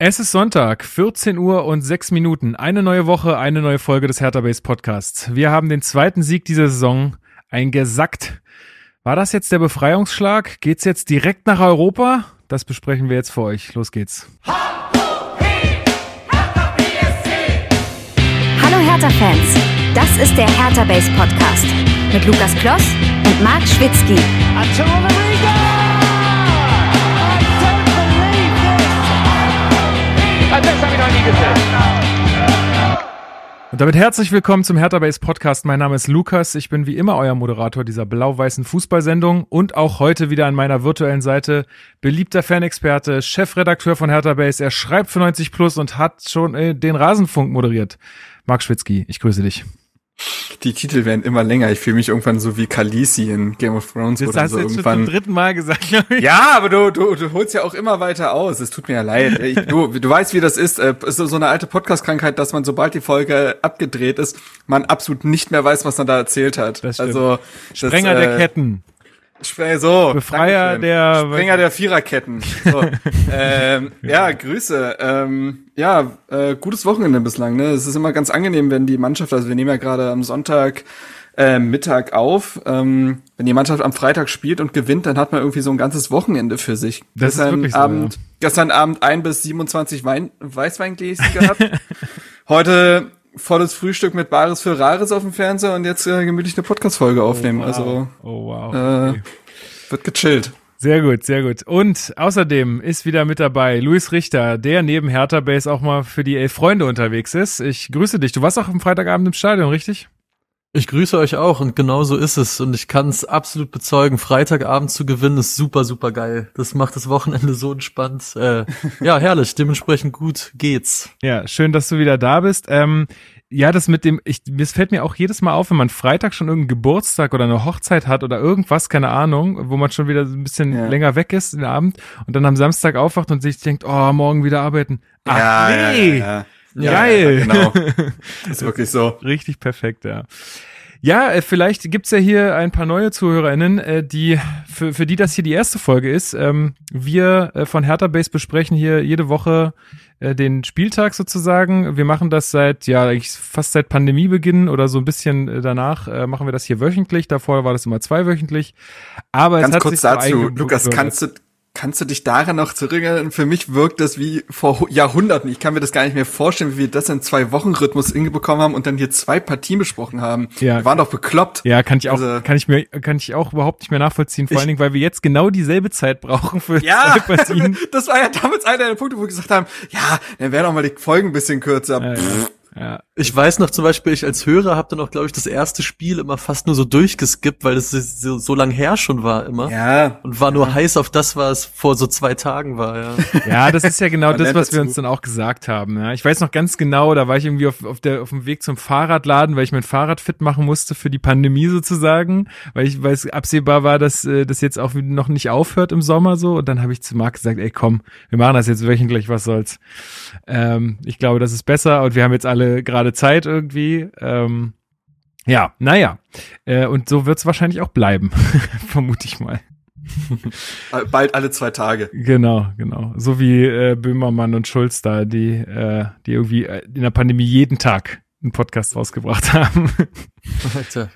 Es ist Sonntag, 14 Uhr und 6 Minuten. Eine neue Woche, eine neue Folge des Hertha Base Podcasts. Wir haben den zweiten Sieg dieser Saison eingesackt. War das jetzt der Befreiungsschlag? Geht's jetzt direkt nach Europa? Das besprechen wir jetzt für euch. Los geht's. Hallo Hertha-Fans, das ist der Hertha Base Podcast mit Lukas Kloss und Marc Schwitzky. Und damit herzlich willkommen zum Hertha Base Podcast. Mein Name ist Lukas. Ich bin wie immer euer Moderator dieser blau-weißen Fußballsendung und auch heute wieder an meiner virtuellen Seite beliebter Fanexperte, Chefredakteur von Hertha Base. Er schreibt für 90 Plus und hat schon äh, den Rasenfunk moderiert. Marc Schwitzky, ich grüße dich. Die Titel werden immer länger. Ich fühle mich irgendwann so wie Khaleesi in Game of Thrones. Das hast so du jetzt irgendwann. schon zum dritten Mal gesagt. Ja, aber du, du, du holst ja auch immer weiter aus. Es tut mir ja leid. Ich, du, du weißt, wie das ist. Es ist so eine alte Podcast-Krankheit, dass man, sobald die Folge abgedreht ist, man absolut nicht mehr weiß, was man da erzählt hat. Das also Sprenger das, äh, der Ketten. So, Befreier der Springer der Viererketten. So, ähm, ja, Grüße. Ähm, ja, äh, gutes Wochenende bislang. Ne, es ist immer ganz angenehm, wenn die Mannschaft, also wir nehmen ja gerade am Sonntag äh, Mittag auf. Ähm, wenn die Mannschaft am Freitag spielt und gewinnt, dann hat man irgendwie so ein ganzes Wochenende für sich. Das gestern ist wirklich so, Abend, ja. Gestern Abend ein bis 27 Wein, Weißweingläschen gehabt. Heute volles Frühstück mit Bares für Rares auf dem Fernseher und jetzt äh, gemütlich eine Podcast-Folge aufnehmen. Oh, wow. Also oh, wow. Äh, okay. wird gechillt. Sehr gut, sehr gut. Und außerdem ist wieder mit dabei Luis Richter, der neben Hertha Base auch mal für die Elf Freunde unterwegs ist. Ich grüße dich. Du warst auch am Freitagabend im Stadion, richtig? Ich grüße euch auch und genau so ist es und ich kann es absolut bezeugen. Freitagabend zu gewinnen ist super, super geil. Das macht das Wochenende so entspannt. Äh, ja, herrlich. Dementsprechend gut geht's. Ja, schön, dass du wieder da bist. Ähm, ja, das mit dem, ich, es fällt mir auch jedes Mal auf, wenn man Freitag schon irgendeinen Geburtstag oder eine Hochzeit hat oder irgendwas, keine Ahnung, wo man schon wieder ein bisschen ja. länger weg ist den Abend und dann am Samstag aufwacht und sich denkt, oh, morgen wieder arbeiten. Ach ja, nee. Ja, ja, Geil. genau. ist wirklich so. Richtig perfekt, ja. Ja, äh, vielleicht gibt's ja hier ein paar neue ZuhörerInnen, äh, die für, für die das hier die erste Folge ist. Ähm, wir äh, von Hertha Base besprechen hier jede Woche den Spieltag sozusagen. Wir machen das seit, ja, eigentlich fast seit Pandemiebeginn oder so ein bisschen danach machen wir das hier wöchentlich. Davor war das immer zweiwöchentlich. Aber Ganz es hat kurz dazu, Lukas, kannst du, Kannst du dich daran noch zurückerinnern? Für mich wirkt das wie vor Jahrhunderten. Ich kann mir das gar nicht mehr vorstellen, wie wir das in zwei Wochen Rhythmus hingebekommen haben und dann hier zwei Partien besprochen haben. Ja. Wir waren doch bekloppt. Ja, kann ich auch, also, kann ich mir, kann ich auch überhaupt nicht mehr nachvollziehen. Vor ich, allen Dingen, weil wir jetzt genau dieselbe Zeit brauchen für ja, zwei Partien. das war ja damals einer der Punkte, wo wir gesagt haben, ja, dann wären auch mal die Folgen ein bisschen kürzer. Ja, ja. Ja. Ich weiß noch zum Beispiel, ich als Hörer habe dann auch, glaube ich, das erste Spiel immer fast nur so durchgeskippt, weil es so, so lang her schon war immer. Ja. Und war nur ja. heiß auf das, was vor so zwei Tagen war, ja. Ja, das ist ja genau das, was wir uns dann auch gesagt haben. Ja. Ich weiß noch ganz genau, da war ich irgendwie auf, auf, der, auf dem Weg zum Fahrradladen, weil ich mein Fahrrad fit machen musste für die Pandemie sozusagen, weil ich, weil es absehbar war, dass äh, das jetzt auch noch nicht aufhört im Sommer so. Und dann habe ich zu Marc gesagt, ey komm, wir machen das jetzt wöchentlich, was soll's. Ähm, ich glaube, das ist besser und wir haben jetzt alle gerade Zeit irgendwie. Ähm, ja, naja. Äh, und so wird es wahrscheinlich auch bleiben, vermute ich mal. Bald alle zwei Tage. Genau, genau. So wie äh, Böhmermann und Schulz da, die, äh, die irgendwie äh, in der Pandemie jeden Tag einen Podcast rausgebracht haben. Alter.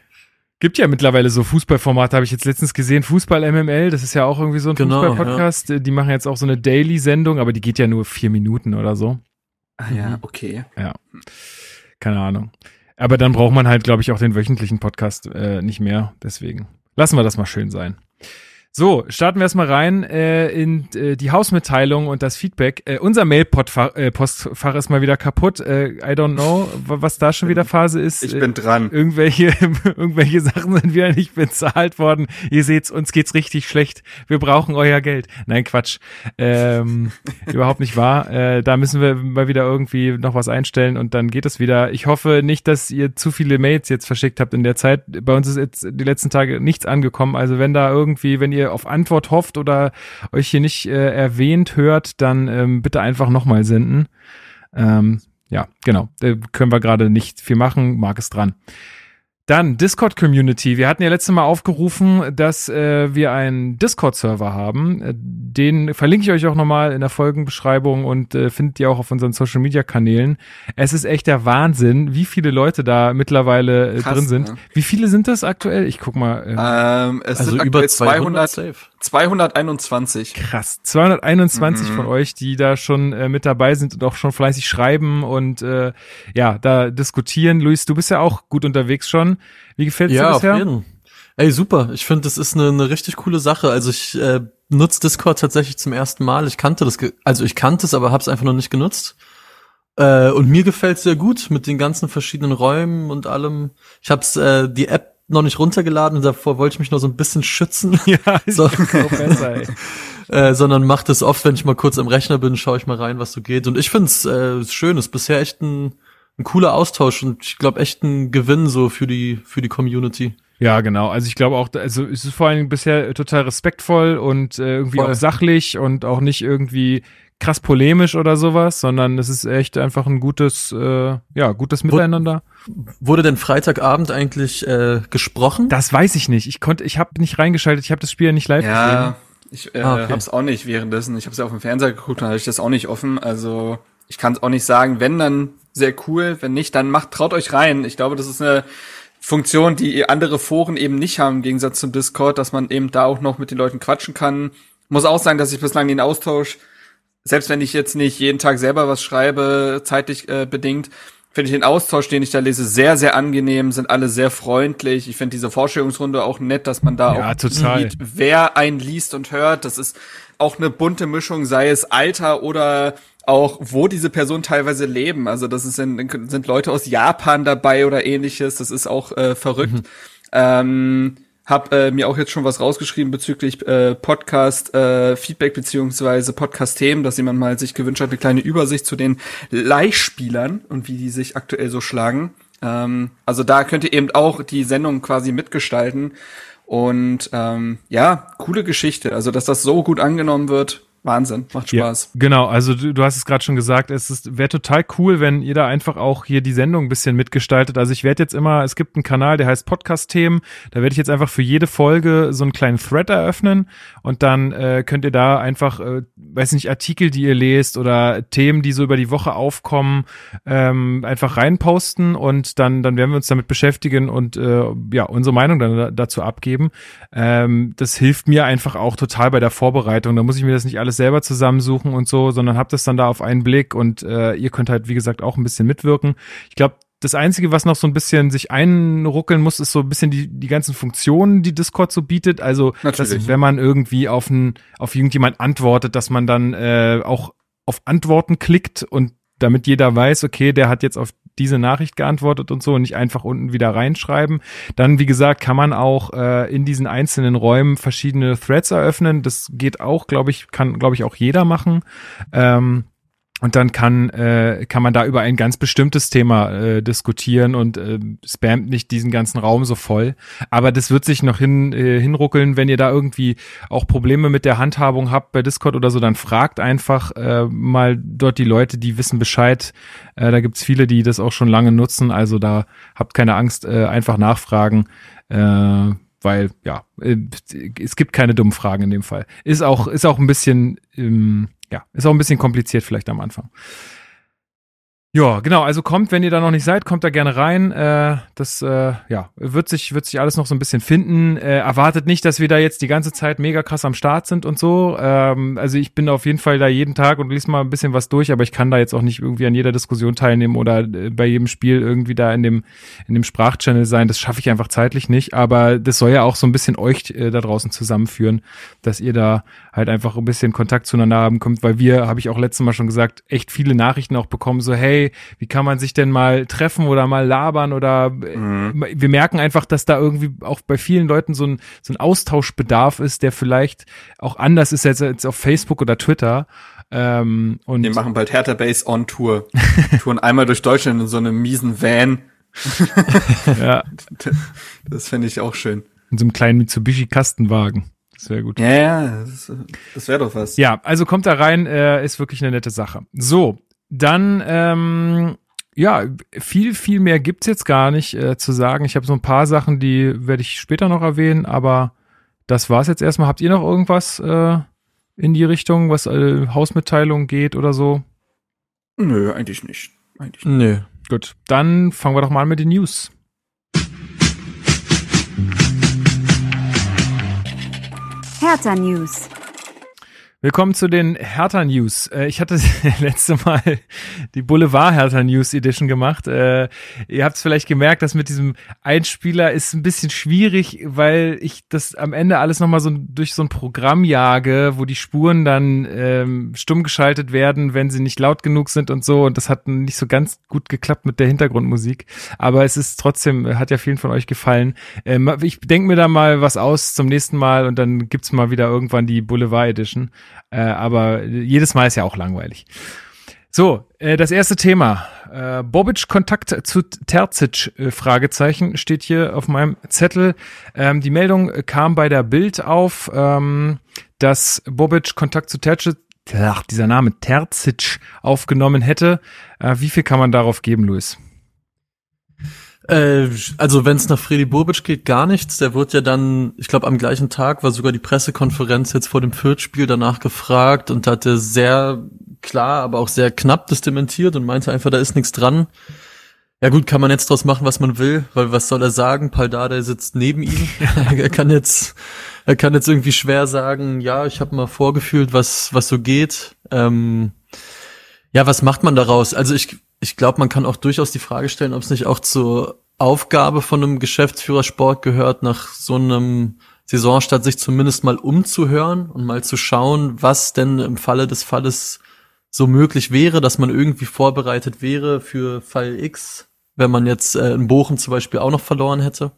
Gibt ja mittlerweile so Fußballformate, habe ich jetzt letztens gesehen. Fußball MML, das ist ja auch irgendwie so ein genau, Fußball-Podcast. Ja. Die machen jetzt auch so eine Daily-Sendung, aber die geht ja nur vier Minuten oder so. Ah ja, okay. Ja. Keine Ahnung. Aber dann braucht man halt, glaube ich, auch den wöchentlichen Podcast äh, nicht mehr. Deswegen lassen wir das mal schön sein. So, starten wir erstmal rein äh, in äh, die Hausmitteilung und das Feedback. Äh, unser Mail-Postfach äh, ist mal wieder kaputt. Äh, I don't know, was da schon wieder Phase ist. Ich bin dran. Äh, irgendwelche, irgendwelche Sachen sind wieder nicht bezahlt worden. Ihr seht's, uns geht's richtig schlecht. Wir brauchen euer Geld. Nein, Quatsch. Ähm, überhaupt nicht wahr. Äh, da müssen wir mal wieder irgendwie noch was einstellen und dann geht es wieder. Ich hoffe nicht, dass ihr zu viele Mails jetzt verschickt habt in der Zeit. Bei uns ist jetzt die letzten Tage nichts angekommen. Also wenn da irgendwie, wenn ihr ihr auf Antwort hofft oder euch hier nicht äh, erwähnt hört, dann ähm, bitte einfach nochmal senden. Ähm, ja, genau. Da können wir gerade nicht viel machen. Marc ist dran. Dann Discord Community. Wir hatten ja letztes Mal aufgerufen, dass äh, wir einen Discord-Server haben. Äh, den verlinke ich euch auch nochmal in der Folgenbeschreibung und äh, findet ihr auch auf unseren Social-Media-Kanälen. Es ist echt der Wahnsinn, wie viele Leute da mittlerweile äh, Krass, drin sind. Ja. Wie viele sind das aktuell? Ich guck mal. Äh, ähm, es also sind über 200, 200 221. Krass, 221 mhm. von euch, die da schon äh, mit dabei sind und auch schon fleißig schreiben und äh, ja, da diskutieren. Luis, du bist ja auch gut unterwegs schon. Wie gefällt's ja, dir bisher? Auf jeden. Ey, super. Ich finde, das ist eine, eine richtig coole Sache. Also ich äh, nutze Discord tatsächlich zum ersten Mal. Ich kannte das, also ich kannte es, aber habe es einfach noch nicht genutzt. Äh, und mir gefällt's sehr gut mit den ganzen verschiedenen Räumen und allem. Ich hab's äh, die App noch nicht runtergeladen und davor wollte ich mich noch so ein bisschen schützen. Ja, so. besser, ey. äh, sondern macht es oft, wenn ich mal kurz am Rechner bin, schaue ich mal rein, was so geht. Und ich finde es äh, schön, ist bisher echt ein, ein cooler Austausch und ich glaube echt ein Gewinn so für die für die Community. Ja, genau. Also ich glaube auch, also es ist vor allem bisher total respektvoll und äh, irgendwie Voll. auch sachlich und auch nicht irgendwie krass polemisch oder sowas, sondern es ist echt einfach ein gutes, äh, ja, gutes Miteinander. Wurde denn Freitagabend eigentlich äh, gesprochen? Das weiß ich nicht. Ich konnte, ich habe nicht reingeschaltet. Ich habe das Spiel ja nicht live ja, gesehen. Ich äh, ah, okay. habe es auch nicht währenddessen. Ich habe es ja auf dem Fernseher geguckt, dann hatte ich das auch nicht offen. Also ich kann es auch nicht sagen. Wenn dann sehr cool, wenn nicht, dann macht traut euch rein. Ich glaube, das ist eine Funktion, die andere Foren eben nicht haben im Gegensatz zum Discord, dass man eben da auch noch mit den Leuten quatschen kann. Muss auch sagen, dass ich bislang den Austausch selbst wenn ich jetzt nicht jeden Tag selber was schreibe, zeitlich äh, bedingt, finde ich den Austausch, den ich da lese, sehr, sehr angenehm, sind alle sehr freundlich. Ich finde diese Vorstellungsrunde auch nett, dass man da ja, auch total. sieht, wer einen liest und hört. Das ist auch eine bunte Mischung, sei es Alter oder auch, wo diese Personen teilweise leben. Also das ist sind, sind Leute aus Japan dabei oder ähnliches. Das ist auch äh, verrückt. Mhm. Ähm, hab äh, mir auch jetzt schon was rausgeschrieben bezüglich äh, Podcast äh, Feedback beziehungsweise Podcast Themen, dass jemand mal sich gewünscht hat eine kleine Übersicht zu den Leihspielern und wie die sich aktuell so schlagen. Ähm, also da könnt ihr eben auch die Sendung quasi mitgestalten und ähm, ja coole Geschichte. Also dass das so gut angenommen wird, Wahnsinn, macht Spaß. Ja, genau, also du, du hast es gerade schon gesagt, es wäre total cool, wenn ihr da einfach auch hier die Sendung ein bisschen mitgestaltet. Also ich werde jetzt immer, es gibt einen Kanal, der heißt Podcast-Themen, da werde ich jetzt einfach für jede Folge so einen kleinen Thread eröffnen und dann äh, könnt ihr da einfach, äh, weiß nicht, Artikel, die ihr lest oder Themen, die so über die Woche aufkommen, ähm, einfach reinposten und dann, dann werden wir uns damit beschäftigen und äh, ja, unsere Meinung dann dazu abgeben. Ähm, das hilft mir einfach auch total bei der Vorbereitung. Da muss ich mir das nicht alles alles selber zusammensuchen und so, sondern habt es dann da auf einen Blick und äh, ihr könnt halt, wie gesagt, auch ein bisschen mitwirken. Ich glaube, das Einzige, was noch so ein bisschen sich einruckeln muss, ist so ein bisschen die, die ganzen Funktionen, die Discord so bietet. Also, dass, wenn man irgendwie auf, ein, auf irgendjemand antwortet, dass man dann äh, auch auf Antworten klickt und damit jeder weiß, okay, der hat jetzt auf diese Nachricht geantwortet und so und nicht einfach unten wieder reinschreiben. Dann, wie gesagt, kann man auch äh, in diesen einzelnen Räumen verschiedene Threads eröffnen. Das geht auch, glaube ich, kann, glaube ich, auch jeder machen. Ähm, und dann kann, äh, kann man da über ein ganz bestimmtes Thema äh, diskutieren und äh, spammt nicht diesen ganzen Raum so voll. Aber das wird sich noch hin, äh, hinruckeln, wenn ihr da irgendwie auch Probleme mit der Handhabung habt bei Discord oder so, dann fragt einfach äh, mal dort die Leute, die wissen Bescheid. Äh, da gibt's viele, die das auch schon lange nutzen. Also da habt keine Angst, äh, einfach nachfragen. Äh, weil ja, äh, es gibt keine dummen Fragen in dem Fall. Ist auch, ist auch ein bisschen ähm, ja, ist auch ein bisschen kompliziert vielleicht am Anfang. Ja, genau. Also kommt, wenn ihr da noch nicht seid, kommt da gerne rein. Äh, das äh, ja wird sich wird sich alles noch so ein bisschen finden. Äh, erwartet nicht, dass wir da jetzt die ganze Zeit mega krass am Start sind und so. Ähm, also ich bin auf jeden Fall da jeden Tag und lese mal ein bisschen was durch, aber ich kann da jetzt auch nicht irgendwie an jeder Diskussion teilnehmen oder äh, bei jedem Spiel irgendwie da in dem in dem Sprachchannel sein. Das schaffe ich einfach zeitlich nicht. Aber das soll ja auch so ein bisschen euch äh, da draußen zusammenführen, dass ihr da halt einfach ein bisschen Kontakt zueinander haben kommt, weil wir, habe ich auch letztes Mal schon gesagt, echt viele Nachrichten auch bekommen, so hey, wie kann man sich denn mal treffen oder mal labern oder mhm. wir merken einfach, dass da irgendwie auch bei vielen Leuten so ein, so ein Austauschbedarf ist, der vielleicht auch anders ist als, als auf Facebook oder Twitter. Ähm, und wir machen bald Hertha Base on Tour. Touren einmal durch Deutschland in so einem miesen Van. ja. Das fände ich auch schön. In so einem kleinen Mitsubishi Kastenwagen. Sehr gut. Ja, ja, das, das wäre doch was. Ja, also kommt da rein, äh, ist wirklich eine nette Sache. So, dann ähm, ja, viel, viel mehr gibt's jetzt gar nicht äh, zu sagen. Ich habe so ein paar Sachen, die werde ich später noch erwähnen, aber das war's jetzt erstmal. Habt ihr noch irgendwas äh, in die Richtung, was äh, Hausmitteilungen geht oder so? Nö, eigentlich nicht. Eigentlich nicht. Nö. Gut, dann fangen wir doch mal an mit den News. Hertha News. Willkommen zu den Hertha News. Äh, ich hatte letzte Mal die Boulevard Hertha News Edition gemacht. Äh, ihr habt es vielleicht gemerkt, dass mit diesem Einspieler ist ein bisschen schwierig, weil ich das am Ende alles nochmal so durch so ein Programm jage, wo die Spuren dann ähm, stumm geschaltet werden, wenn sie nicht laut genug sind und so. Und das hat nicht so ganz gut geklappt mit der Hintergrundmusik. Aber es ist trotzdem, hat ja vielen von euch gefallen. Ähm, ich denke mir da mal was aus zum nächsten Mal und dann gibt's mal wieder irgendwann die Boulevard Edition. Äh, aber jedes Mal ist ja auch langweilig. So, äh, das erste Thema. Äh, Bobic Kontakt zu Terzic, äh, Fragezeichen, steht hier auf meinem Zettel. Ähm, die Meldung kam bei der Bild auf, ähm, dass Bobic Kontakt zu Terzic, ach, dieser Name Terzic aufgenommen hätte. Äh, wie viel kann man darauf geben, Luis? Äh, also wenn es nach Freddy Bobic geht, gar nichts. Der wird ja dann, ich glaube am gleichen Tag war sogar die Pressekonferenz jetzt vor dem Fürth-Spiel danach gefragt und hatte sehr klar, aber auch sehr knapp das dementiert und meinte einfach, da ist nichts dran. Ja gut, kann man jetzt draus machen, was man will, weil was soll er sagen? Paldada sitzt neben ihm. er kann jetzt, er kann jetzt irgendwie schwer sagen, ja, ich habe mal vorgefühlt, was was so geht. Ähm, ja, was macht man daraus? Also ich ich glaube, man kann auch durchaus die Frage stellen, ob es nicht auch zur Aufgabe von einem Geschäftsführer Sport gehört, nach so einem Saisonstart sich zumindest mal umzuhören und mal zu schauen, was denn im Falle des Falles so möglich wäre, dass man irgendwie vorbereitet wäre für Fall X, wenn man jetzt äh, in Bochum zum Beispiel auch noch verloren hätte.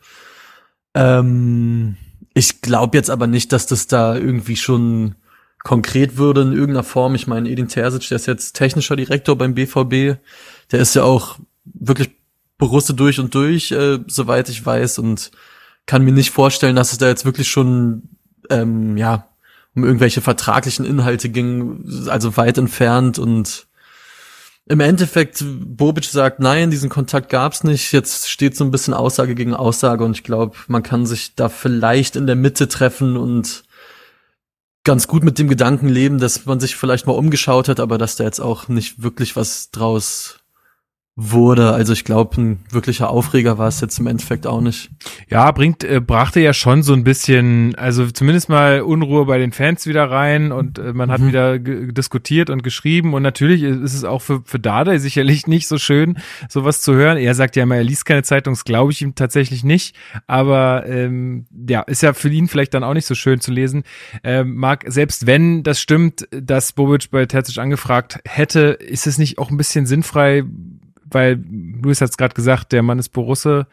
Ähm, ich glaube jetzt aber nicht, dass das da irgendwie schon konkret würde in irgendeiner Form. Ich meine, Edin Terzic, der ist jetzt technischer Direktor beim BVB der ist ja auch wirklich Borusse durch und durch, äh, soweit ich weiß, und kann mir nicht vorstellen, dass es da jetzt wirklich schon, ähm, ja, um irgendwelche vertraglichen Inhalte ging, also weit entfernt und im Endeffekt, Bobic sagt, nein, diesen Kontakt gab's nicht. Jetzt steht so ein bisschen Aussage gegen Aussage und ich glaube, man kann sich da vielleicht in der Mitte treffen und ganz gut mit dem Gedanken leben, dass man sich vielleicht mal umgeschaut hat, aber dass da jetzt auch nicht wirklich was draus wurde. Also ich glaube, ein wirklicher Aufreger war es jetzt im Endeffekt auch nicht. Ja, bringt, äh, brachte ja schon so ein bisschen, also zumindest mal Unruhe bei den Fans wieder rein und äh, man hat mhm. wieder diskutiert und geschrieben und natürlich ist es auch für, für Dada sicherlich nicht so schön, sowas zu hören. Er sagt ja immer, er liest keine Zeitung, das glaube ich ihm tatsächlich nicht, aber ähm, ja, ist ja für ihn vielleicht dann auch nicht so schön zu lesen. Ähm, Marc, selbst wenn das stimmt, dass Bobic bei Terzic angefragt hätte, ist es nicht auch ein bisschen sinnfrei, weil Luis hat es gerade gesagt, der Mann ist Borusse.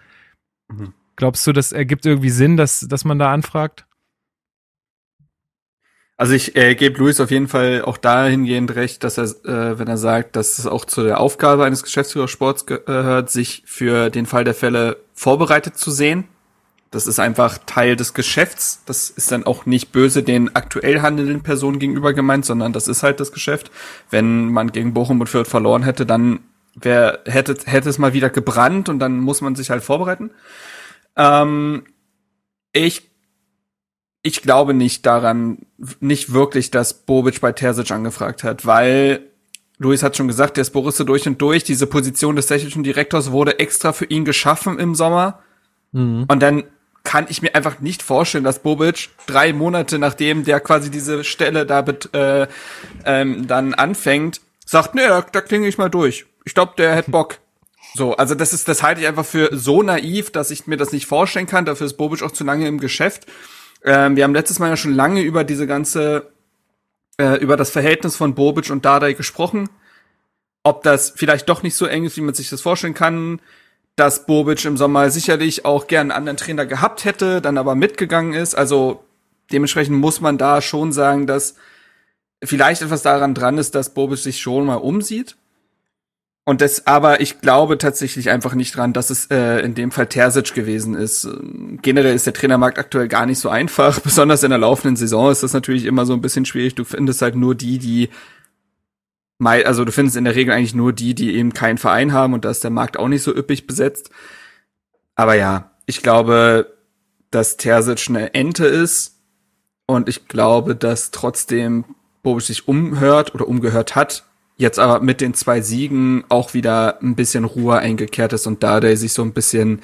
Mhm. Glaubst du, das ergibt irgendwie Sinn, dass, dass man da anfragt? Also ich äh, gebe Luis auf jeden Fall auch dahingehend recht, dass er, äh, wenn er sagt, dass es auch zu der Aufgabe eines Geschäftsführersports gehört, sich für den Fall der Fälle vorbereitet zu sehen. Das ist einfach Teil des Geschäfts. Das ist dann auch nicht böse den aktuell handelnden Personen gegenüber gemeint, sondern das ist halt das Geschäft. Wenn man gegen Bochum und Fürth verloren hätte, dann wer hätte, hätte es mal wieder gebrannt und dann muss man sich halt vorbereiten. Ähm, ich, ich glaube nicht daran, nicht wirklich, dass Bobic bei Terzic angefragt hat, weil Luis hat schon gesagt, der ist Borussia durch und durch. Diese Position des technischen Direktors wurde extra für ihn geschaffen im Sommer. Mhm. Und dann kann ich mir einfach nicht vorstellen, dass Bobic drei Monate nachdem der quasi diese Stelle da äh, ähm, dann anfängt, sagt, nee, da, da klinge ich mal durch ich glaube, der hätte Bock. So, also das ist, das halte ich einfach für so naiv, dass ich mir das nicht vorstellen kann. Dafür ist Bobic auch zu lange im Geschäft. Ähm, wir haben letztes Mal ja schon lange über diese ganze, äh, über das Verhältnis von Bobic und Dardai gesprochen. Ob das vielleicht doch nicht so eng ist, wie man sich das vorstellen kann, dass Bobic im Sommer sicherlich auch gern einen anderen Trainer gehabt hätte, dann aber mitgegangen ist. Also dementsprechend muss man da schon sagen, dass vielleicht etwas daran dran ist, dass Bobic sich schon mal umsieht. Und das, aber ich glaube tatsächlich einfach nicht dran, dass es äh, in dem Fall Terzic gewesen ist. Generell ist der Trainermarkt aktuell gar nicht so einfach. Besonders in der laufenden Saison ist das natürlich immer so ein bisschen schwierig. Du findest halt nur die, die also du findest in der Regel eigentlich nur die, die eben keinen Verein haben und da ist der Markt auch nicht so üppig besetzt. Aber ja, ich glaube, dass Terzic eine Ente ist und ich glaube, dass trotzdem Bobic sich umhört oder umgehört hat, jetzt aber mit den zwei Siegen auch wieder ein bisschen Ruhe eingekehrt ist und da der sich so ein bisschen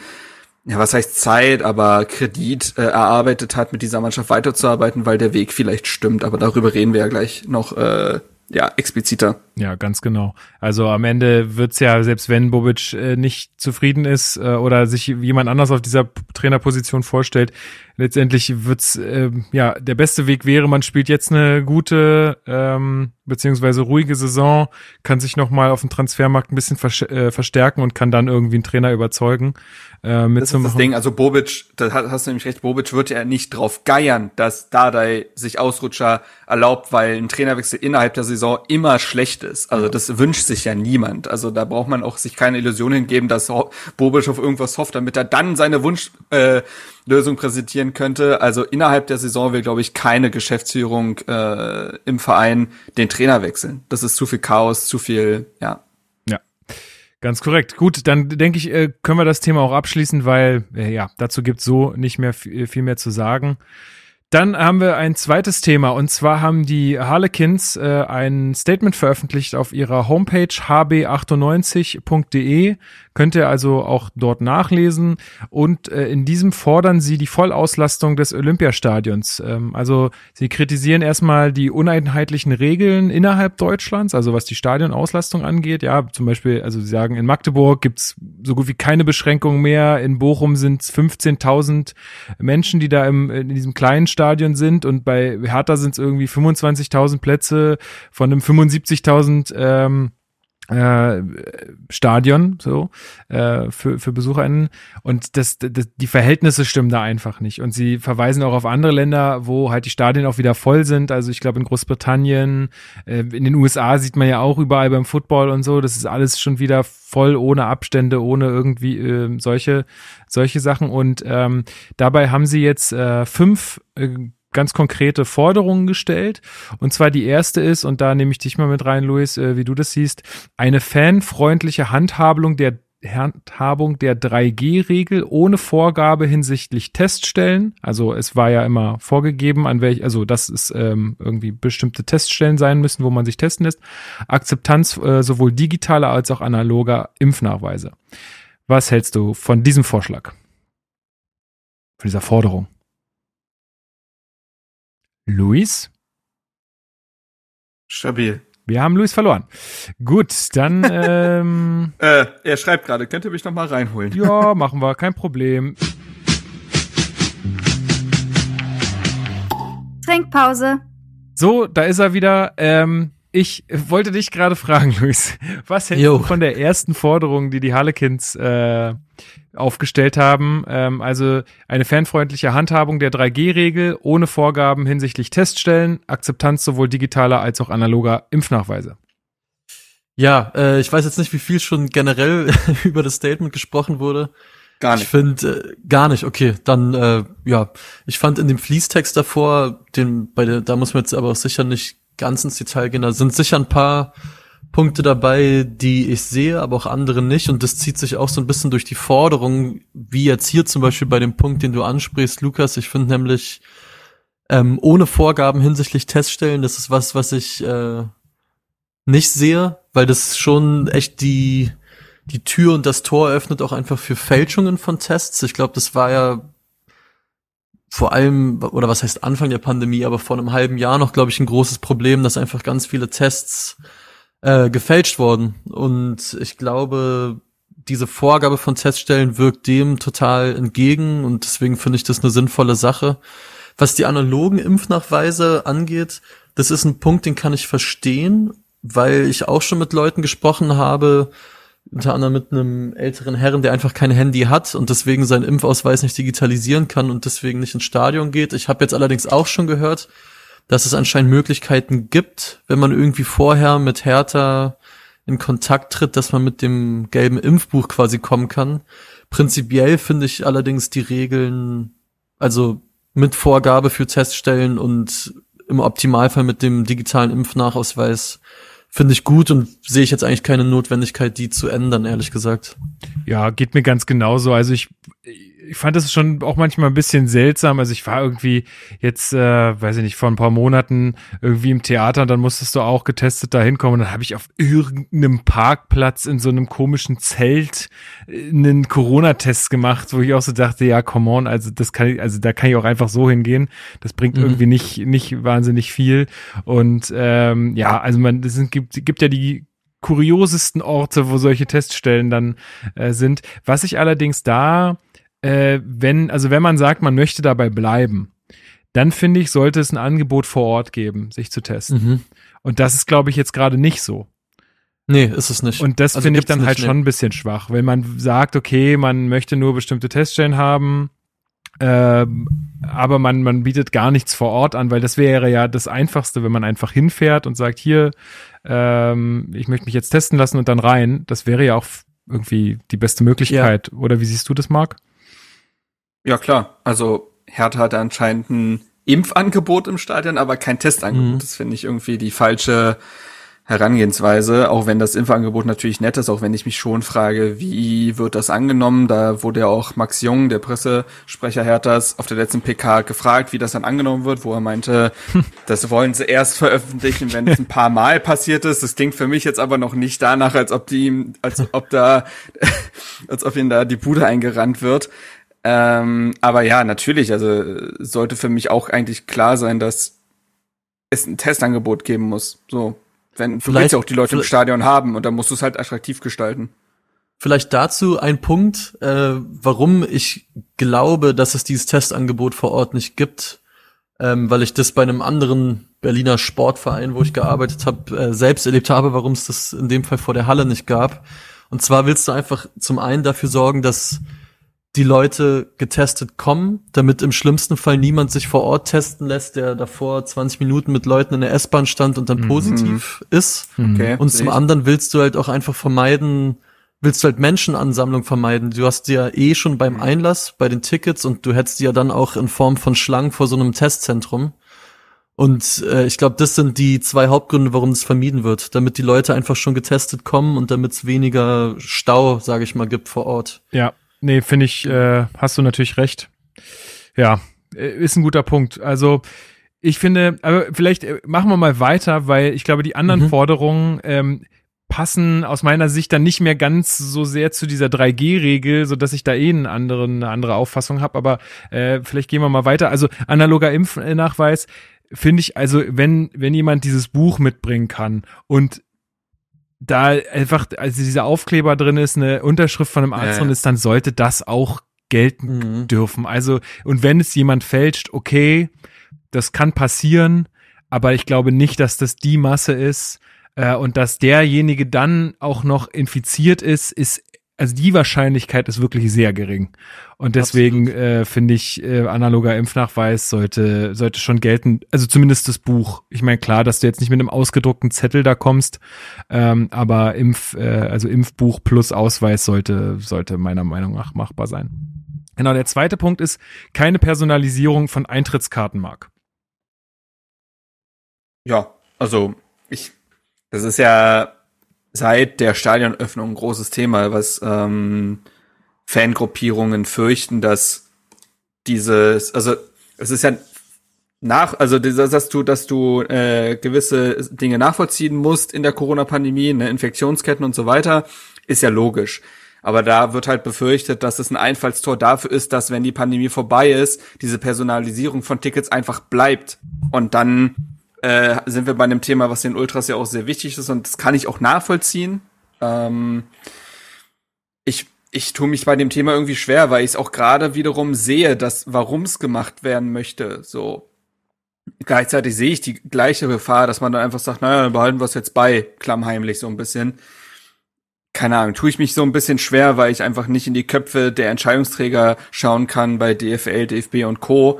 ja, was heißt Zeit, aber Kredit äh, erarbeitet hat, mit dieser Mannschaft weiterzuarbeiten, weil der Weg vielleicht stimmt. Aber darüber reden wir ja gleich noch äh, ja, expliziter. Ja, ganz genau. Also am Ende wird's ja, selbst wenn Bobic äh, nicht zufrieden ist äh, oder sich jemand anders auf dieser Trainerposition vorstellt, letztendlich wird's äh, ja der beste Weg wäre, man spielt jetzt eine gute ähm, beziehungsweise ruhige Saison, kann sich nochmal auf dem Transfermarkt ein bisschen äh, verstärken und kann dann irgendwie einen Trainer überzeugen. Äh, das ist das Ding, also Bobic, da hast du nämlich recht, Bobic wird ja nicht drauf geiern, dass Dardai sich Ausrutscher erlaubt, weil ein Trainerwechsel innerhalb der Saison immer schlecht ist. Also das wünscht sich ja niemand. Also da braucht man auch sich keine Illusion hingeben, dass Bobic auf irgendwas hofft, damit er dann seine Wunsch äh, Lösung präsentieren könnte. Also innerhalb der Saison will, glaube ich, keine Geschäftsführung äh, im Verein den Trainer wechseln. Das ist zu viel Chaos, zu viel, ja. Ja. Ganz korrekt. Gut, dann denke ich, äh, können wir das Thema auch abschließen, weil äh, ja, dazu gibt's so nicht mehr viel mehr zu sagen. Dann haben wir ein zweites Thema und zwar haben die Harlequins äh, ein Statement veröffentlicht auf ihrer Homepage hb98.de Könnt ihr also auch dort nachlesen. Und äh, in diesem fordern sie die Vollauslastung des Olympiastadions. Ähm, also sie kritisieren erstmal die uneinheitlichen Regeln innerhalb Deutschlands, also was die Stadionauslastung angeht. Ja, zum Beispiel, also sie sagen, in Magdeburg gibt's so gut wie keine Beschränkungen mehr. In Bochum sind es 15.000 Menschen, die da im, in diesem kleinen Stadion sind. Und bei Hertha sind es irgendwie 25.000 Plätze von einem 75.000 ähm, äh, Stadion so äh, für für BesucherInnen. Und das, das die Verhältnisse stimmen da einfach nicht. Und sie verweisen auch auf andere Länder wo halt die Stadien auch wieder voll sind. Also ich glaube in Großbritannien äh, in den USA sieht man ja auch überall beim Football und so. Das ist alles schon wieder voll ohne Abstände ohne irgendwie äh, solche solche Sachen. Und ähm, dabei haben sie jetzt äh, fünf äh, ganz konkrete Forderungen gestellt. Und zwar die erste ist, und da nehme ich dich mal mit rein, Luis, äh, wie du das siehst, eine fanfreundliche Handhabung der Handhabung der 3G-Regel ohne Vorgabe hinsichtlich Teststellen. Also es war ja immer vorgegeben, an welch, also dass es ähm, irgendwie bestimmte Teststellen sein müssen, wo man sich testen lässt. Akzeptanz äh, sowohl digitaler als auch analoger Impfnachweise. Was hältst du von diesem Vorschlag? Von dieser Forderung? Luis? Stabil. Wir haben Luis verloren. Gut, dann. Ähm, äh, er schreibt gerade, könnt ihr mich noch mal reinholen? Ja, machen wir, kein Problem. Trinkpause. So, da ist er wieder. Ähm, ich wollte dich gerade fragen, Luis, was hältst jo. du von der ersten Forderung, die die Harlequins äh, aufgestellt haben? Ähm, also eine fanfreundliche Handhabung der 3G-Regel ohne Vorgaben hinsichtlich Teststellen, Akzeptanz sowohl digitaler als auch analoger Impfnachweise. Ja, äh, ich weiß jetzt nicht, wie viel schon generell über das Statement gesprochen wurde. Gar nicht. Ich finde äh, gar nicht. Okay, dann äh, ja, ich fand in dem Fließtext davor, den bei der, da muss man jetzt aber auch sicher nicht ganz ins Detail gehen. Da sind sicher ein paar Punkte dabei, die ich sehe, aber auch andere nicht. Und das zieht sich auch so ein bisschen durch die Forderung, wie jetzt hier zum Beispiel bei dem Punkt, den du ansprichst, Lukas. Ich finde nämlich ähm, ohne Vorgaben hinsichtlich Teststellen, das ist was, was ich äh, nicht sehe, weil das schon echt die die Tür und das Tor öffnet auch einfach für Fälschungen von Tests. Ich glaube, das war ja vor allem, oder was heißt Anfang der Pandemie, aber vor einem halben Jahr noch, glaube ich, ein großes Problem, dass einfach ganz viele Tests äh, gefälscht wurden. Und ich glaube, diese Vorgabe von Teststellen wirkt dem total entgegen und deswegen finde ich das eine sinnvolle Sache. Was die analogen Impfnachweise angeht, das ist ein Punkt, den kann ich verstehen, weil ich auch schon mit Leuten gesprochen habe, unter anderem mit einem älteren Herren, der einfach kein Handy hat und deswegen seinen Impfausweis nicht digitalisieren kann und deswegen nicht ins Stadion geht. Ich habe jetzt allerdings auch schon gehört, dass es anscheinend Möglichkeiten gibt, wenn man irgendwie vorher mit Hertha in Kontakt tritt, dass man mit dem gelben Impfbuch quasi kommen kann. Prinzipiell finde ich allerdings die Regeln, also mit Vorgabe für Teststellen und im Optimalfall mit dem digitalen Impfnachausweis finde ich gut und sehe ich jetzt eigentlich keine Notwendigkeit, die zu ändern, ehrlich gesagt. Ja, geht mir ganz genauso. Also ich, ich fand das schon auch manchmal ein bisschen seltsam. Also ich war irgendwie jetzt, äh, weiß ich nicht, vor ein paar Monaten irgendwie im Theater und dann musstest du auch getestet da hinkommen. Und dann habe ich auf irgendeinem Parkplatz in so einem komischen Zelt äh, einen Corona-Test gemacht, wo ich auch so dachte, ja, come on, also das kann ich, also da kann ich auch einfach so hingehen. Das bringt mhm. irgendwie nicht, nicht wahnsinnig viel. Und ähm, ja, also man, es gibt, gibt ja die kuriosesten Orte, wo solche Teststellen dann äh, sind. Was ich allerdings da äh, wenn, also wenn man sagt, man möchte dabei bleiben, dann finde ich, sollte es ein Angebot vor Ort geben, sich zu testen. Mhm. Und das ist, glaube ich, jetzt gerade nicht so. Nee, ist es nicht. Und das also finde ich dann halt nee. schon ein bisschen schwach, wenn man sagt, okay, man möchte nur bestimmte Teststellen haben, äh, aber man, man bietet gar nichts vor Ort an, weil das wäre ja das Einfachste, wenn man einfach hinfährt und sagt, hier, ähm, ich möchte mich jetzt testen lassen und dann rein. Das wäre ja auch irgendwie die beste Möglichkeit. Ja. Oder wie siehst du das, Marc? Ja, klar. Also Hertha hat anscheinend ein Impfangebot im Stadion, aber kein Testangebot. Mhm. Das finde ich irgendwie die falsche Herangehensweise, auch wenn das Impfangebot natürlich nett ist, auch wenn ich mich schon frage, wie wird das angenommen? Da wurde ja auch Max Jung, der Pressesprecher Herthas, auf der letzten PK gefragt, wie das dann angenommen wird, wo er meinte, das wollen sie erst veröffentlichen, wenn es ein paar Mal passiert ist. Das klingt für mich jetzt aber noch nicht danach, als ob die, als ob da, als ob ihnen da die Bude eingerannt wird. Ähm, aber ja, natürlich, also sollte für mich auch eigentlich klar sein, dass es ein Testangebot geben muss. So, wenn du willst ja auch die Leute im Stadion haben und dann musst du es halt attraktiv gestalten. Vielleicht dazu ein Punkt, äh, warum ich glaube, dass es dieses Testangebot vor Ort nicht gibt, ähm, weil ich das bei einem anderen Berliner Sportverein, wo ich gearbeitet habe, äh, selbst erlebt habe, warum es das in dem Fall vor der Halle nicht gab. Und zwar willst du einfach zum einen dafür sorgen, dass die Leute getestet kommen, damit im schlimmsten Fall niemand sich vor Ort testen lässt, der davor 20 Minuten mit Leuten in der S-Bahn stand und dann mhm. positiv ist. Okay, und zum anderen willst du halt auch einfach vermeiden, willst du halt Menschenansammlung vermeiden. Du hast die ja eh schon beim mhm. Einlass bei den Tickets und du hättest die ja dann auch in Form von Schlangen vor so einem Testzentrum. Und äh, ich glaube, das sind die zwei Hauptgründe, warum es vermieden wird, damit die Leute einfach schon getestet kommen und damit es weniger Stau, sage ich mal, gibt vor Ort. Ja, Nee, finde ich, äh, hast du natürlich recht. Ja, äh, ist ein guter Punkt. Also ich finde, aber vielleicht äh, machen wir mal weiter, weil ich glaube, die anderen mhm. Forderungen ähm, passen aus meiner Sicht dann nicht mehr ganz so sehr zu dieser 3G-Regel, so dass ich da eh einen anderen, eine andere Auffassung habe. Aber äh, vielleicht gehen wir mal weiter. Also analoger Impfnachweis finde ich, also wenn wenn jemand dieses Buch mitbringen kann und da einfach, also dieser Aufkleber drin ist, eine Unterschrift von einem Arzt drin ist, dann sollte das auch gelten mhm. dürfen. Also, und wenn es jemand fälscht, okay, das kann passieren, aber ich glaube nicht, dass das die Masse ist. Äh, und dass derjenige dann auch noch infiziert ist, ist also die Wahrscheinlichkeit ist wirklich sehr gering. Und deswegen äh, finde ich, äh, analoger Impfnachweis sollte, sollte schon gelten, also zumindest das Buch. Ich meine, klar, dass du jetzt nicht mit einem ausgedruckten Zettel da kommst, ähm, aber Impf, äh, also Impfbuch plus Ausweis sollte, sollte meiner Meinung nach machbar sein. Genau, der zweite Punkt ist keine Personalisierung von Eintrittskarten, Mark. Ja, also ich, das ist ja seit der Stadionöffnung ein großes Thema, was ähm, Fangruppierungen fürchten, dass dieses, also es ist ja nach, also dass du, dass du äh, gewisse Dinge nachvollziehen musst in der Corona-Pandemie, ne, Infektionsketten und so weiter, ist ja logisch. Aber da wird halt befürchtet, dass es ein Einfallstor dafür ist, dass wenn die Pandemie vorbei ist, diese Personalisierung von Tickets einfach bleibt und dann äh, sind wir bei einem Thema, was den Ultras ja auch sehr wichtig ist und das kann ich auch nachvollziehen. Ähm, ich ich tue mich bei dem Thema irgendwie schwer, weil ich es auch gerade wiederum sehe, dass warum es gemacht werden möchte. So gleichzeitig sehe ich die gleiche Gefahr, dass man dann einfach sagt, naja, dann behalten wir es jetzt bei, klammheimlich so ein bisschen. Keine Ahnung, tue ich mich so ein bisschen schwer, weil ich einfach nicht in die Köpfe der Entscheidungsträger schauen kann bei DFL, DFB und Co,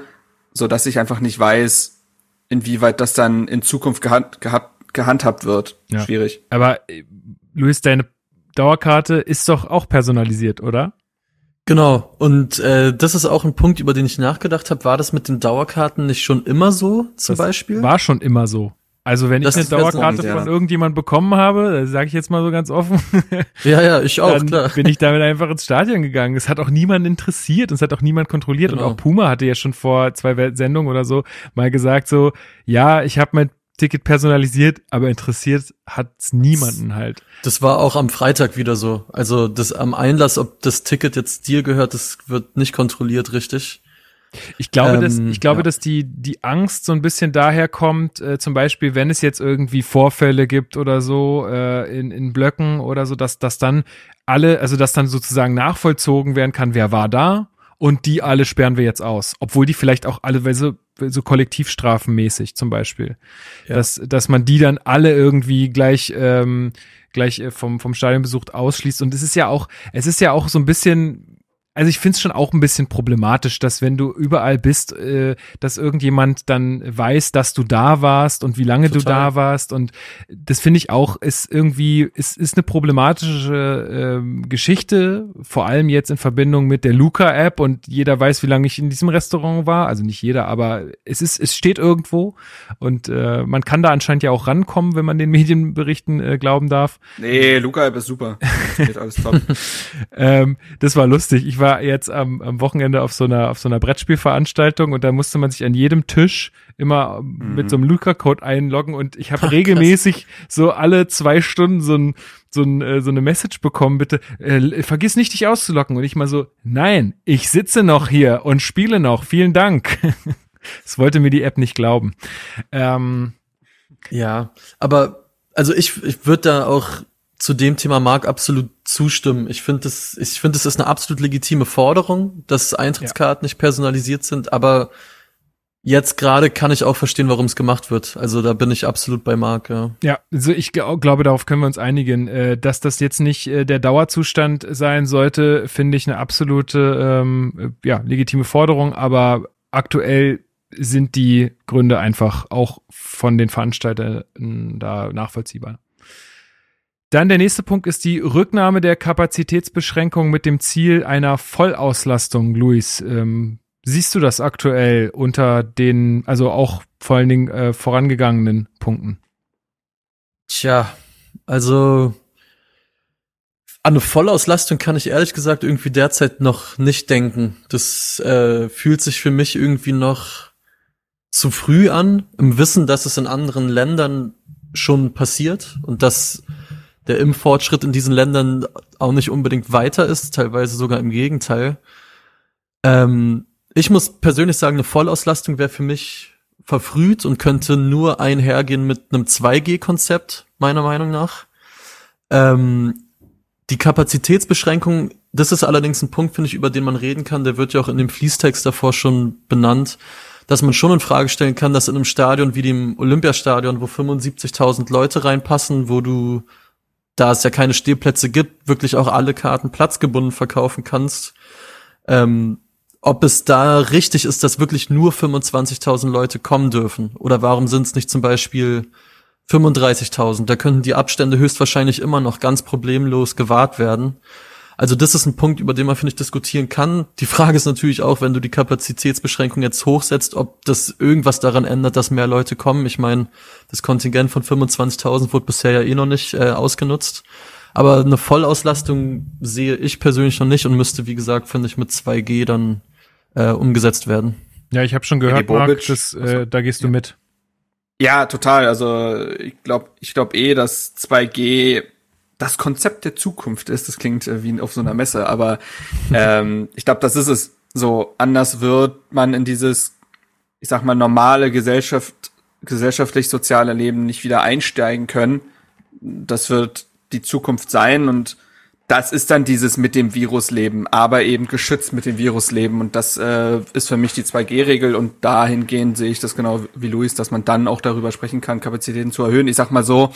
so dass ich einfach nicht weiß, inwieweit das dann in Zukunft gehand, gehand, gehandhabt wird. Ja. Schwierig. Aber äh, Luis, deine Dauerkarte ist doch auch personalisiert, oder? Genau. Und äh, das ist auch ein Punkt, über den ich nachgedacht habe. War das mit den Dauerkarten nicht schon immer so, zum das Beispiel? War schon immer so. Also wenn das ich eine Dauerkarte ja. von irgendjemand bekommen habe, sage ich jetzt mal so ganz offen. Ja, ja, ich auch, dann klar. bin ich damit einfach ins Stadion gegangen. Es hat auch niemand interessiert und es hat auch niemand kontrolliert. Genau. Und auch Puma hatte ja schon vor zwei Sendungen oder so mal gesagt so, ja, ich habe mein Ticket personalisiert, aber interessiert hat's niemanden halt. Das war auch am Freitag wieder so. Also das am Einlass, ob das Ticket jetzt dir gehört, das wird nicht kontrolliert, richtig. Ich glaube, ähm, dass, ich glaube, ja. dass die, die Angst so ein bisschen daher kommt, äh, zum Beispiel, wenn es jetzt irgendwie Vorfälle gibt oder so, äh, in, in Blöcken oder so, dass, dass dann alle, also dass dann sozusagen nachvollzogen werden kann, wer war da und die alle sperren wir jetzt aus. Obwohl die vielleicht auch alle, weil so, so kollektivstrafenmäßig zum Beispiel. Ja. Dass, dass man die dann alle irgendwie gleich, ähm, gleich äh, vom, vom Stadionbesuch ausschließt. Und es ist ja auch, es ist ja auch so ein bisschen also ich finde es schon auch ein bisschen problematisch, dass wenn du überall bist, äh, dass irgendjemand dann weiß, dass du da warst und wie lange Total. du da warst. Und das finde ich auch, ist irgendwie, ist, ist eine problematische äh, Geschichte, vor allem jetzt in Verbindung mit der Luca-App und jeder weiß, wie lange ich in diesem Restaurant war. Also nicht jeder, aber es ist, es steht irgendwo und äh, man kann da anscheinend ja auch rankommen, wenn man den Medienberichten äh, glauben darf. Nee, Luca-App ist super. Das geht alles top. ähm, das war lustig. Ich war jetzt am, am Wochenende auf so einer auf so einer Brettspielveranstaltung und da musste man sich an jedem Tisch immer mhm. mit so einem Luca-Code einloggen und ich habe regelmäßig so alle zwei Stunden so ein so, ein, äh, so eine Message bekommen, bitte äh, vergiss nicht, dich auszulocken. Und ich mal so, nein, ich sitze noch hier und spiele noch. Vielen Dank. das wollte mir die App nicht glauben. Ähm, ja, aber also ich, ich würde da auch zu dem Thema Marc absolut zustimmen. Ich finde das, ich finde, es ist eine absolut legitime Forderung, dass Eintrittskarten ja. nicht personalisiert sind, aber jetzt gerade kann ich auch verstehen, warum es gemacht wird. Also da bin ich absolut bei Marc, ja. Ja, also ich glaube, darauf können wir uns einigen. Äh, dass das jetzt nicht äh, der Dauerzustand sein sollte, finde ich eine absolute, ähm, ja, legitime Forderung, aber aktuell sind die Gründe einfach auch von den Veranstaltern da nachvollziehbar. Dann der nächste Punkt ist die Rücknahme der Kapazitätsbeschränkung mit dem Ziel einer Vollauslastung, Luis. Ähm, siehst du das aktuell unter den, also auch vor allen Dingen äh, vorangegangenen Punkten? Tja, also an eine Vollauslastung kann ich ehrlich gesagt irgendwie derzeit noch nicht denken. Das äh, fühlt sich für mich irgendwie noch zu früh an, im Wissen, dass es in anderen Ländern schon passiert und dass der Impffortschritt in diesen Ländern auch nicht unbedingt weiter ist, teilweise sogar im Gegenteil. Ähm, ich muss persönlich sagen, eine Vollauslastung wäre für mich verfrüht und könnte nur einhergehen mit einem 2G-Konzept, meiner Meinung nach. Ähm, die Kapazitätsbeschränkung, das ist allerdings ein Punkt, finde ich, über den man reden kann. Der wird ja auch in dem Fließtext davor schon benannt, dass man schon in Frage stellen kann, dass in einem Stadion wie dem Olympiastadion, wo 75.000 Leute reinpassen, wo du da es ja keine Stehplätze gibt, wirklich auch alle Karten platzgebunden verkaufen kannst. Ähm, ob es da richtig ist, dass wirklich nur 25.000 Leute kommen dürfen. Oder warum sind es nicht zum Beispiel 35.000? Da könnten die Abstände höchstwahrscheinlich immer noch ganz problemlos gewahrt werden. Also das ist ein Punkt, über den man, finde ich, diskutieren kann. Die Frage ist natürlich auch, wenn du die Kapazitätsbeschränkung jetzt hochsetzt, ob das irgendwas daran ändert, dass mehr Leute kommen. Ich meine, das Kontingent von 25.000 wurde bisher ja eh noch nicht äh, ausgenutzt. Aber eine Vollauslastung sehe ich persönlich noch nicht und müsste, wie gesagt, finde ich, mit 2G dann äh, umgesetzt werden. Ja, ich habe schon gehört, Marc, das, äh, da gehst du mit. Ja, total. Also ich glaube, ich glaube eh, dass 2G das Konzept der Zukunft ist. Das klingt äh, wie auf so einer Messe, aber ähm, ich glaube, das ist es. So anders wird man in dieses, ich sag mal, normale Gesellschaft, gesellschaftlich-soziale Leben nicht wieder einsteigen können. Das wird die Zukunft sein und das ist dann dieses mit dem Virus leben, aber eben geschützt mit dem Virus leben. Und das äh, ist für mich die 2G-Regel. Und dahingehend sehe ich das genau wie Luis, dass man dann auch darüber sprechen kann, Kapazitäten zu erhöhen. Ich sag mal so,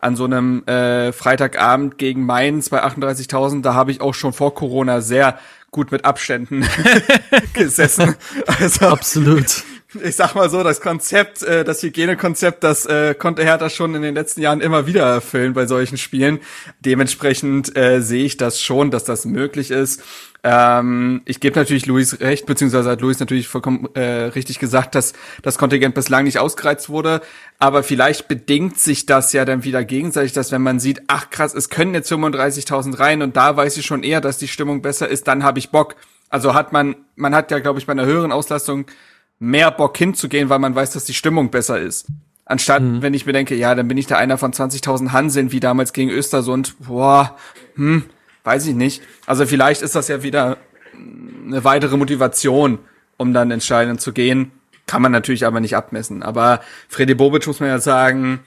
an so einem äh, Freitagabend gegen Mainz bei 38.000, da habe ich auch schon vor Corona sehr gut mit Abständen gesessen. Also absolut. Ich sag mal so, das Konzept, äh, das Hygienekonzept, das äh, konnte Hertha schon in den letzten Jahren immer wieder erfüllen bei solchen Spielen. Dementsprechend äh, sehe ich das schon, dass das möglich ist. Ähm, ich gebe natürlich Luis recht, beziehungsweise hat Luis natürlich vollkommen äh, richtig gesagt, dass das Kontingent bislang nicht ausgereizt wurde. Aber vielleicht bedingt sich das ja dann wieder gegenseitig, dass wenn man sieht, ach krass, es können jetzt 35.000 rein und da weiß ich schon eher, dass die Stimmung besser ist, dann habe ich Bock. Also hat man, man hat ja, glaube ich, bei einer höheren Auslastung mehr Bock hinzugehen, weil man weiß, dass die Stimmung besser ist. Anstatt, mhm. wenn ich mir denke, ja, dann bin ich da einer von 20.000 Hanseln, wie damals gegen Östersund, boah, hm, weiß ich nicht. Also vielleicht ist das ja wieder eine weitere Motivation, um dann entscheidend zu gehen. Kann man natürlich aber nicht abmessen. Aber Freddy Bobic muss man ja sagen,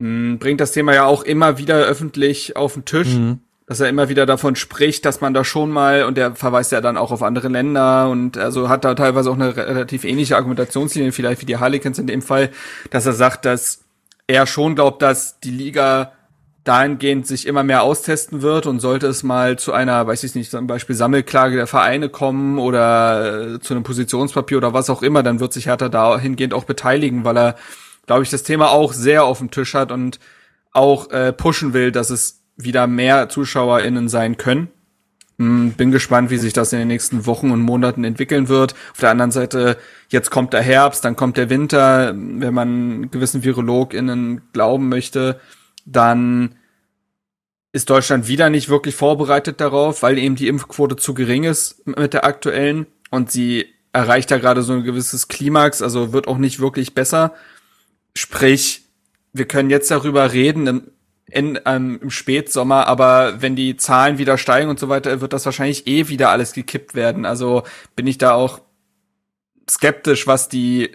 hm, bringt das Thema ja auch immer wieder öffentlich auf den Tisch. Mhm dass er immer wieder davon spricht, dass man da schon mal, und der verweist ja dann auch auf andere Länder und also hat da teilweise auch eine relativ ähnliche Argumentationslinie, vielleicht wie die Harlequins in dem Fall, dass er sagt, dass er schon glaubt, dass die Liga dahingehend sich immer mehr austesten wird und sollte es mal zu einer, weiß ich nicht, zum Beispiel Sammelklage der Vereine kommen oder äh, zu einem Positionspapier oder was auch immer, dann wird sich Hertha dahingehend auch beteiligen, weil er, glaube ich, das Thema auch sehr auf dem Tisch hat und auch äh, pushen will, dass es wieder mehr ZuschauerInnen sein können. Hm, bin gespannt, wie sich das in den nächsten Wochen und Monaten entwickeln wird. Auf der anderen Seite, jetzt kommt der Herbst, dann kommt der Winter. Wenn man gewissen VirologInnen glauben möchte, dann ist Deutschland wieder nicht wirklich vorbereitet darauf, weil eben die Impfquote zu gering ist mit der aktuellen und sie erreicht ja gerade so ein gewisses Klimax, also wird auch nicht wirklich besser. Sprich, wir können jetzt darüber reden, in, ähm, im Spätsommer, aber wenn die Zahlen wieder steigen und so weiter, wird das wahrscheinlich eh wieder alles gekippt werden. Also bin ich da auch skeptisch, was die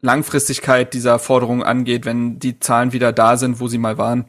Langfristigkeit dieser Forderung angeht, wenn die Zahlen wieder da sind, wo sie mal waren.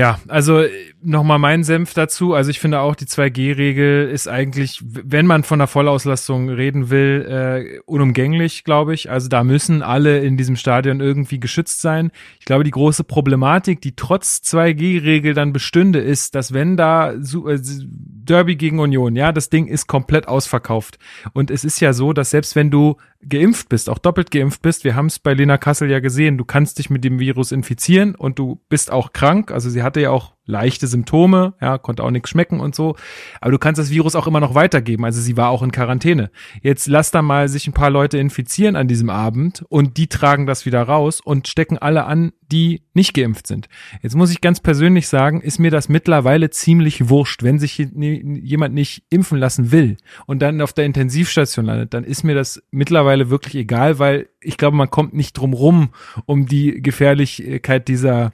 Ja, also nochmal mein Senf dazu. Also ich finde auch, die 2G-Regel ist eigentlich, wenn man von der Vollauslastung reden will, äh, unumgänglich, glaube ich. Also da müssen alle in diesem Stadion irgendwie geschützt sein. Ich glaube, die große Problematik, die trotz 2G-Regel dann bestünde, ist, dass wenn da äh, Derby gegen Union, ja, das Ding ist komplett ausverkauft. Und es ist ja so, dass selbst wenn du geimpft bist, auch doppelt geimpft bist, wir haben es bei Lena Kassel ja gesehen, du kannst dich mit dem Virus infizieren und du bist auch krank. Also sie hatte ja auch leichte Symptome, ja, konnte auch nichts schmecken und so. Aber du kannst das Virus auch immer noch weitergeben. Also sie war auch in Quarantäne. Jetzt lass da mal sich ein paar Leute infizieren an diesem Abend und die tragen das wieder raus und stecken alle an, die nicht geimpft sind. Jetzt muss ich ganz persönlich sagen, ist mir das mittlerweile ziemlich wurscht. Wenn sich jemand nicht impfen lassen will und dann auf der Intensivstation landet, dann ist mir das mittlerweile wirklich egal, weil ich glaube, man kommt nicht drum rum, um die Gefährlichkeit dieser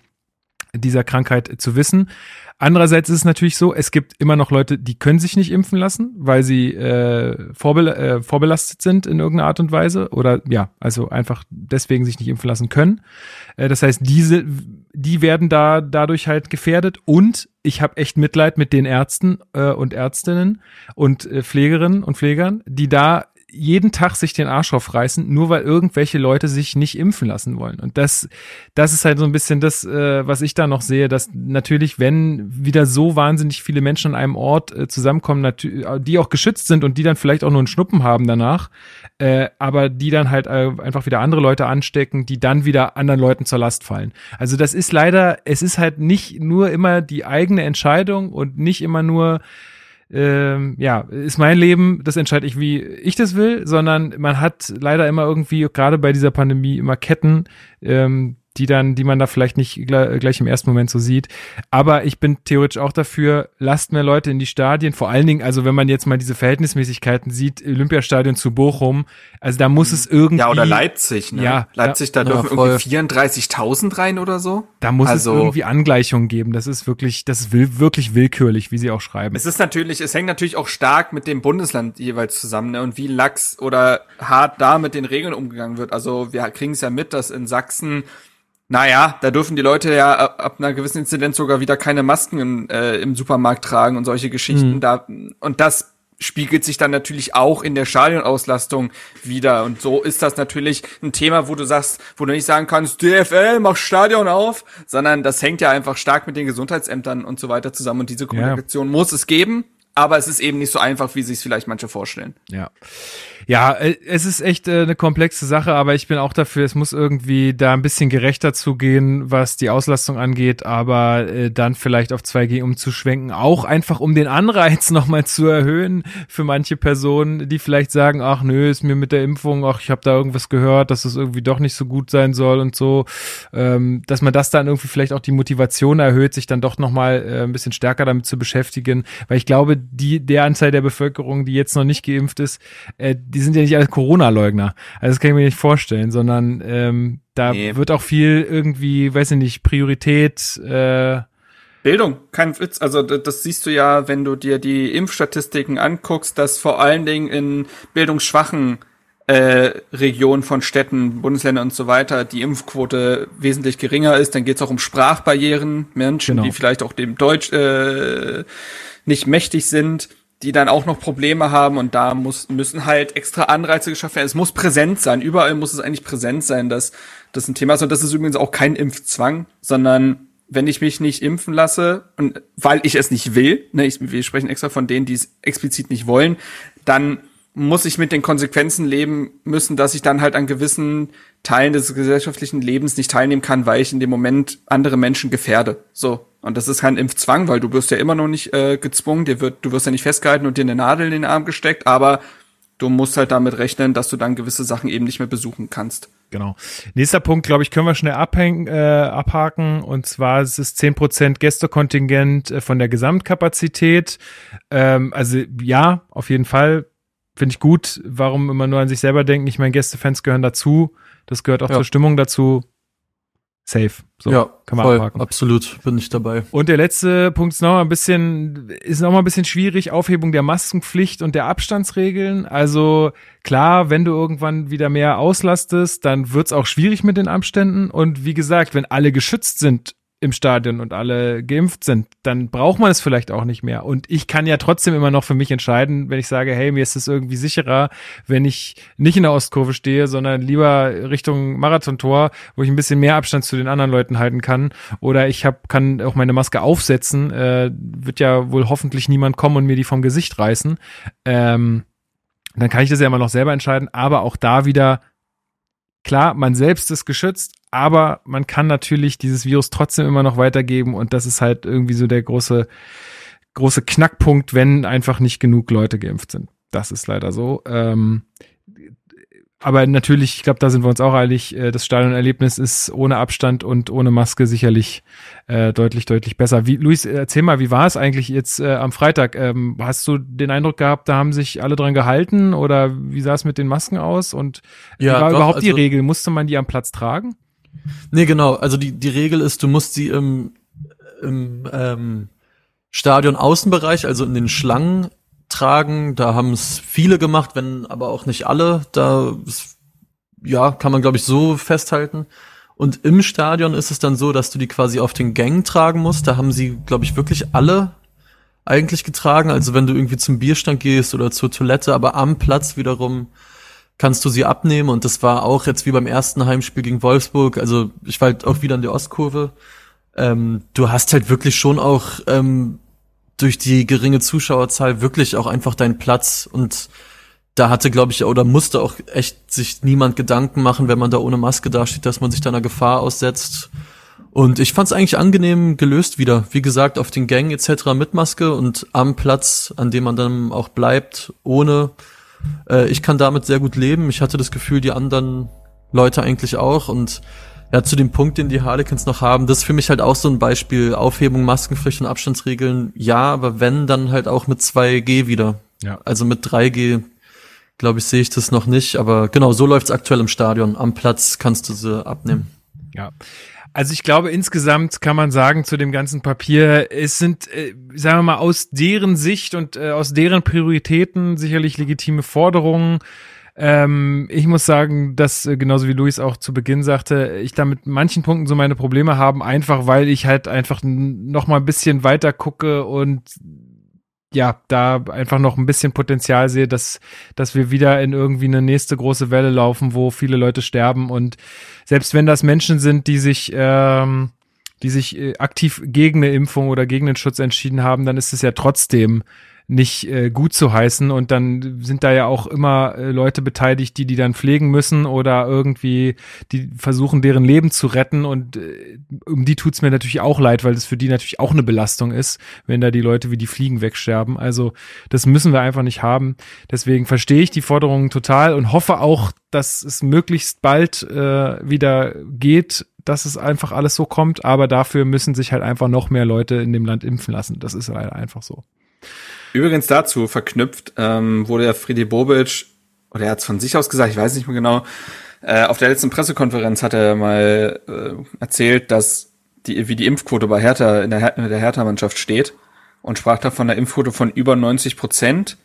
dieser Krankheit zu wissen. Andererseits ist es natürlich so, es gibt immer noch Leute, die können sich nicht impfen lassen, weil sie äh, vorbel äh, vorbelastet sind in irgendeiner Art und Weise oder ja, also einfach deswegen sich nicht impfen lassen können. Äh, das heißt, diese, die werden da dadurch halt gefährdet und ich habe echt Mitleid mit den Ärzten äh, und Ärztinnen und äh, Pflegerinnen und Pflegern, die da jeden Tag sich den Arsch aufreißen, nur weil irgendwelche Leute sich nicht impfen lassen wollen. Und das, das ist halt so ein bisschen das, äh, was ich da noch sehe, dass natürlich, wenn wieder so wahnsinnig viele Menschen an einem Ort äh, zusammenkommen, die auch geschützt sind und die dann vielleicht auch nur einen Schnuppen haben danach, äh, aber die dann halt äh, einfach wieder andere Leute anstecken, die dann wieder anderen Leuten zur Last fallen. Also das ist leider, es ist halt nicht nur immer die eigene Entscheidung und nicht immer nur ähm, ja, ist mein Leben, das entscheide ich, wie ich das will, sondern man hat leider immer irgendwie, gerade bei dieser Pandemie, immer Ketten, ähm, die dann, die man da vielleicht nicht gleich im ersten Moment so sieht. Aber ich bin theoretisch auch dafür, lasst mehr Leute in die Stadien. Vor allen Dingen, also wenn man jetzt mal diese Verhältnismäßigkeiten sieht, Olympiastadion zu Bochum, also da muss es irgendwie. Ja, oder Leipzig, ne? Ja. Leipzig, da ja, dürfen voll. irgendwie 34.000 rein oder so. Da muss also, es irgendwie Angleichungen geben. Das ist wirklich, das ist will, wirklich willkürlich, wie sie auch schreiben. Es ist natürlich, es hängt natürlich auch stark mit dem Bundesland jeweils zusammen, ne? Und wie lax oder hart da mit den Regeln umgegangen wird. Also wir kriegen es ja mit, dass in Sachsen naja, da dürfen die Leute ja ab einer gewissen Inzidenz sogar wieder keine Masken im, äh, im Supermarkt tragen und solche Geschichten. Mhm. Da, und das spiegelt sich dann natürlich auch in der Stadionauslastung wieder. Und so ist das natürlich ein Thema, wo du sagst, wo du nicht sagen kannst, DFL, mach Stadion auf, sondern das hängt ja einfach stark mit den Gesundheitsämtern und so weiter zusammen. Und diese Kommunikation ja. muss es geben. Aber es ist eben nicht so einfach, wie sich vielleicht manche vorstellen. Ja. Ja, äh, es ist echt äh, eine komplexe Sache, aber ich bin auch dafür, es muss irgendwie da ein bisschen gerechter zugehen, was die Auslastung angeht, aber äh, dann vielleicht auf 2G umzuschwenken, auch einfach um den Anreiz nochmal zu erhöhen für manche Personen, die vielleicht sagen, ach nö, ist mir mit der Impfung, ach ich habe da irgendwas gehört, dass es irgendwie doch nicht so gut sein soll und so, ähm, dass man das dann irgendwie vielleicht auch die Motivation erhöht, sich dann doch nochmal äh, ein bisschen stärker damit zu beschäftigen, weil ich glaube, die der Anzahl der Bevölkerung, die jetzt noch nicht geimpft ist, äh, die sind ja nicht alle Corona-Leugner. Also das kann ich mir nicht vorstellen, sondern ähm, da nee. wird auch viel irgendwie, weiß ich nicht, Priorität. Äh, Bildung, kein Witz. Also das siehst du ja, wenn du dir die Impfstatistiken anguckst, dass vor allen Dingen in bildungsschwachen äh, Regionen von Städten, Bundesländern und so weiter die Impfquote wesentlich geringer ist. Dann geht es auch um Sprachbarrieren, Menschen, genau. die vielleicht auch dem Deutsch äh, nicht mächtig sind die dann auch noch Probleme haben und da muss, müssen halt extra Anreize geschaffen werden. Es muss präsent sein. Überall muss es eigentlich präsent sein, dass das ein Thema ist. Und das ist übrigens auch kein Impfzwang, sondern wenn ich mich nicht impfen lasse und weil ich es nicht will, ne, ich, wir sprechen extra von denen, die es explizit nicht wollen, dann muss ich mit den Konsequenzen leben müssen, dass ich dann halt an gewissen Teilen des gesellschaftlichen Lebens nicht teilnehmen kann, weil ich in dem Moment andere Menschen gefährde. So. Und das ist kein Impfzwang, weil du wirst ja immer noch nicht äh, gezwungen, dir wird, du wirst ja nicht festgehalten und dir eine Nadel in den Arm gesteckt, aber du musst halt damit rechnen, dass du dann gewisse Sachen eben nicht mehr besuchen kannst. Genau. Nächster Punkt, glaube ich, können wir schnell abhängen, äh, abhaken. Und zwar ist es Prozent Gästekontingent äh, von der Gesamtkapazität. Ähm, also ja, auf jeden Fall finde ich gut. Warum immer nur an sich selber denken? Ich meine, Gästefans gehören dazu. Das gehört auch ja. zur Stimmung dazu. Safe. So, ja, kann man voll, abhaken. absolut, bin ich dabei. Und der letzte Punkt ist noch ein bisschen, ist noch mal ein bisschen schwierig, Aufhebung der Maskenpflicht und der Abstandsregeln. Also klar, wenn du irgendwann wieder mehr auslastest, dann wird's auch schwierig mit den Abständen. Und wie gesagt, wenn alle geschützt sind im Stadion und alle geimpft sind, dann braucht man es vielleicht auch nicht mehr. Und ich kann ja trotzdem immer noch für mich entscheiden, wenn ich sage, hey, mir ist es irgendwie sicherer, wenn ich nicht in der Ostkurve stehe, sondern lieber Richtung Marathontor, wo ich ein bisschen mehr Abstand zu den anderen Leuten halten kann. Oder ich hab, kann auch meine Maske aufsetzen. Äh, wird ja wohl hoffentlich niemand kommen und mir die vom Gesicht reißen. Ähm, dann kann ich das ja immer noch selber entscheiden. Aber auch da wieder Klar, man selbst ist geschützt, aber man kann natürlich dieses Virus trotzdem immer noch weitergeben und das ist halt irgendwie so der große, große Knackpunkt, wenn einfach nicht genug Leute geimpft sind. Das ist leider so. Ähm, aber natürlich, ich glaube, da sind wir uns auch einig, äh, das Stadionerlebnis ist ohne Abstand und ohne Maske sicherlich äh, deutlich, deutlich besser. Wie, Luis, erzähl mal, wie war es eigentlich jetzt äh, am Freitag? Ähm, hast du den Eindruck gehabt, da haben sich alle dran gehalten oder wie sah es mit den Masken aus? Und ja, wie war doch, überhaupt die also, Regel? Musste man die am Platz tragen? Nee, genau. Also die, die Regel ist, du musst sie im, im ähm, Stadion Außenbereich, also in den Schlangen tragen. Da haben es viele gemacht, wenn aber auch nicht alle. Da ist, ja, kann man glaube ich so festhalten. Und im Stadion ist es dann so, dass du die quasi auf den Gängen tragen musst. Da haben sie, glaube ich, wirklich alle eigentlich getragen. Also wenn du irgendwie zum Bierstand gehst oder zur Toilette, aber am Platz wiederum kannst du sie abnehmen. Und das war auch jetzt wie beim ersten Heimspiel gegen Wolfsburg. Also ich war halt auch wieder in der Ostkurve. Ähm, du hast halt wirklich schon auch ähm, durch die geringe Zuschauerzahl wirklich auch einfach deinen Platz und da hatte, glaube ich, oder musste auch echt sich niemand Gedanken machen, wenn man da ohne Maske dasteht, dass man sich da einer Gefahr aussetzt. Und ich fand es eigentlich angenehm gelöst wieder. Wie gesagt, auf den Gängen etc. mit Maske und am Platz, an dem man dann auch bleibt, ohne. Äh, ich kann damit sehr gut leben. Ich hatte das Gefühl, die anderen Leute eigentlich auch. Und ja, zu dem Punkt, den die Harlequins noch haben, das ist für mich halt auch so ein Beispiel. Aufhebung, Maskenpflicht und Abstandsregeln, ja, aber wenn, dann halt auch mit 2G wieder. Ja. Also mit 3G, glaube ich, sehe ich das noch nicht. Aber genau, so läuft's aktuell im Stadion. Am Platz kannst du sie abnehmen. Ja. Also ich glaube, insgesamt kann man sagen zu dem ganzen Papier, es sind, äh, sagen wir mal, aus deren Sicht und äh, aus deren Prioritäten sicherlich legitime Forderungen. Ähm, ich muss sagen, dass äh, genauso wie Luis auch zu Beginn sagte, ich da mit manchen Punkten so meine Probleme haben, einfach weil ich halt einfach noch mal ein bisschen weiter gucke und ja, da einfach noch ein bisschen Potenzial sehe, dass, dass wir wieder in irgendwie eine nächste große Welle laufen, wo viele Leute sterben. Und selbst wenn das Menschen sind, die sich, ähm, die sich äh, aktiv gegen eine Impfung oder gegen den Schutz entschieden haben, dann ist es ja trotzdem nicht äh, gut zu heißen und dann sind da ja auch immer äh, Leute beteiligt, die die dann pflegen müssen oder irgendwie die versuchen deren Leben zu retten und äh, um die tut's mir natürlich auch leid, weil das für die natürlich auch eine Belastung ist, wenn da die Leute wie die Fliegen wegsterben. Also das müssen wir einfach nicht haben. Deswegen verstehe ich die Forderungen total und hoffe auch, dass es möglichst bald äh, wieder geht, dass es einfach alles so kommt, aber dafür müssen sich halt einfach noch mehr Leute in dem Land impfen lassen. Das ist leider einfach so. Übrigens dazu verknüpft ähm, wurde ja Friedi Bobic, oder er hat es von sich aus gesagt, ich weiß nicht mehr genau, äh, auf der letzten Pressekonferenz hat er mal äh, erzählt, dass die, wie die Impfquote bei Hertha in der, der Hertha-Mannschaft steht und sprach da von einer Impfquote von über 90 Prozent,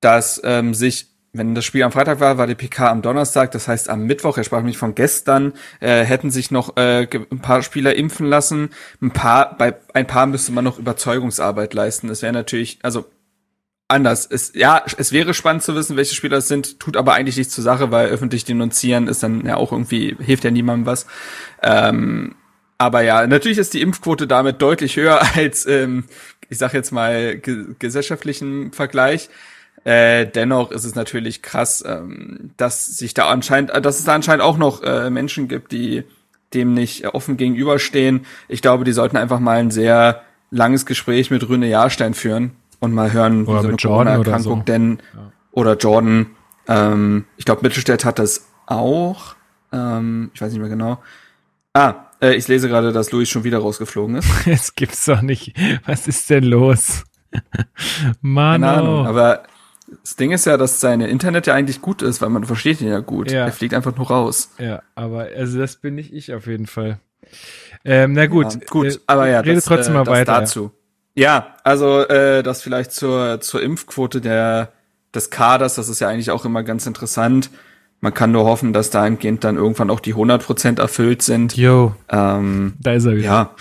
dass ähm, sich wenn das Spiel am Freitag war, war die PK am Donnerstag, das heißt am Mittwoch, er sprach mich von gestern, äh, hätten sich noch äh, ein paar Spieler impfen lassen. Ein paar, bei ein paar müsste man noch Überzeugungsarbeit leisten. Das wäre natürlich, also anders. Es, ja, es wäre spannend zu wissen, welche Spieler es sind, tut aber eigentlich nichts zur Sache, weil öffentlich denunzieren ist dann ja auch irgendwie, hilft ja niemandem was. Ähm, aber ja, natürlich ist die Impfquote damit deutlich höher als, ähm, ich sag jetzt mal, ge gesellschaftlichen Vergleich. Äh, dennoch ist es natürlich krass, ähm, dass sich da anscheinend, äh, dass es da anscheinend auch noch äh, Menschen gibt, die dem nicht offen gegenüberstehen. Ich glaube, die sollten einfach mal ein sehr langes Gespräch mit Rüne Jahrstein führen und mal hören, oder so eine Corona-Erkrankung so. denn ja. oder Jordan. Ähm, ich glaube, Mittelstädt hat das auch. Ähm, ich weiß nicht mehr genau. Ah, äh, ich lese gerade, dass Luis schon wieder rausgeflogen ist. Es gibt's doch nicht. Was ist denn los? Mano. Keine Ahnung, aber das Ding ist ja, dass seine Internet ja eigentlich gut ist, weil man versteht ihn ja gut. Ja. Er fliegt einfach nur raus. Ja, aber also das bin nicht ich auf jeden Fall. Ähm, na gut, ja, gut, äh, aber ja, rede das, trotzdem mal äh, weiter. Dazu. Ja, also äh, das vielleicht zur zur Impfquote der des Kaders, das ist ja eigentlich auch immer ganz interessant. Man kann nur hoffen, dass dahingehend dann irgendwann auch die 100% erfüllt sind. Jo. Ähm, da ist er wieder. Ja,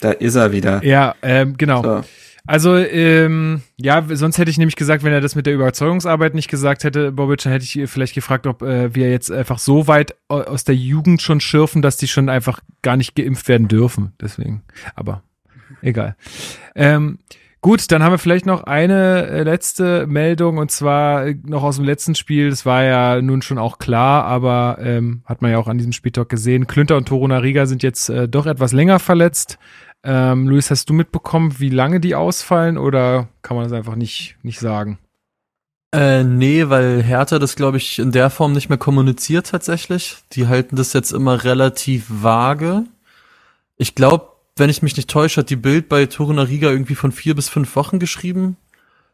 da ist er wieder. Ja, ähm, genau. So. Also, ähm, ja, sonst hätte ich nämlich gesagt, wenn er das mit der Überzeugungsarbeit nicht gesagt hätte, Bobic, dann hätte ich vielleicht gefragt, ob äh, wir jetzt einfach so weit aus der Jugend schon schürfen, dass die schon einfach gar nicht geimpft werden dürfen. Deswegen. Aber egal. Ähm, Gut, dann haben wir vielleicht noch eine äh, letzte Meldung und zwar äh, noch aus dem letzten Spiel. Das war ja nun schon auch klar, aber ähm, hat man ja auch an diesem Spieltag gesehen. Klünter und Toruna Riga sind jetzt äh, doch etwas länger verletzt. Ähm, Luis, hast du mitbekommen, wie lange die ausfallen oder kann man das einfach nicht, nicht sagen? Äh, nee, weil Hertha das, glaube ich, in der Form nicht mehr kommuniziert tatsächlich. Die halten das jetzt immer relativ vage. Ich glaube, wenn ich mich nicht täusche, hat die Bild bei Toruna Riga irgendwie von vier bis fünf Wochen geschrieben.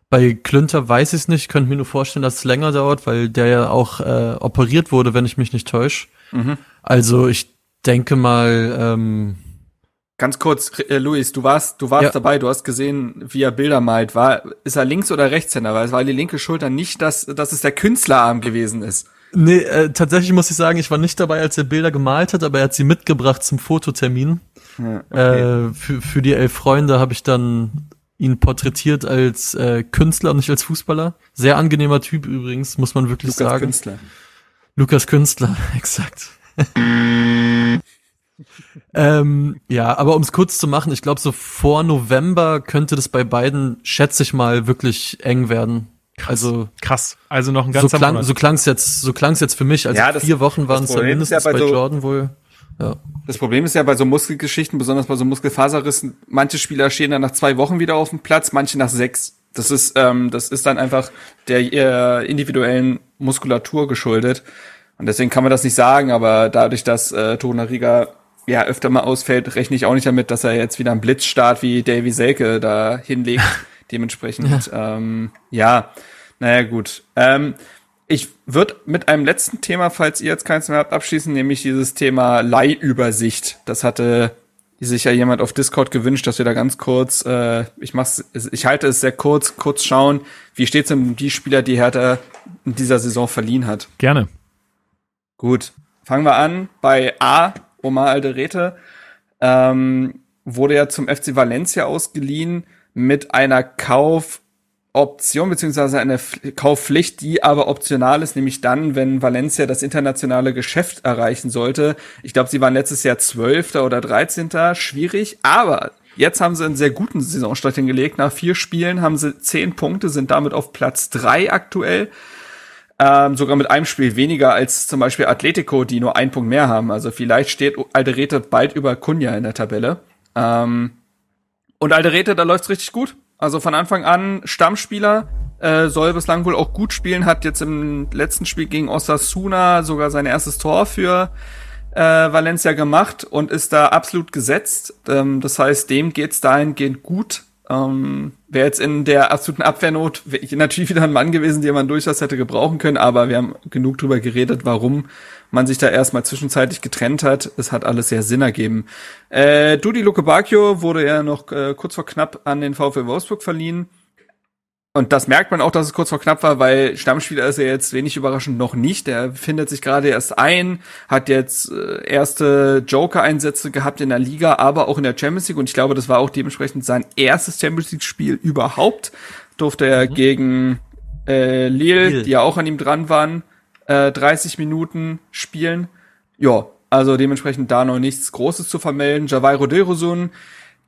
Bei Klünter weiß ich es nicht, könnte mir nur vorstellen, dass es länger dauert, weil der ja auch äh, operiert wurde, wenn ich mich nicht täusche. Mhm. Also ich denke mal, ähm, Ganz kurz, äh, Luis, du warst, du warst ja. dabei, du hast gesehen, wie er Bilder malt. War, ist er Links- oder Rechtshänder? Weil es war die linke Schulter nicht, dass, dass es der Künstlerarm gewesen ist. Nee, äh, tatsächlich muss ich sagen, ich war nicht dabei, als er Bilder gemalt hat, aber er hat sie mitgebracht zum Fototermin. Ja, okay. äh, für, für die elf Freunde habe ich dann ihn porträtiert als äh, Künstler und nicht als Fußballer. Sehr angenehmer Typ übrigens, muss man wirklich Lukas sagen. Künstler. Lukas Künstler, exakt. Ähm, ja, aber um es kurz zu machen, ich glaube, so vor November könnte das bei beiden, schätze ich mal, wirklich eng werden. Krass. Also krass. Also noch ein ganzer so klang, Monat. So klang's jetzt, so klang's jetzt für mich. Also ja, das, vier Wochen waren es ja mindestens ja bei, bei so, Jordan wohl. Ja. Das Problem ist ja bei so Muskelgeschichten, besonders bei so Muskelfaserrissen, manche Spieler stehen dann nach zwei Wochen wieder auf dem Platz, manche nach sechs. Das ist, ähm, das ist dann einfach der äh, individuellen Muskulatur geschuldet. Und deswegen kann man das nicht sagen, aber dadurch, dass äh, Tonariga ja öfter mal ausfällt, rechne ich auch nicht damit, dass er jetzt wieder einen Blitzstart wie Davy Selke da hinlegt. Dementsprechend, ja, ähm, ja naja, gut. Ähm, ich würde mit einem letzten Thema, falls ihr jetzt keins mehr habt, abschließen, nämlich dieses Thema Leihübersicht. Das hatte sich ja jemand auf Discord gewünscht, dass wir da ganz kurz, äh, ich mach's, ich halte es sehr kurz, kurz schauen, wie steht's denn um die Spieler, die Hertha in dieser Saison verliehen hat. Gerne. Gut, fangen wir an bei A, Omar Alderete. Ähm, wurde ja zum FC Valencia ausgeliehen mit einer Kaufoption beziehungsweise einer Kaufpflicht, die aber optional ist, nämlich dann, wenn Valencia das internationale Geschäft erreichen sollte. Ich glaube, sie waren letztes Jahr Zwölfter oder Dreizehnter, schwierig, aber Jetzt haben sie einen sehr guten Saisonstart hingelegt. Nach vier Spielen haben sie zehn Punkte, sind damit auf Platz drei aktuell. Ähm, sogar mit einem Spiel weniger als zum Beispiel Atletico, die nur einen Punkt mehr haben. Also vielleicht steht Alderete bald über Kunja in der Tabelle. Ähm, und Alderete, da läuft's richtig gut. Also von Anfang an Stammspieler, äh, soll bislang wohl auch gut spielen, hat jetzt im letzten Spiel gegen Osasuna sogar sein erstes Tor für äh, Valencia gemacht und ist da absolut gesetzt. Ähm, das heißt, dem geht's dahingehend gut. Ähm, Wäre jetzt in der absoluten Abwehrnot natürlich wieder ein Mann gewesen, den man durchaus hätte gebrauchen können, aber wir haben genug drüber geredet, warum man sich da erstmal zwischenzeitlich getrennt hat. Es hat alles sehr Sinn ergeben. Äh, Dudi Luke Bacchio wurde ja noch äh, kurz vor knapp an den VfL Wolfsburg verliehen. Und das merkt man auch, dass es kurz vor knapp war, weil Stammspieler ist er jetzt wenig überraschend noch nicht. Er findet sich gerade erst ein, hat jetzt äh, erste Joker-Einsätze gehabt in der Liga, aber auch in der Champions League. Und ich glaube, das war auch dementsprechend sein erstes Champions League-Spiel überhaupt. Durfte er mhm. gegen äh, Lille, Lille, die ja auch an ihm dran waren, äh, 30 Minuten spielen. Ja, also dementsprechend da noch nichts Großes zu vermelden. Javairo Derosun,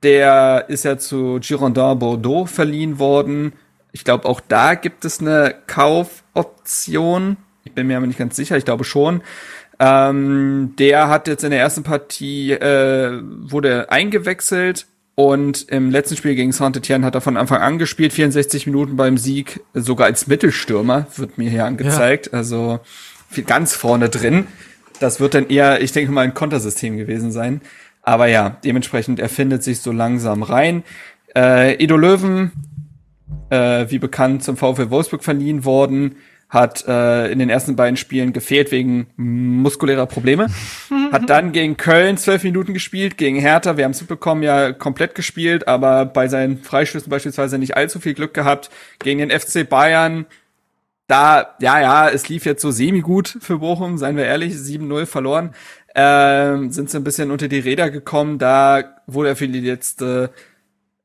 der ist ja zu Girondin Bordeaux verliehen worden ich glaube, auch da gibt es eine Kaufoption. Ich bin mir aber nicht ganz sicher, ich glaube schon. Ähm, der hat jetzt in der ersten Partie, äh, wurde eingewechselt und im letzten Spiel gegen Saint-Etienne hat er von Anfang an gespielt, 64 Minuten beim Sieg, sogar als Mittelstürmer, wird mir hier angezeigt. Ja. Also ganz vorne drin. Das wird dann eher, ich denke mal, ein Kontersystem gewesen sein. Aber ja, dementsprechend, er findet sich so langsam rein. Äh, Edo Löwen äh, wie bekannt zum VfL Wolfsburg verliehen worden, hat äh, in den ersten beiden Spielen gefehlt wegen muskulärer Probleme, hat dann gegen Köln zwölf Minuten gespielt, gegen Hertha, wir haben es mitbekommen, ja komplett gespielt, aber bei seinen Freischüssen beispielsweise nicht allzu viel Glück gehabt, gegen den FC Bayern da, ja, ja, es lief jetzt so semi-gut für Bochum, seien wir ehrlich, 7-0 verloren, ähm, sind sie ein bisschen unter die Räder gekommen, da wurde er für die letzte,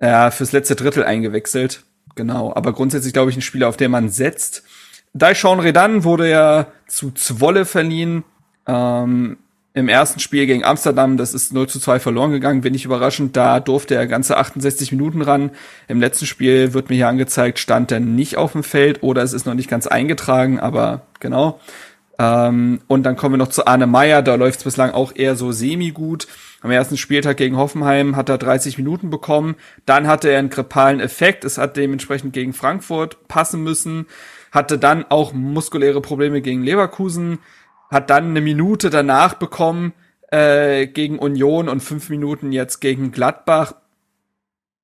ja, fürs letzte Drittel eingewechselt Genau, aber grundsätzlich glaube ich ein Spieler, auf den man setzt. Daishon Redan wurde ja zu Zwolle verliehen. Ähm, Im ersten Spiel gegen Amsterdam, das ist 0 zu 2 verloren gegangen, wenig überraschend. Da durfte er ganze 68 Minuten ran. Im letzten Spiel wird mir hier angezeigt, stand er nicht auf dem Feld oder es ist noch nicht ganz eingetragen, aber genau. Ähm, und dann kommen wir noch zu Arne Meyer, da läuft es bislang auch eher so semi-gut. Am ersten Spieltag gegen Hoffenheim hat er 30 Minuten bekommen. Dann hatte er einen grippalen Effekt. Es hat dementsprechend gegen Frankfurt passen müssen. Hatte dann auch muskuläre Probleme gegen Leverkusen. Hat dann eine Minute danach bekommen äh, gegen Union und fünf Minuten jetzt gegen Gladbach.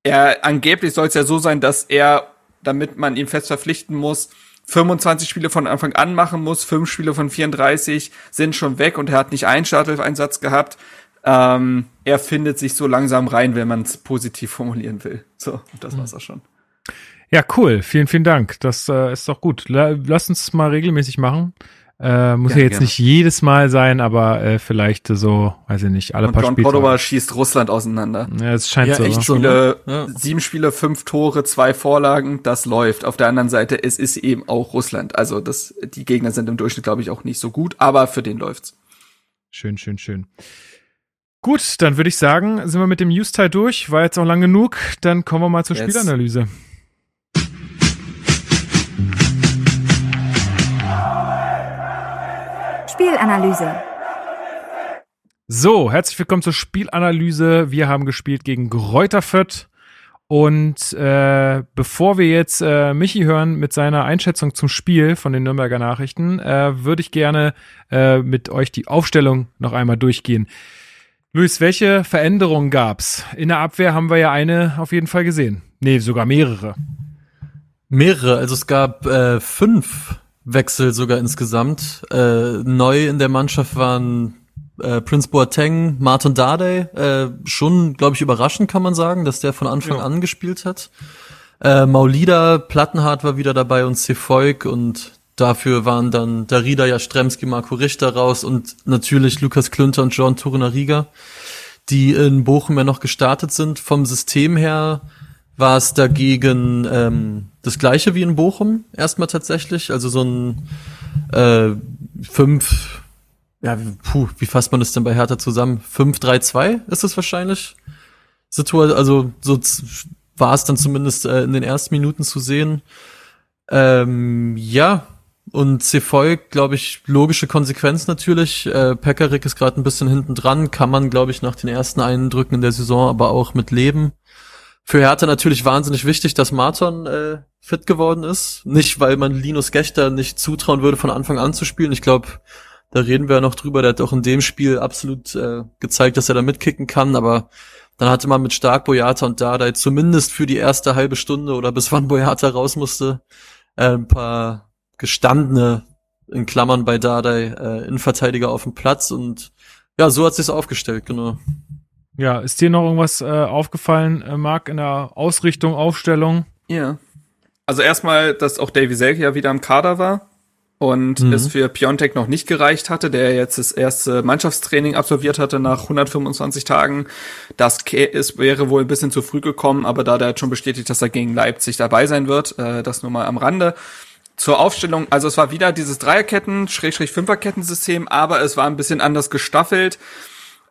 Er angeblich soll es ja so sein, dass er, damit man ihn fest verpflichten muss, 25 Spiele von Anfang an machen muss, fünf Spiele von 34 sind schon weg und er hat nicht einen Startelf-Einsatz gehabt. Ähm, er findet sich so langsam rein, wenn man es positiv formulieren will. So, das war's auch schon. Ja, cool. Vielen, vielen Dank. Das äh, ist doch gut. La lass uns mal regelmäßig machen. Äh, muss ja, ja jetzt gerne. nicht jedes Mal sein, aber äh, vielleicht so, weiß ich nicht, alle Und paar John Spiele. Cordoba schießt Russland auseinander. Ja, es scheint ja, so. Echt so Spiele, ne? ja. Sieben Spiele, fünf Tore, zwei Vorlagen, das läuft. Auf der anderen Seite, es ist eben auch Russland. Also das, die Gegner sind im Durchschnitt, glaube ich, auch nicht so gut, aber für den läuft's. Schön, schön, schön. Gut, dann würde ich sagen, sind wir mit dem News-Teil durch. War jetzt auch lang genug. Dann kommen wir mal zur yes. Spielanalyse. Spielanalyse. So, herzlich willkommen zur Spielanalyse. Wir haben gespielt gegen Fürth. Und äh, bevor wir jetzt äh, Michi hören mit seiner Einschätzung zum Spiel von den Nürnberger Nachrichten, äh, würde ich gerne äh, mit euch die Aufstellung noch einmal durchgehen. Luis, welche Veränderungen gab's? In der Abwehr haben wir ja eine auf jeden Fall gesehen. Nee, sogar mehrere. Mehrere, also es gab äh, fünf Wechsel sogar insgesamt. Äh, neu in der Mannschaft waren äh, Prince Boateng, Martin Dardai. Äh, schon, glaube ich, überraschend kann man sagen, dass der von Anfang ja. an gespielt hat. Äh, Maulida, Plattenhardt war wieder dabei und Cefoik und Dafür waren dann Darida Jastremski, Marco Richter raus und natürlich Lukas Klünter und John Turner-Rieger, die in Bochum ja noch gestartet sind. Vom System her war es dagegen ähm, das gleiche wie in Bochum erstmal tatsächlich. Also so ein äh, fünf, ja, puh, wie fasst man das denn bei Hertha zusammen? 5-3-2 ist es wahrscheinlich. Situation, also so war es dann zumindest äh, in den ersten Minuten zu sehen. Ähm, ja, und Cefoy, glaube ich, logische Konsequenz natürlich. Äh, Pekarik ist gerade ein bisschen hinten dran, kann man, glaube ich, nach den ersten Eindrücken in der Saison aber auch mit leben. Für Hertha natürlich wahnsinnig wichtig, dass Marton äh, fit geworden ist. Nicht, weil man Linus Gechter nicht zutrauen würde, von Anfang an zu spielen. Ich glaube, da reden wir ja noch drüber. Der hat auch in dem Spiel absolut äh, gezeigt, dass er da mitkicken kann. Aber dann hatte man mit Stark, Boyata und Dardai zumindest für die erste halbe Stunde oder bis wann Boyata raus musste, äh, ein paar gestandene, in Klammern bei Dardai, äh, Innenverteidiger auf dem Platz. Und ja, so hat sich's aufgestellt, genau. Ja, ist dir noch irgendwas äh, aufgefallen, äh, Marc, in der Ausrichtung, Aufstellung? Ja. Also erstmal, dass auch Davy Selke ja wieder im Kader war und mhm. es für Piontek noch nicht gereicht hatte, der jetzt das erste Mannschaftstraining absolviert hatte nach 125 Tagen. Das ist, wäre wohl ein bisschen zu früh gekommen, aber da der hat schon bestätigt, dass er gegen Leipzig dabei sein wird, äh, das nur mal am Rande. Zur Aufstellung, also es war wieder dieses Dreierketten, Schrägstrich Fünferkettensystem, aber es war ein bisschen anders gestaffelt.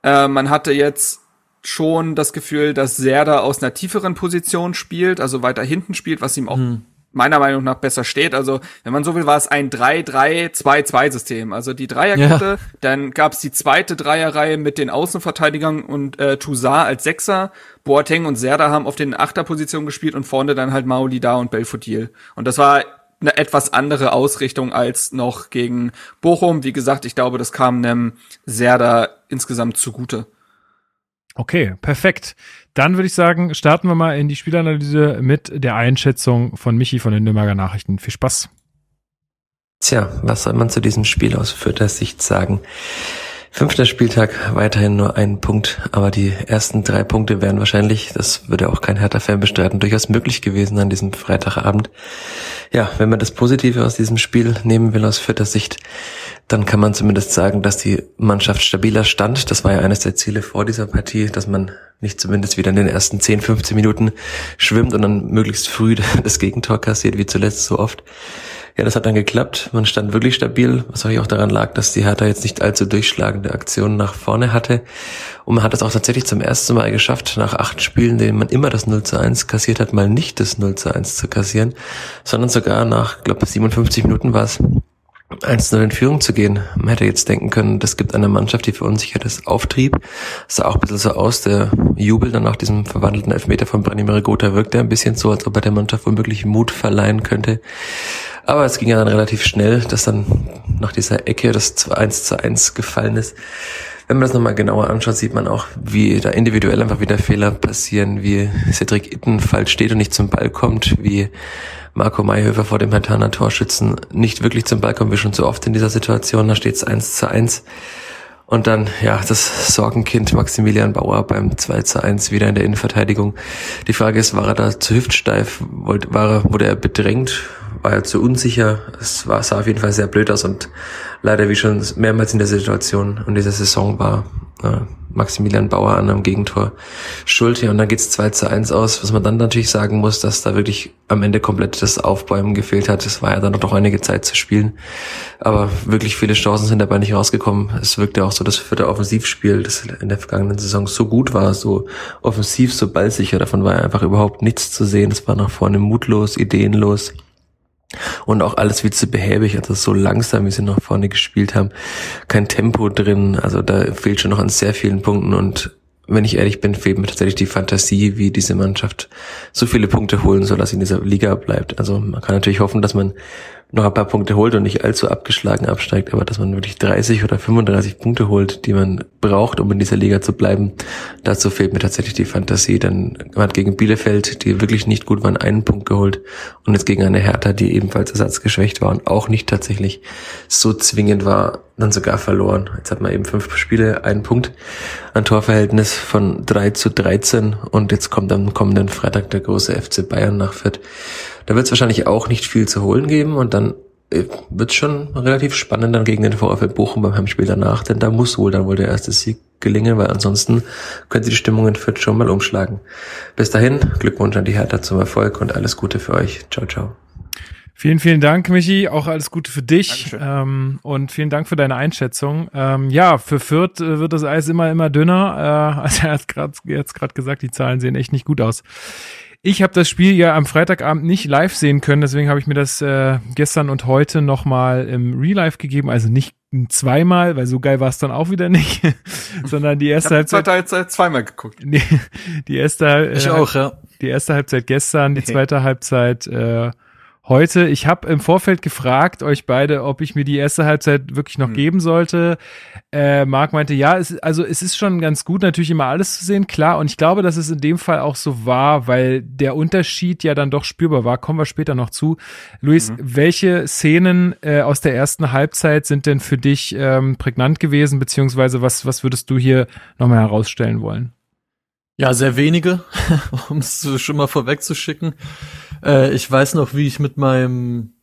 Äh, man hatte jetzt schon das Gefühl, dass Serda aus einer tieferen Position spielt, also weiter hinten spielt, was ihm auch mhm. meiner Meinung nach besser steht. Also, wenn man so will, war es ein 3-3-2-2-System. Also die Dreierkette, ja. dann gab es die zweite Dreierreihe mit den Außenverteidigern und äh, Toussaint als Sechser. Boateng und Serda haben auf den Achterpositionen gespielt und vorne dann halt Maoli da und Belfodil. Und das war eine etwas andere Ausrichtung als noch gegen Bochum. Wie gesagt, ich glaube, das kam nem Serda insgesamt zugute. Okay, perfekt. Dann würde ich sagen, starten wir mal in die Spielanalyse mit der Einschätzung von Michi von den Nürnberger Nachrichten. Viel Spaß. Tja, was soll man zu diesem Spiel aus Fürther Sicht sagen? Fünfter Spieltag, weiterhin nur ein Punkt, aber die ersten drei Punkte wären wahrscheinlich, das würde auch kein Hertha-Fan bestreiten, durchaus möglich gewesen an diesem Freitagabend. Ja, wenn man das Positive aus diesem Spiel nehmen will aus vierter Sicht, dann kann man zumindest sagen, dass die Mannschaft stabiler stand. Das war ja eines der Ziele vor dieser Partie, dass man nicht zumindest wieder in den ersten 10, 15 Minuten schwimmt und dann möglichst früh das Gegentor kassiert, wie zuletzt so oft. Ja, das hat dann geklappt. Man stand wirklich stabil, was auch daran lag, dass die Hertha jetzt nicht allzu durchschlagende Aktionen nach vorne hatte. Und man hat es auch tatsächlich zum ersten Mal geschafft, nach acht Spielen, denen man immer das 0 zu 1 kassiert hat, mal nicht das 0 zu 1 zu kassieren, sondern sogar nach, glaube 57 Minuten war es, 1-0 in Führung zu gehen. Man hätte jetzt denken können, das gibt eine Mannschaft, die verunsichert ist, Auftrieb. Es sah auch ein bisschen so aus, der Jubel dann nach diesem verwandelten Elfmeter von Branimir Gotha wirkte ein bisschen so, als ob er der Mannschaft womöglich Mut verleihen könnte. Aber es ging ja dann relativ schnell, dass dann nach dieser Ecke das 1 zu 1 gefallen ist. Wenn man das nochmal genauer anschaut, sieht man auch, wie da individuell einfach wieder Fehler passieren, wie Cedric Itten falsch steht und nicht zum Ball kommt, wie Marco Mayhöfer vor dem Hertaner Torschützen nicht wirklich zum Ball kommt, wie schon so oft in dieser Situation. Da steht es 1 zu 1. Und dann, ja, das Sorgenkind Maximilian Bauer beim 2 zu 1 wieder in der Innenverteidigung. Die Frage ist, war er da zu hüftsteif? War wurde er bedrängt? war er zu unsicher. Es war, sah auf jeden Fall sehr blöd aus und leider wie schon mehrmals in der Situation und dieser Saison war äh, Maximilian Bauer an einem Gegentor schuld. Ja, und dann geht's 2 zu 1 aus, was man dann natürlich sagen muss, dass da wirklich am Ende komplett das Aufbäumen gefehlt hat. Es war ja dann noch einige Zeit zu spielen. Aber wirklich viele Chancen sind dabei nicht rausgekommen. Es wirkte auch so, dass für das Offensivspiel, das in der vergangenen Saison so gut war, so offensiv, so ballsicher, davon war einfach überhaupt nichts zu sehen. Es war nach vorne mutlos, ideenlos. Und auch alles viel zu behäbig, also so langsam, wie sie nach vorne gespielt haben. Kein Tempo drin, also da fehlt schon noch an sehr vielen Punkten und wenn ich ehrlich bin, fehlt mir tatsächlich die Fantasie, wie diese Mannschaft so viele Punkte holen soll, dass sie in dieser Liga bleibt. Also man kann natürlich hoffen, dass man noch ein paar Punkte holt und nicht allzu abgeschlagen absteigt, aber dass man wirklich 30 oder 35 Punkte holt, die man braucht, um in dieser Liga zu bleiben, dazu fehlt mir tatsächlich die Fantasie. Dann hat gegen Bielefeld, die wirklich nicht gut waren, einen Punkt geholt und jetzt gegen eine Hertha, die ebenfalls ersatzgeschwächt war und auch nicht tatsächlich so zwingend war, dann sogar verloren. Jetzt hat man eben fünf Spiele, einen Punkt, ein Torverhältnis von 3 zu 13 und jetzt kommt am kommenden Freitag der große FC Bayern nach Fürth. Da wird es wahrscheinlich auch nicht viel zu holen geben und dann äh, wird es schon relativ spannend dann gegen den VfL Bochum beim Heimspiel danach, denn da muss wohl dann wohl der erste Sieg gelingen, weil ansonsten könnte die Stimmung in Fürth schon mal umschlagen. Bis dahin, Glückwunsch an die Hertha zum Erfolg und alles Gute für euch. Ciao, ciao. Vielen, vielen Dank, Michi. Auch alles Gute für dich. Ähm, und vielen Dank für deine Einschätzung. Ähm, ja, für Fürth äh, wird das Eis immer, immer dünner. Äh, also er hat grad, jetzt gerade gesagt, die Zahlen sehen echt nicht gut aus. Ich habe das Spiel ja am Freitagabend nicht live sehen können, deswegen habe ich mir das äh, gestern und heute nochmal im Real Life gegeben. Also nicht zweimal, weil so geil war es dann auch wieder nicht, sondern die erste Halbzeit. Halbzeit zweimal geguckt. Die, die erste, ich äh, auch, ja. Die erste Halbzeit gestern, die zweite Halbzeit äh, heute. Ich habe im Vorfeld gefragt euch beide, ob ich mir die erste Halbzeit wirklich noch mhm. geben sollte. Äh, Marc meinte, ja, es, also es ist schon ganz gut, natürlich immer alles zu sehen, klar. Und ich glaube, dass es in dem Fall auch so war, weil der Unterschied ja dann doch spürbar war. Kommen wir später noch zu. Luis, mhm. welche Szenen äh, aus der ersten Halbzeit sind denn für dich ähm, prägnant gewesen, beziehungsweise was, was würdest du hier nochmal herausstellen wollen? Ja, sehr wenige, um es schon mal vorwegzuschicken. Äh, ich weiß noch, wie ich mit meinem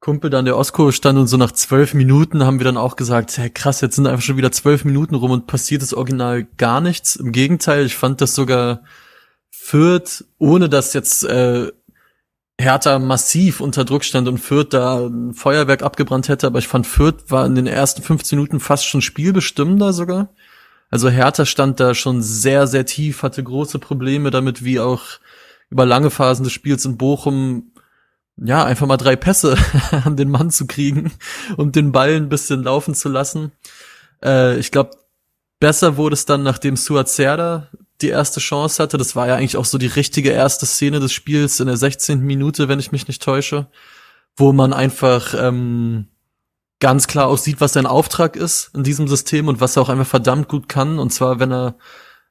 Kumpel dann der Osko stand und so nach zwölf Minuten haben wir dann auch gesagt, hey, krass, jetzt sind einfach schon wieder zwölf Minuten rum und passiert das Original gar nichts. Im Gegenteil, ich fand das sogar Fürth, ohne dass jetzt äh, Hertha massiv unter Druck stand und Fürth da ein Feuerwerk abgebrannt hätte, aber ich fand Fürth war in den ersten 15 Minuten fast schon spielbestimmender sogar. Also Hertha stand da schon sehr, sehr tief, hatte große Probleme damit, wie auch über lange Phasen des Spiels in Bochum ja, einfach mal drei Pässe an den Mann zu kriegen und den Ball ein bisschen laufen zu lassen. Äh, ich glaube, besser wurde es dann, nachdem Suat Serda die erste Chance hatte. Das war ja eigentlich auch so die richtige erste Szene des Spiels in der 16. Minute, wenn ich mich nicht täusche, wo man einfach ähm, ganz klar auch sieht, was sein Auftrag ist in diesem System und was er auch einfach verdammt gut kann. Und zwar, wenn er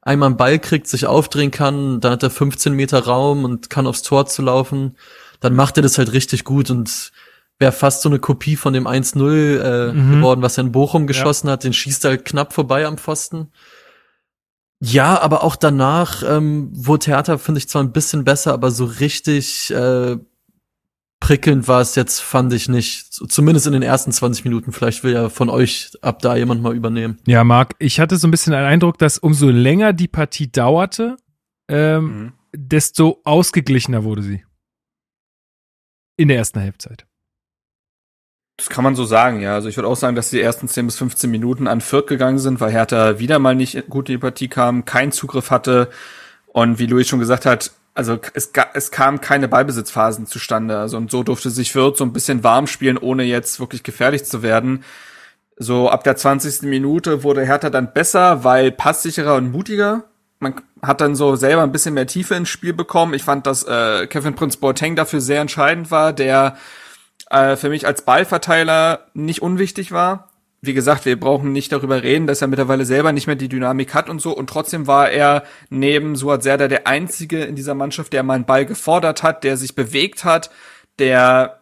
einmal einen Ball kriegt, sich aufdrehen kann, dann hat er 15 Meter Raum und kann aufs Tor zu laufen, dann macht er das halt richtig gut und wäre fast so eine Kopie von dem 1-0 äh, mhm. geworden, was er in Bochum geschossen ja. hat, den schießt er halt knapp vorbei am Pfosten. Ja, aber auch danach ähm, wurde Theater, finde ich, zwar ein bisschen besser, aber so richtig äh, prickelnd war es jetzt, fand ich nicht. Zumindest in den ersten 20 Minuten. Vielleicht will ja von euch ab da jemand mal übernehmen. Ja, Marc, ich hatte so ein bisschen den Eindruck, dass umso länger die Partie dauerte, ähm, mhm. desto ausgeglichener wurde sie. In der ersten Halbzeit. Das kann man so sagen, ja. Also ich würde auch sagen, dass die ersten 10 bis 15 Minuten an Fürth gegangen sind, weil Hertha wieder mal nicht gut in die Partie kam, keinen Zugriff hatte. Und wie Luis schon gesagt hat, also es, es kam keine Ballbesitzphasen zustande. Also und so durfte sich Fürth so ein bisschen warm spielen, ohne jetzt wirklich gefährlich zu werden. So ab der 20. Minute wurde Hertha dann besser, weil passsicherer und mutiger. Man hat dann so selber ein bisschen mehr Tiefe ins Spiel bekommen. Ich fand, dass äh, Kevin Prince Boateng dafür sehr entscheidend war, der äh, für mich als Ballverteiler nicht unwichtig war wie gesagt, wir brauchen nicht darüber reden, dass er mittlerweile selber nicht mehr die Dynamik hat und so. Und trotzdem war er neben Suat Serdar der Einzige in dieser Mannschaft, der mal einen Ball gefordert hat, der sich bewegt hat, der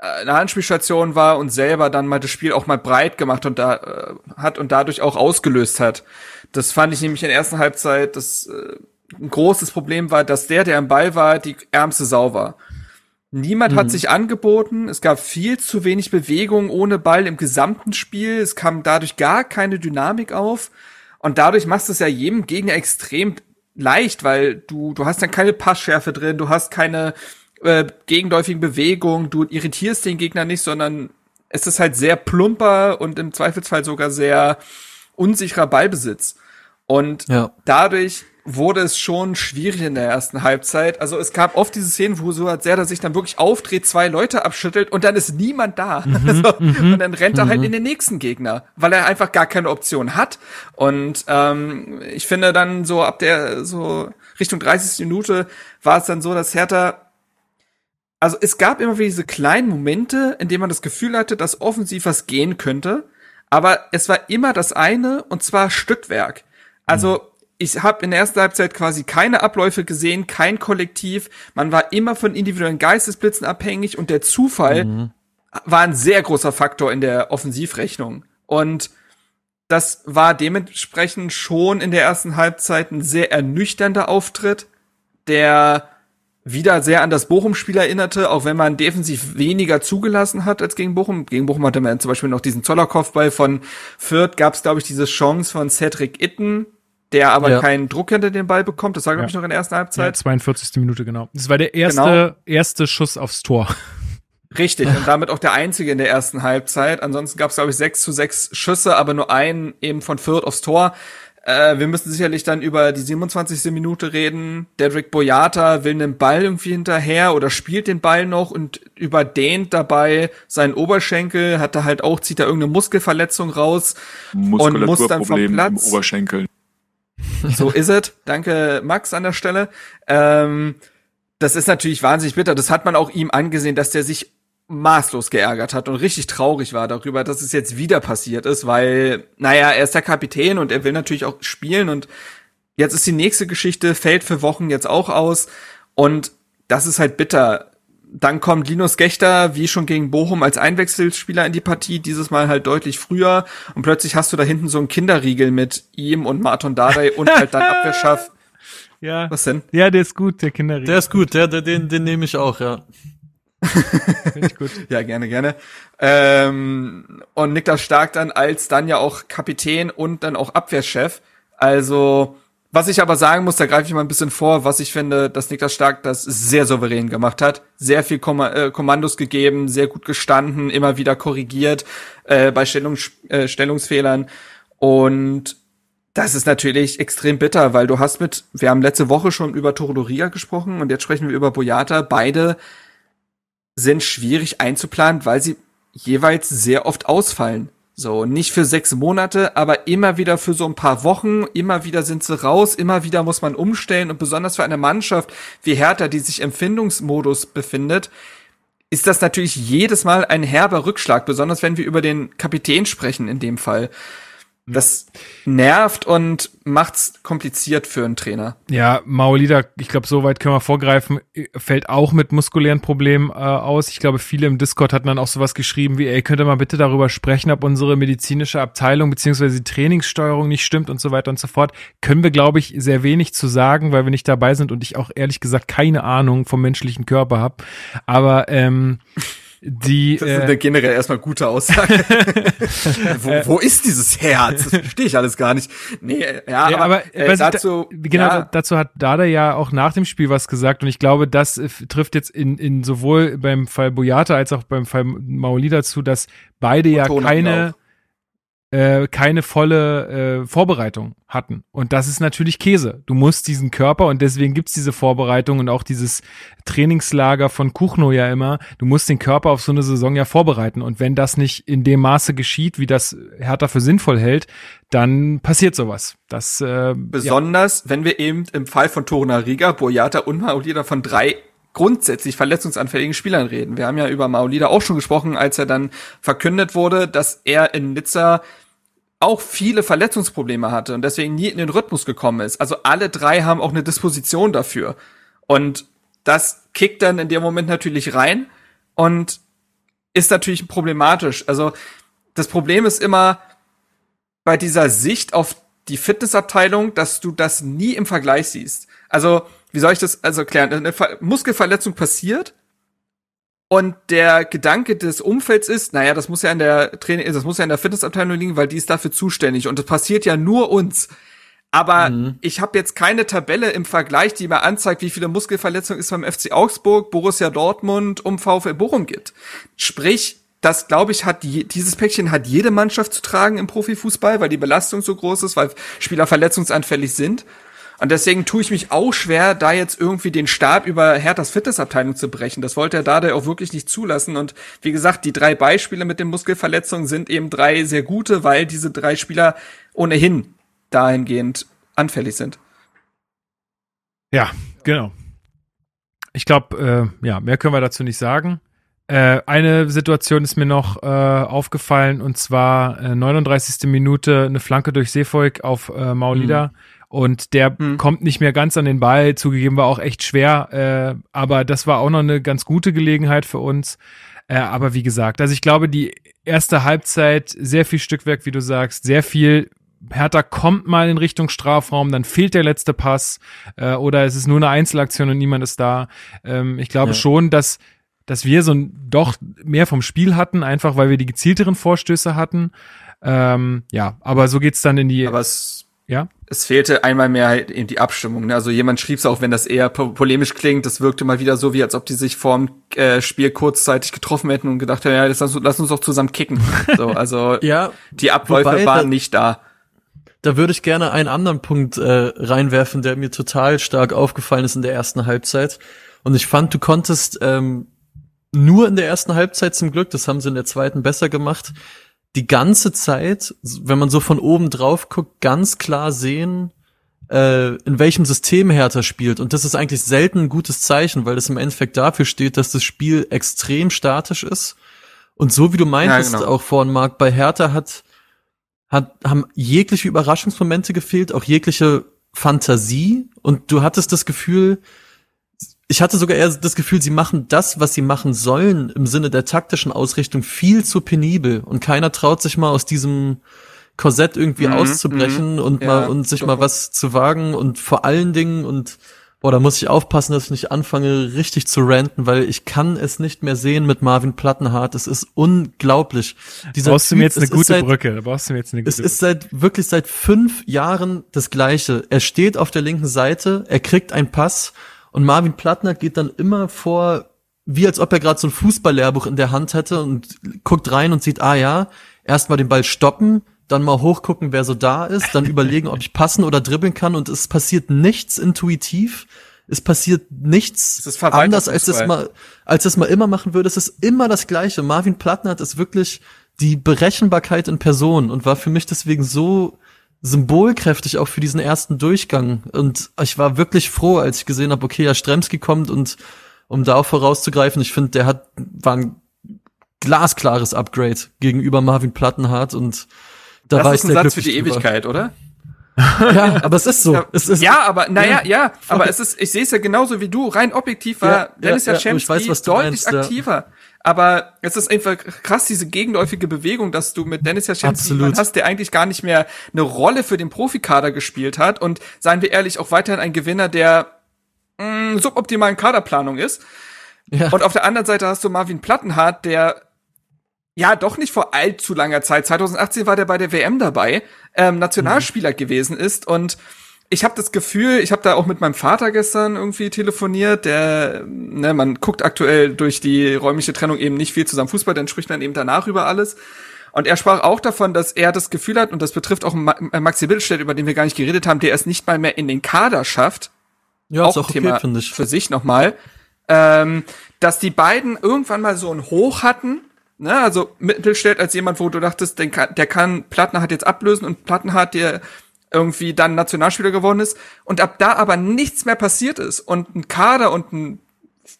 äh, eine Handspielstation war und selber dann mal das Spiel auch mal breit gemacht und da äh, hat und dadurch auch ausgelöst hat. Das fand ich nämlich in der ersten Halbzeit, das äh, ein großes Problem war, dass der, der am Ball war, die ärmste Sau war. Niemand mhm. hat sich angeboten. Es gab viel zu wenig Bewegung ohne Ball im gesamten Spiel. Es kam dadurch gar keine Dynamik auf. Und dadurch machst du es ja jedem Gegner extrem leicht, weil du, du hast dann keine Passschärfe drin, du hast keine äh, gegenläufigen Bewegungen, du irritierst den Gegner nicht, sondern es ist halt sehr plumper und im Zweifelsfall sogar sehr unsicherer Ballbesitz. Und ja. dadurch wurde es schon schwierig in der ersten Halbzeit. Also es gab oft diese Szenen, wo so hat Serda sich dann wirklich aufdreht, zwei Leute abschüttelt und dann ist niemand da. Mhm, also, und dann rennt er halt mhm. in den nächsten Gegner, weil er einfach gar keine Option hat. Und ähm, ich finde dann so ab der so Richtung 30. Minute war es dann so, dass Hertha also es gab immer wieder diese kleinen Momente, in denen man das Gefühl hatte, dass offensiv was gehen könnte, aber es war immer das eine und zwar Stückwerk. Also ich habe in der ersten Halbzeit quasi keine Abläufe gesehen, kein Kollektiv. Man war immer von individuellen Geistesblitzen abhängig und der Zufall mhm. war ein sehr großer Faktor in der Offensivrechnung. Und das war dementsprechend schon in der ersten Halbzeit ein sehr ernüchternder Auftritt, der wieder sehr an das Bochum-Spiel erinnerte, auch wenn man defensiv weniger zugelassen hat als gegen Bochum. Gegen Bochum hatte man zum Beispiel noch diesen Zollerkopfball von Fürth, gab es, glaube ich, diese Chance von Cedric Itten, der aber ja. keinen Druck hinter den Ball bekommt. Das war, glaube ich, noch in der ersten Halbzeit. Ja, 42. Minute, genau. Das war der erste, genau. erste Schuss aufs Tor. Richtig, und damit auch der einzige in der ersten Halbzeit. Ansonsten gab es, glaube ich, sechs zu sechs Schüsse, aber nur einen eben von Fürth aufs Tor. Äh, wir müssen sicherlich dann über die 27. Minute reden. Dedrick Boyata will einen Ball irgendwie hinterher oder spielt den Ball noch und überdehnt dabei seinen Oberschenkel, hat da halt auch, zieht da irgendeine Muskelverletzung raus und muss dann vom Platz. Im Oberschenkel. So ist es. Danke, Max, an der Stelle. Ähm, das ist natürlich wahnsinnig bitter. Das hat man auch ihm angesehen, dass der sich maßlos geärgert hat und richtig traurig war darüber, dass es jetzt wieder passiert ist, weil, naja, er ist der Kapitän und er will natürlich auch spielen und jetzt ist die nächste Geschichte, fällt für Wochen jetzt auch aus und das ist halt bitter. Dann kommt Linus Gechter, wie schon gegen Bochum, als Einwechselspieler in die Partie, dieses Mal halt deutlich früher und plötzlich hast du da hinten so einen Kinderriegel mit ihm und Martin Dardai und halt dann Abwehrschaff. Ja. Was denn? Ja, der ist gut, der Kinderriegel. Der ist gut, der, der den, den nehme ich auch, ja. Finde ich gut. ja, gerne, gerne. Ähm, und Niklas Stark dann als dann ja auch Kapitän und dann auch Abwehrchef. Also, was ich aber sagen muss, da greife ich mal ein bisschen vor, was ich finde, dass Niklas Stark das sehr souverän gemacht hat. Sehr viel Kom äh, Kommandos gegeben, sehr gut gestanden, immer wieder korrigiert äh, bei Stellungs äh, Stellungsfehlern. Und das ist natürlich extrem bitter, weil du hast mit, wir haben letzte Woche schon über Toroloria gesprochen und jetzt sprechen wir über Boyata. Beide sind schwierig einzuplanen, weil sie jeweils sehr oft ausfallen. So, nicht für sechs Monate, aber immer wieder für so ein paar Wochen, immer wieder sind sie raus, immer wieder muss man umstellen und besonders für eine Mannschaft wie Hertha, die sich im Findungsmodus befindet, ist das natürlich jedes Mal ein herber Rückschlag, besonders wenn wir über den Kapitän sprechen in dem Fall. Das nervt und macht's kompliziert für einen Trainer. Ja, Maolida, ich glaube, soweit können wir vorgreifen, fällt auch mit muskulären Problemen äh, aus. Ich glaube, viele im Discord hatten dann auch sowas geschrieben wie, ey, könnt ihr mal bitte darüber sprechen, ob unsere medizinische Abteilung beziehungsweise die Trainingssteuerung nicht stimmt und so weiter und so fort. Können wir, glaube ich, sehr wenig zu sagen, weil wir nicht dabei sind und ich auch ehrlich gesagt keine Ahnung vom menschlichen Körper habe. Aber ähm, die, das ist äh, eine generell erstmal gute Aussage. wo, wo ist dieses Herz? Das verstehe ich alles gar nicht. Nee, ja, ja aber, aber äh, dazu, da, genau, ja. dazu hat Dada ja auch nach dem Spiel was gesagt und ich glaube, das äh, trifft jetzt in, in sowohl beim Fall Boyata als auch beim Fall Maoli zu, dass beide ja keine äh, keine volle äh, Vorbereitung hatten. Und das ist natürlich Käse. Du musst diesen Körper, und deswegen gibt's diese Vorbereitung und auch dieses Trainingslager von Kuchno ja immer, du musst den Körper auf so eine Saison ja vorbereiten. Und wenn das nicht in dem Maße geschieht, wie das Hertha für sinnvoll hält, dann passiert sowas. Das, äh, Besonders, ja. wenn wir eben im Fall von Toruna Riga, Boyata und Maulida von drei grundsätzlich verletzungsanfälligen Spielern reden. Wir haben ja über Maulida auch schon gesprochen, als er dann verkündet wurde, dass er in Nizza auch viele Verletzungsprobleme hatte und deswegen nie in den Rhythmus gekommen ist. Also alle drei haben auch eine Disposition dafür. Und das kickt dann in dem Moment natürlich rein und ist natürlich problematisch. Also das Problem ist immer bei dieser Sicht auf die Fitnessabteilung, dass du das nie im Vergleich siehst. Also, wie soll ich das also erklären? Eine Muskelverletzung passiert und der Gedanke des Umfelds ist, naja, das muss ja in der Training, das muss ja in der Fitnessabteilung liegen, weil die ist dafür zuständig. Und das passiert ja nur uns. Aber mhm. ich habe jetzt keine Tabelle im Vergleich, die mir anzeigt, wie viele Muskelverletzungen es beim FC Augsburg, Borussia Dortmund um VfL Bochum gibt. Sprich, das glaube ich hat die, dieses Päckchen hat jede Mannschaft zu tragen im Profifußball, weil die Belastung so groß ist, weil Spieler verletzungsanfällig sind. Und deswegen tue ich mich auch schwer, da jetzt irgendwie den Stab über Herthas Fitnessabteilung zu brechen. Das wollte er da auch wirklich nicht zulassen. Und wie gesagt, die drei Beispiele mit den Muskelverletzungen sind eben drei sehr gute, weil diese drei Spieler ohnehin dahingehend anfällig sind. Ja, genau. Ich glaube, äh, ja, mehr können wir dazu nicht sagen. Äh, eine Situation ist mir noch äh, aufgefallen und zwar äh, 39. Minute eine Flanke durch Seefolk auf äh, Maulida. Mhm und der hm. kommt nicht mehr ganz an den Ball. Zugegeben war auch echt schwer, äh, aber das war auch noch eine ganz gute Gelegenheit für uns. Äh, aber wie gesagt, also ich glaube, die erste Halbzeit, sehr viel Stückwerk, wie du sagst, sehr viel Hertha kommt mal in Richtung Strafraum, dann fehlt der letzte Pass äh, oder es ist nur eine Einzelaktion und niemand ist da. Ähm, ich glaube ja. schon, dass dass wir so ein, doch mehr vom Spiel hatten, einfach weil wir die gezielteren Vorstöße hatten. Ähm, ja, aber so geht's dann in die. Aber es ja es fehlte einmal mehr halt eben die Abstimmung. Ne? Also jemand schrieb es auch, wenn das eher po polemisch klingt, das wirkte mal wieder so, wie als ob die sich vorm äh, Spiel kurzzeitig getroffen hätten und gedacht hätten, ja, lass, lass uns doch zusammen kicken. So, also ja, die Abläufe waren da, nicht da. Da würde ich gerne einen anderen Punkt äh, reinwerfen, der mir total stark aufgefallen ist in der ersten Halbzeit. Und ich fand, du konntest ähm, nur in der ersten Halbzeit zum Glück, das haben sie in der zweiten besser gemacht, die ganze Zeit, wenn man so von oben drauf guckt, ganz klar sehen, äh, in welchem System Hertha spielt. Und das ist eigentlich selten ein gutes Zeichen, weil das im Endeffekt dafür steht, dass das Spiel extrem statisch ist. Und so wie du meintest, ja, genau. auch vorhin, Marc, bei Hertha hat, hat, haben jegliche Überraschungsmomente gefehlt, auch jegliche Fantasie. Und du hattest das Gefühl, ich hatte sogar eher das Gefühl, sie machen das, was sie machen sollen, im Sinne der taktischen Ausrichtung viel zu penibel und keiner traut sich mal aus diesem Korsett irgendwie mhm, auszubrechen mhm, und ja, mal und sich doch. mal was zu wagen und vor allen Dingen und boah, da muss ich aufpassen, dass ich nicht anfange richtig zu ranten, weil ich kann es nicht mehr sehen mit Marvin Plattenhardt. Es ist unglaublich. Dieser brauchst typ, du mir jetzt eine gute seit, Brücke? Da brauchst du mir jetzt eine gute Es ist seit wirklich seit fünf Jahren das Gleiche. Er steht auf der linken Seite, er kriegt einen Pass und Marvin Plattner geht dann immer vor, wie als ob er gerade so ein Fußballlehrbuch in der Hand hätte und guckt rein und sieht, ah ja, erstmal den Ball stoppen, dann mal hochgucken, wer so da ist, dann überlegen, ob ich passen oder dribbeln kann und es passiert nichts intuitiv. Es passiert nichts anders, als es mal, als es mal immer machen würde. Es ist immer das Gleiche. Marvin Plattner ist wirklich die Berechenbarkeit in Person und war für mich deswegen so symbolkräftig auch für diesen ersten Durchgang. Und ich war wirklich froh, als ich gesehen habe, okay, ja, Stremski kommt und um da auch vorauszugreifen, ich finde, der hat, war ein glasklares Upgrade gegenüber Marvin Plattenhardt und da das war ist ich ein Satz für die Ewigkeit, oder? ja, aber es ist so. Ja, es ist, ja aber naja, ja, ja, aber es ist, ich sehe es ja genauso wie du. Rein objektiv war ja, Dennis ja, Jaschemski ja, deutlich meinst, aktiver. Aber es ist einfach krass, diese gegenläufige Bewegung, dass du mit Dennis jemanden hast, der eigentlich gar nicht mehr eine Rolle für den Profikader gespielt hat und seien wir ehrlich, auch weiterhin ein Gewinner der mh, mm, suboptimalen Kaderplanung ist. Ja. Und auf der anderen Seite hast du Marvin Plattenhardt, der ja doch nicht vor allzu langer Zeit, 2018 war der bei der WM dabei, ähm, Nationalspieler mhm. gewesen ist und ich habe das Gefühl, ich habe da auch mit meinem Vater gestern irgendwie telefoniert, der, ne, man guckt aktuell durch die räumliche Trennung eben nicht viel zusammen Fußball, dann spricht man eben danach über alles. Und er sprach auch davon, dass er das Gefühl hat, und das betrifft auch äh, Maxi Billstedt, über den wir gar nicht geredet haben, der es nicht mal mehr in den Kader schafft. Ja, auch, ist auch Thema okay, ich. für sich nochmal. Ähm, dass die beiden irgendwann mal so ein Hoch hatten, ne, also Mittelstädt als jemand, wo du dachtest, der kann, der kann Plattner hat jetzt ablösen und Plattner hat der irgendwie dann Nationalspieler geworden ist und ab da aber nichts mehr passiert ist und ein Kader und ein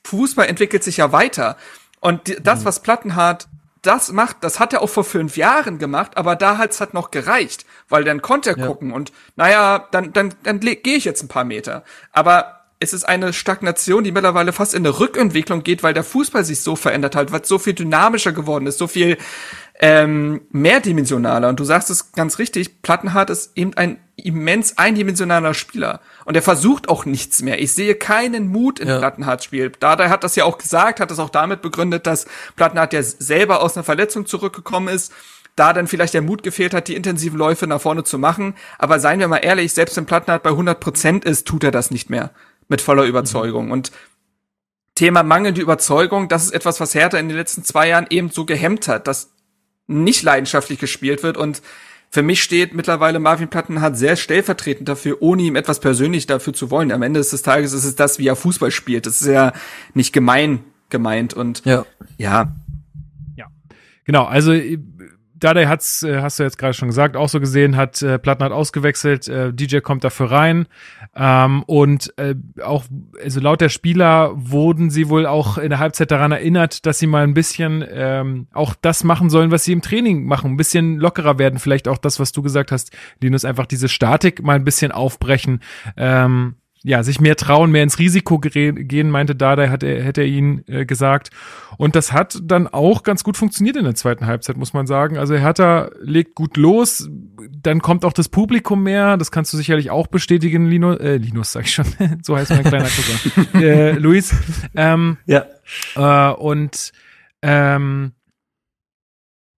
Fußball entwickelt sich ja weiter und das, mhm. was Plattenhardt das macht, das hat er auch vor fünf Jahren gemacht, aber da hat's halt noch gereicht, weil dann konnte er ja. gucken und naja, dann, dann, dann gehe ich jetzt ein paar Meter. Aber es ist eine Stagnation, die mittlerweile fast in eine Rückentwicklung geht, weil der Fußball sich so verändert hat, weil es so viel dynamischer geworden ist, so viel ähm, mehrdimensionaler. Und du sagst es ganz richtig, Plattenhardt ist eben ein immens eindimensionaler Spieler. Und er versucht auch nichts mehr. Ich sehe keinen Mut in ja. Plattenhardts Spiel. Dada hat das ja auch gesagt, hat das auch damit begründet, dass Plattenhardt ja selber aus einer Verletzung zurückgekommen ist da dann vielleicht der Mut gefehlt hat, die intensiven Läufe nach vorne zu machen. Aber seien wir mal ehrlich, selbst wenn Plattenhardt bei 100 Prozent ist, tut er das nicht mehr mit voller Überzeugung. Mhm. Und Thema mangelnde Überzeugung, das ist etwas, was Hertha in den letzten zwei Jahren eben so gehemmt hat, dass nicht leidenschaftlich gespielt wird und für mich steht mittlerweile Marvin Plattenhardt sehr stellvertretend dafür, ohne ihm etwas persönlich dafür zu wollen. Am Ende des Tages ist es das, wie er Fußball spielt. Das ist ja nicht gemein gemeint und ja. Ja. Ja. Genau, also Dardai hat's, äh, hast du jetzt gerade schon gesagt, auch so gesehen, hat äh, Platten hat ausgewechselt, äh, DJ kommt dafür rein. Ähm, und äh, auch, also laut der Spieler wurden sie wohl auch in der Halbzeit daran erinnert, dass sie mal ein bisschen ähm, auch das machen sollen, was sie im Training machen, ein bisschen lockerer werden, vielleicht auch das, was du gesagt hast, Linus, einfach diese Statik mal ein bisschen aufbrechen. Ähm, ja, sich mehr trauen, mehr ins Risiko gehen, meinte Dada, hat er, hätte er ihn äh, gesagt. Und das hat dann auch ganz gut funktioniert in der zweiten Halbzeit, muss man sagen. Also Hertha legt gut los, dann kommt auch das Publikum mehr, das kannst du sicherlich auch bestätigen, Linus, äh, Linus sag ich schon, so heißt mein kleiner Cousin, äh, Luis. Ähm, ja. Äh, und ähm,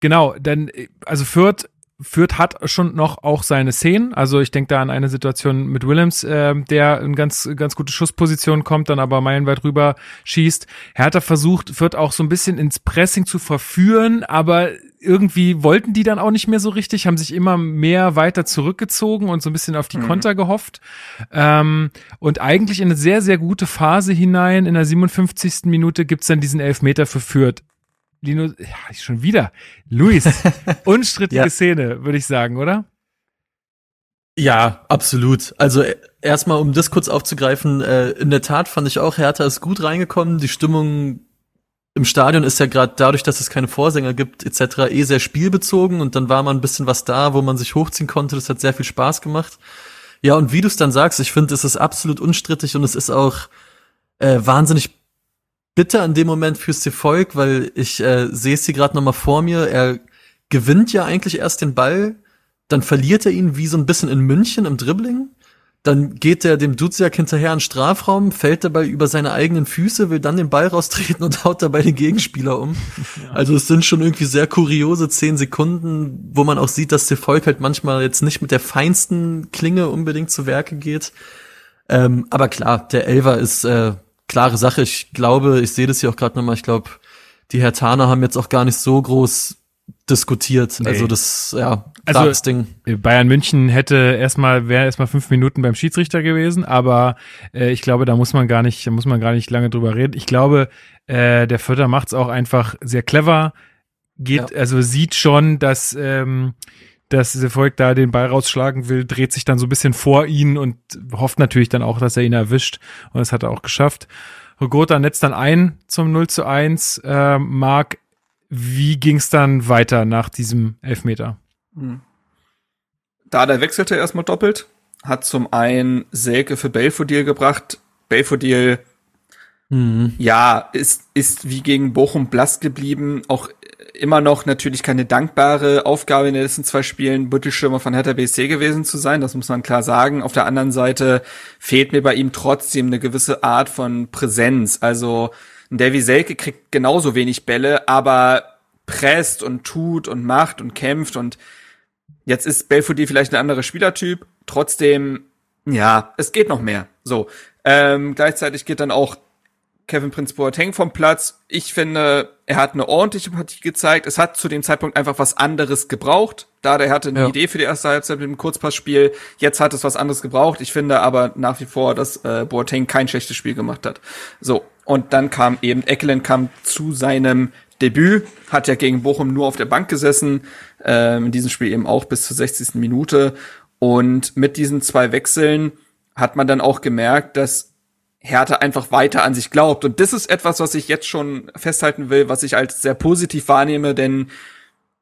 genau, dann, also Fürth Fürth hat schon noch auch seine Szenen. Also ich denke da an eine Situation mit Willems, äh, der in ganz, ganz gute Schussposition kommt, dann aber meilenweit rüber schießt. Hertha versucht, Fürth auch so ein bisschen ins Pressing zu verführen, aber irgendwie wollten die dann auch nicht mehr so richtig, haben sich immer mehr weiter zurückgezogen und so ein bisschen auf die mhm. Konter gehofft. Ähm, und eigentlich in eine sehr, sehr gute Phase hinein, in der 57. Minute gibt's dann diesen Elfmeter für Fürth. Lino, ja, schon wieder. Luis, unstrittige ja. Szene, würde ich sagen, oder? Ja, absolut. Also äh, erstmal, um das kurz aufzugreifen, äh, in der Tat fand ich auch, Hertha ist gut reingekommen. Die Stimmung im Stadion ist ja gerade dadurch, dass es keine Vorsänger gibt, etc., eh sehr spielbezogen und dann war mal ein bisschen was da, wo man sich hochziehen konnte. Das hat sehr viel Spaß gemacht. Ja, und wie du es dann sagst, ich finde, es ist absolut unstrittig und es ist auch äh, wahnsinnig bitter in dem Moment fürs Volk, weil ich äh, sehe es hier gerade nochmal vor mir. Er gewinnt ja eigentlich erst den Ball, dann verliert er ihn wie so ein bisschen in München im Dribbling. Dann geht er dem Duziak hinterher in den Strafraum, fällt dabei über seine eigenen Füße, will dann den Ball raustreten und haut dabei den Gegenspieler um. Ja. Also es sind schon irgendwie sehr kuriose zehn Sekunden, wo man auch sieht, dass der Volk halt manchmal jetzt nicht mit der feinsten Klinge unbedingt zu Werke geht. Ähm, aber klar, der Elver ist äh, klare Sache. Ich glaube, ich sehe das hier auch gerade nochmal, ich glaube, die Hertaner haben jetzt auch gar nicht so groß diskutiert. Nee. Also das, ja, also das Ding. Bayern München hätte erstmal, wäre erstmal fünf Minuten beim Schiedsrichter gewesen, aber äh, ich glaube, da muss man gar nicht, muss man gar nicht lange drüber reden. Ich glaube, äh, der Vierter macht es auch einfach sehr clever, geht, ja. also sieht schon, dass ähm, dass der Volk da den Ball rausschlagen will, dreht sich dann so ein bisschen vor ihn und hofft natürlich dann auch, dass er ihn erwischt. Und das hat er auch geschafft. Rogota netzt dann ein zum 0 zu 1. Äh, Marc, wie ging es dann weiter nach diesem Elfmeter? Hm. Da der wechselte erstmal doppelt, hat zum einen Selke für Belfodil gebracht. Belfodil mhm. ja, ist, ist wie gegen Bochum blass geblieben. Auch immer noch natürlich keine dankbare Aufgabe in den letzten zwei Spielen, Büttelschirmer von Hertha BSC gewesen zu sein. Das muss man klar sagen. Auf der anderen Seite fehlt mir bei ihm trotzdem eine gewisse Art von Präsenz. Also ein Davy Selke kriegt genauso wenig Bälle, aber presst und tut und macht und kämpft und jetzt ist Belfodil vielleicht ein anderer Spielertyp. Trotzdem, ja, es geht noch mehr. So. Ähm, gleichzeitig geht dann auch Kevin Prince Boateng vom Platz. Ich finde, er hat eine ordentliche Partie gezeigt. Es hat zu dem Zeitpunkt einfach was anderes gebraucht. Da der hatte eine ja. Idee für die erste Halbzeit mit dem Kurzpassspiel. Jetzt hat es was anderes gebraucht. Ich finde aber nach wie vor, dass äh, Boateng kein schlechtes Spiel gemacht hat. So. Und dann kam eben Eckelen kam zu seinem Debüt, hat ja gegen Bochum nur auf der Bank gesessen, ähm, in diesem Spiel eben auch bis zur 60. Minute. Und mit diesen zwei Wechseln hat man dann auch gemerkt, dass Hertha einfach weiter an sich glaubt. Und das ist etwas, was ich jetzt schon festhalten will, was ich als sehr positiv wahrnehme, denn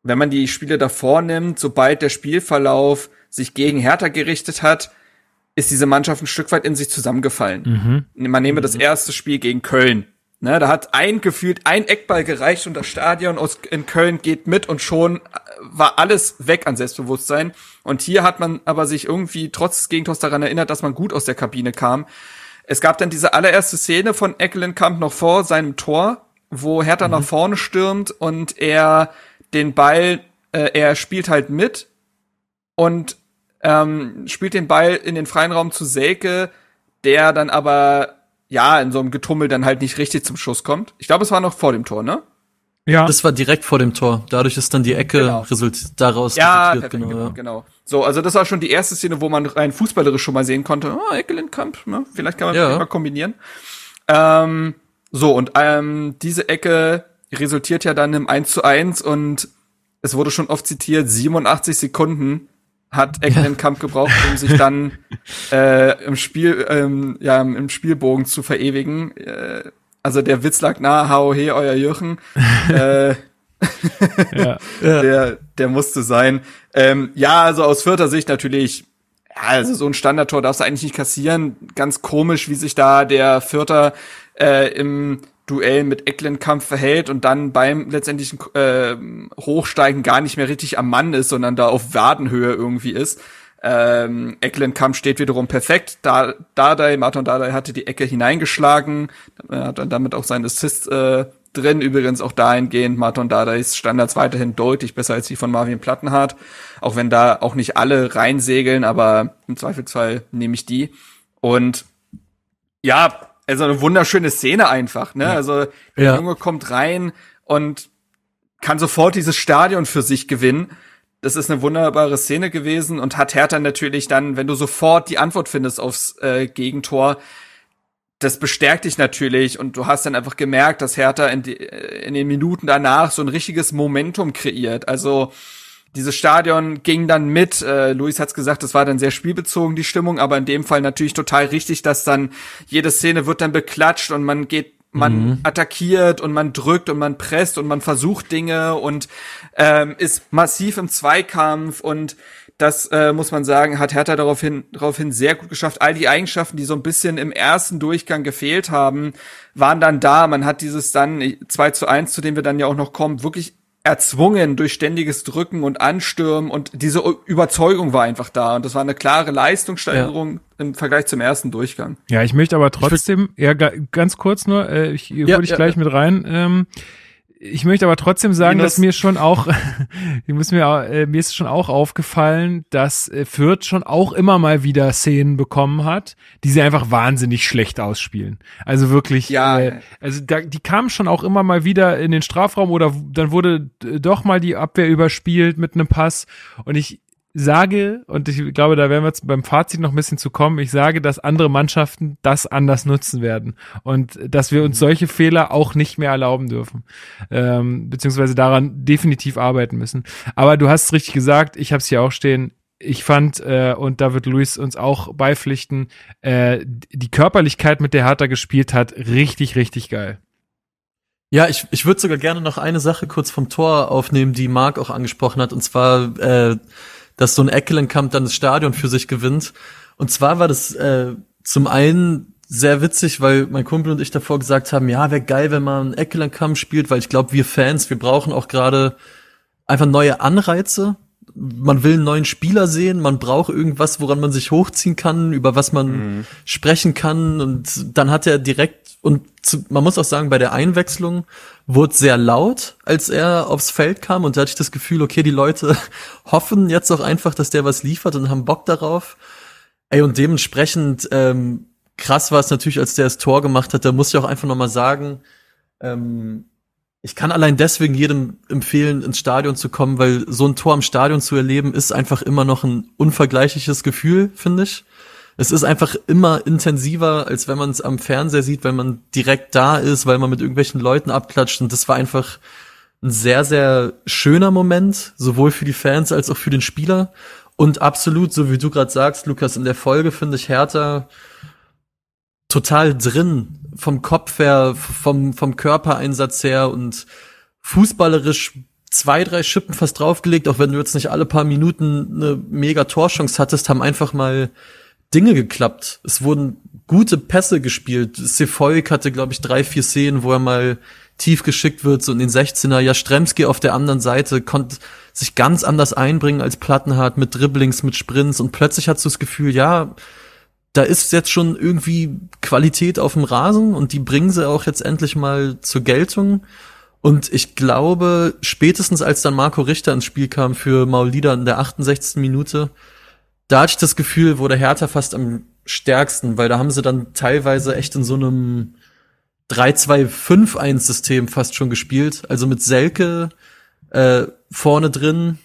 wenn man die Spiele davor nimmt, sobald der Spielverlauf sich gegen Hertha gerichtet hat, ist diese Mannschaft ein Stück weit in sich zusammengefallen. Mhm. Man nehme das erste Spiel gegen Köln. Ne, da hat ein gefühlt ein Eckball gereicht und das Stadion aus, in Köln geht mit und schon war alles weg an Selbstbewusstsein. Und hier hat man aber sich irgendwie trotz des Gegentors daran erinnert, dass man gut aus der Kabine kam. Es gab dann diese allererste Szene von Eckelenkamp noch vor seinem Tor, wo Hertha mhm. nach vorne stürmt und er den Ball, äh, er spielt halt mit und ähm, spielt den Ball in den freien Raum zu Selke, der dann aber ja in so einem Getummel dann halt nicht richtig zum Schuss kommt. Ich glaube, es war noch vor dem Tor, ne? Ja. Das war direkt vor dem Tor. Dadurch ist dann die Ecke genau. resultiert daraus ja, perfekt, genau, genau, ja. genau. So, also das war schon die erste Szene, wo man rein fußballerisch schon mal sehen konnte, oh, Eckelenkamp, ne? Vielleicht kann man ja. mal kombinieren. Ähm, so, und ähm, diese Ecke resultiert ja dann im 1 zu 1 und es wurde schon oft zitiert, 87 Sekunden hat Eckelenkamp gebraucht, um sich dann äh, im Spiel, ähm, ja, im Spielbogen zu verewigen. Äh, also der Witz lag nahe, hau he, euer Jürgen. äh, ja. der, der musste sein. Ähm, ja, also aus vierter Sicht natürlich, ja, also so ein Standardtor darfst du eigentlich nicht kassieren. Ganz komisch, wie sich da der Vierter äh, im Duell mit Ecklenkamp verhält und dann beim letztendlichen äh, Hochsteigen gar nicht mehr richtig am Mann ist, sondern da auf Wadenhöhe irgendwie ist. Ähm, Ecklenkamp steht wiederum perfekt. Da, Dardai, Martin Dardai hatte die Ecke hineingeschlagen, hat dann damit auch seinen Assist äh, drin. Übrigens auch dahingehend, Martin Dardais Standards weiterhin deutlich besser als die von Marvin Plattenhardt. Auch wenn da auch nicht alle reinsegeln, aber im Zweifelsfall nehme ich die. Und ja, also eine wunderschöne Szene einfach, ne? Ja. Also der ja. Junge kommt rein und kann sofort dieses Stadion für sich gewinnen. Das ist eine wunderbare Szene gewesen und hat Hertha natürlich dann, wenn du sofort die Antwort findest aufs äh, Gegentor, das bestärkt dich natürlich und du hast dann einfach gemerkt, dass Hertha in, die, äh, in den Minuten danach so ein richtiges Momentum kreiert. Also dieses Stadion ging dann mit. Äh, Luis hat's gesagt, das war dann sehr spielbezogen die Stimmung, aber in dem Fall natürlich total richtig, dass dann jede Szene wird dann beklatscht und man geht man mhm. attackiert und man drückt und man presst und man versucht Dinge und ähm, ist massiv im Zweikampf und das äh, muss man sagen, hat Hertha daraufhin, daraufhin sehr gut geschafft. All die Eigenschaften, die so ein bisschen im ersten Durchgang gefehlt haben, waren dann da. Man hat dieses dann 2 zu 1, zu dem wir dann ja auch noch kommen, wirklich erzwungen durch ständiges Drücken und Anstürmen und diese Überzeugung war einfach da und das war eine klare Leistungssteigerung ja. im Vergleich zum ersten Durchgang. Ja, ich möchte aber trotzdem, ja, ganz kurz nur, äh, ich ja, hole ich ja, gleich ja. mit rein. Ähm, ich möchte aber trotzdem sagen, Minus. dass mir schon auch, ich muss mir, äh, mir ist schon auch aufgefallen, dass äh, Fürth schon auch immer mal wieder Szenen bekommen hat, die sie einfach wahnsinnig schlecht ausspielen. Also wirklich, ja. Äh, also da, die kamen schon auch immer mal wieder in den Strafraum oder dann wurde doch mal die Abwehr überspielt mit einem Pass und ich sage, und ich glaube, da werden wir jetzt beim Fazit noch ein bisschen zu kommen, ich sage, dass andere Mannschaften das anders nutzen werden und dass wir uns solche Fehler auch nicht mehr erlauben dürfen, ähm, beziehungsweise daran definitiv arbeiten müssen. Aber du hast es richtig gesagt, ich habe es hier auch stehen, ich fand, äh, und da wird Luis uns auch beipflichten, äh, die Körperlichkeit, mit der Hertha gespielt hat, richtig, richtig geil. Ja, ich, ich würde sogar gerne noch eine Sache kurz vom Tor aufnehmen, die Marc auch angesprochen hat, und zwar äh, dass so ein Eckelenkamp dann das Stadion für sich gewinnt. Und zwar war das äh, zum einen sehr witzig, weil mein Kumpel und ich davor gesagt haben, ja, wäre geil, wenn man Eckelenkamp spielt, weil ich glaube, wir Fans, wir brauchen auch gerade einfach neue Anreize. Man will einen neuen Spieler sehen, man braucht irgendwas, woran man sich hochziehen kann, über was man mhm. sprechen kann. Und dann hat er direkt, und zu, man muss auch sagen, bei der Einwechslung wurde sehr laut, als er aufs Feld kam und da hatte ich das Gefühl, okay, die Leute hoffen jetzt auch einfach, dass der was liefert und haben Bock darauf. Ey, und dementsprechend ähm, krass war es natürlich, als der das Tor gemacht hat. Da muss ich auch einfach nochmal sagen, ähm, ich kann allein deswegen jedem empfehlen, ins Stadion zu kommen, weil so ein Tor im Stadion zu erleben, ist einfach immer noch ein unvergleichliches Gefühl, finde ich es ist einfach immer intensiver, als wenn man es am Fernseher sieht, wenn man direkt da ist, weil man mit irgendwelchen Leuten abklatscht. Und das war einfach ein sehr, sehr schöner Moment, sowohl für die Fans als auch für den Spieler. Und absolut, so wie du gerade sagst, Lukas, in der Folge finde ich Hertha total drin, vom Kopf her, vom, vom Körpereinsatz her und fußballerisch zwei, drei Schippen fast draufgelegt, auch wenn du jetzt nicht alle paar Minuten eine mega Torchance hattest, haben einfach mal Dinge geklappt. Es wurden gute Pässe gespielt. Sefolk hatte, glaube ich, drei, vier Szenen, wo er mal tief geschickt wird, so in den 16er. Jastremski auf der anderen Seite konnte sich ganz anders einbringen als Plattenhardt mit Dribblings, mit Sprints und plötzlich hast du das Gefühl, ja, da ist jetzt schon irgendwie Qualität auf dem Rasen und die bringen sie auch jetzt endlich mal zur Geltung. Und ich glaube, spätestens als dann Marco Richter ins Spiel kam für Maulida in der 68. Minute, da hatte ich das Gefühl, wurde Hertha fast am stärksten, weil da haben sie dann teilweise echt in so einem 3-2-5-1-System fast schon gespielt. Also mit Selke äh, vorne drin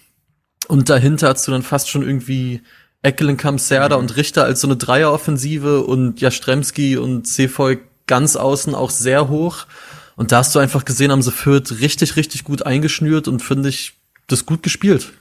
und dahinter hast du dann fast schon irgendwie Eckelenkamp, Serda mhm. und Richter als so eine Dreieroffensive und Jastremski und Sefoy ganz außen auch sehr hoch. Und da hast du einfach gesehen, haben sie Fürth richtig, richtig gut eingeschnürt und finde ich das gut gespielt.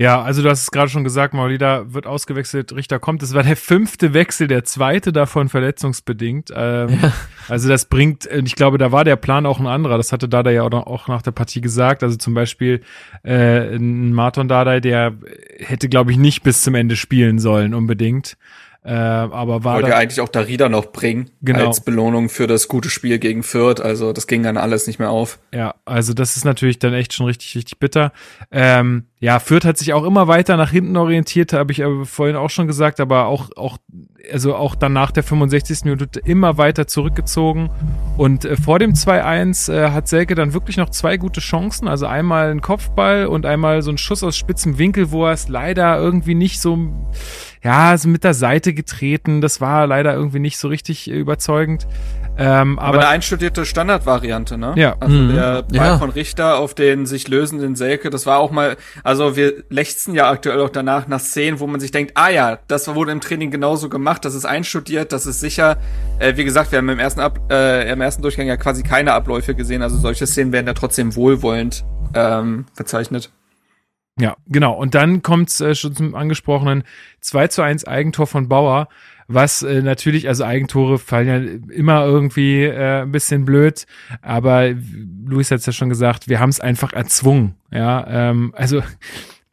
Ja, also du hast es gerade schon gesagt, Maulida wird ausgewechselt, Richter kommt. Das war der fünfte Wechsel, der zweite davon verletzungsbedingt. Ähm, ja. Also das bringt, ich glaube, da war der Plan auch ein anderer. Das hatte Dada ja auch nach der Partie gesagt. Also zum Beispiel äh, ein Marton Dada, der hätte, glaube ich, nicht bis zum Ende spielen sollen unbedingt. Äh, aber war Wollte ja eigentlich auch Darida noch bringen genau. als Belohnung für das gute Spiel gegen Fürth. Also das ging dann alles nicht mehr auf. Ja, also das ist natürlich dann echt schon richtig, richtig bitter. Ähm, ja, Fürth hat sich auch immer weiter nach hinten orientiert, habe ich aber vorhin auch schon gesagt, aber auch, auch, also auch dann nach der 65. Minute immer weiter zurückgezogen. Und äh, vor dem 2-1 äh, hat Selke dann wirklich noch zwei gute Chancen. Also einmal ein Kopfball und einmal so ein Schuss aus spitzem Winkel, wo er es leider irgendwie nicht so, ja, so mit der Seite getreten. Das war leider irgendwie nicht so richtig überzeugend. Ähm, aber, aber eine einstudierte Standardvariante, ne? Ja. Also mhm. der Ball ja. von Richter auf den sich lösenden Selke, das war auch mal, also wir lechzen ja aktuell auch danach nach Szenen, wo man sich denkt, ah ja, das wurde im Training genauso gemacht, das ist einstudiert, das ist sicher. Äh, wie gesagt, wir haben im ersten, Ab äh, im ersten Durchgang ja quasi keine Abläufe gesehen, also solche Szenen werden ja trotzdem wohlwollend ähm, verzeichnet. Ja, genau. Und dann kommt's äh, schon zum angesprochenen 2 zu 1 Eigentor von Bauer was äh, natürlich, also Eigentore fallen ja immer irgendwie äh, ein bisschen blöd, aber Luis hat es ja schon gesagt, wir haben es einfach erzwungen. Ja, ähm, also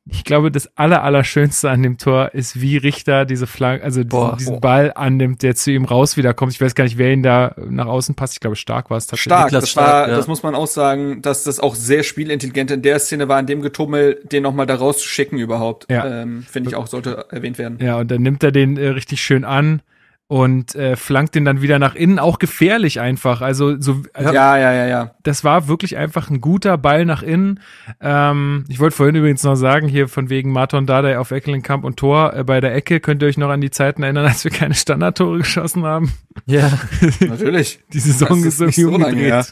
ich glaube, das aller, allerschönste an dem Tor ist, wie Richter diese Flanke, also boah, diesen, boah. Ball annimmt, der zu ihm raus wiederkommt. Ich weiß gar nicht, wer ihn da nach außen passt. Ich glaube, stark war es tatsächlich. Stark, das war, ja. das muss man auch sagen, dass das auch sehr spielintelligent in der Szene war, in dem Getummel, den nochmal da rauszuschicken überhaupt. Ja. Ähm, Finde ich auch, sollte erwähnt werden. Ja, und dann nimmt er den äh, richtig schön an und äh, flankt den dann wieder nach innen, auch gefährlich einfach. Also so also, ja, ja, ja, ja. Das war wirklich einfach ein guter Ball nach innen. Ähm, ich wollte vorhin übrigens noch sagen, hier von wegen Marton Dardai auf Eckelenkamp und Tor äh, bei der Ecke, könnt ihr euch noch an die Zeiten erinnern, als wir keine Standardtore geschossen haben? Ja, natürlich. die Saison das ist, ist so umgedreht. Ja.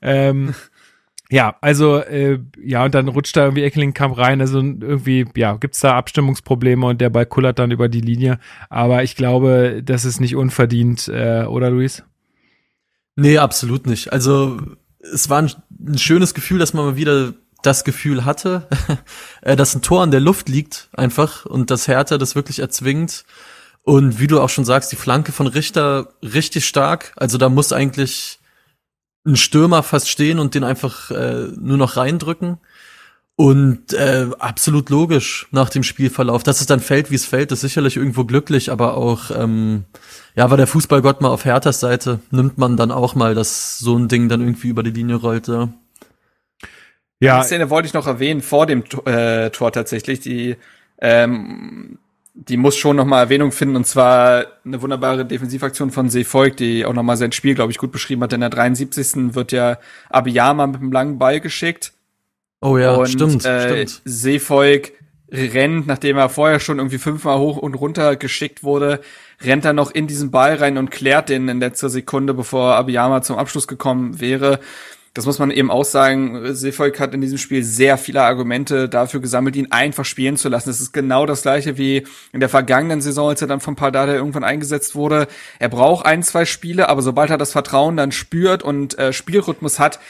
Ähm, ja, also äh, ja, und dann rutscht da irgendwie Eckelingkamp rein. Also irgendwie, ja, gibt's da Abstimmungsprobleme und der Ball kullert dann über die Linie. Aber ich glaube, das ist nicht unverdient, äh, oder Luis? Nee, absolut nicht. Also es war ein, ein schönes Gefühl, dass man mal wieder das Gefühl hatte, äh, dass ein Tor an der Luft liegt einfach und dass Hertha das wirklich erzwingt. Und wie du auch schon sagst, die Flanke von Richter richtig stark. Also da muss eigentlich ein Stürmer fast stehen und den einfach äh, nur noch reindrücken. Und äh, absolut logisch nach dem Spielverlauf. Dass es dann fällt, wie es fällt, ist sicherlich irgendwo glücklich, aber auch, ähm, ja, war der Fußballgott mal auf Herthas Seite, nimmt man dann auch mal, dass so ein Ding dann irgendwie über die Linie rollt. Ja. Ja. Die Szene wollte ich noch erwähnen, vor dem äh, Tor tatsächlich, die ähm, die muss schon nochmal Erwähnung finden und zwar eine wunderbare Defensivaktion von Seefolk, die auch nochmal sein Spiel, glaube ich, gut beschrieben hat. In der 73. wird ja Abiyama mit einem langen Ball geschickt. Oh ja, und, stimmt, äh, stimmt. Seefolk rennt, nachdem er vorher schon irgendwie fünfmal hoch und runter geschickt wurde, rennt er noch in diesen Ball rein und klärt den in letzter Sekunde, bevor Abiyama zum Abschluss gekommen wäre das muss man eben auch sagen, Seefolk hat in diesem Spiel sehr viele Argumente dafür gesammelt, ihn einfach spielen zu lassen. Das ist genau das gleiche wie in der vergangenen Saison, als er dann von Pardada irgendwann eingesetzt wurde. Er braucht ein, zwei Spiele, aber sobald er das Vertrauen dann spürt und äh, Spielrhythmus hat,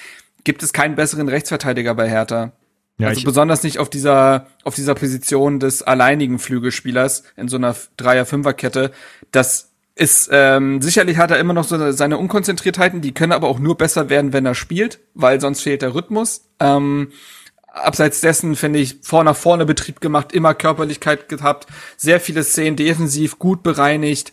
gibt es keinen besseren Rechtsverteidiger bei Hertha. Ja, also besonders nicht auf dieser auf dieser Position des alleinigen Flügelspielers in so einer Dreier-Fünfer-Kette. Das ist ähm, sicherlich hat er immer noch so seine Unkonzentriertheiten, die können aber auch nur besser werden, wenn er spielt, weil sonst fehlt der Rhythmus. Ähm, abseits dessen finde ich vor nach vorne Betrieb gemacht, immer Körperlichkeit gehabt, sehr viele Szenen defensiv gut bereinigt.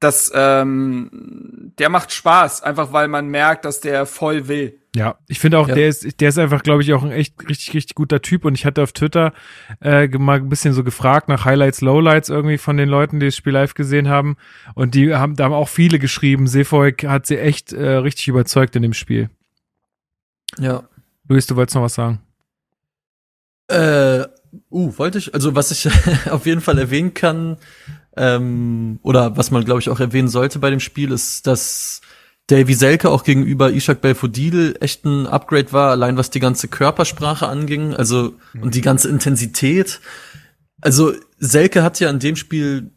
Das ähm, der macht Spaß, einfach weil man merkt, dass der voll will. Ja, ich finde auch, ja. der ist, der ist einfach, glaube ich, auch ein echt richtig, richtig guter Typ. Und ich hatte auf Twitter äh, mal ein bisschen so gefragt nach Highlights, Lowlights irgendwie von den Leuten, die das Spiel live gesehen haben. Und die haben, da haben auch viele geschrieben, Seefolk hat sie echt äh, richtig überzeugt in dem Spiel. Ja. Luis, du wolltest noch was sagen? Äh, uh, wollte ich, also was ich auf jeden Fall erwähnen kann, ähm, oder was man, glaube ich, auch erwähnen sollte bei dem Spiel, ist, dass Davy Selke auch gegenüber Ishak Belfodil echt ein Upgrade war, allein was die ganze Körpersprache anging, also und die ganze Intensität. Also Selke hat ja in dem Spiel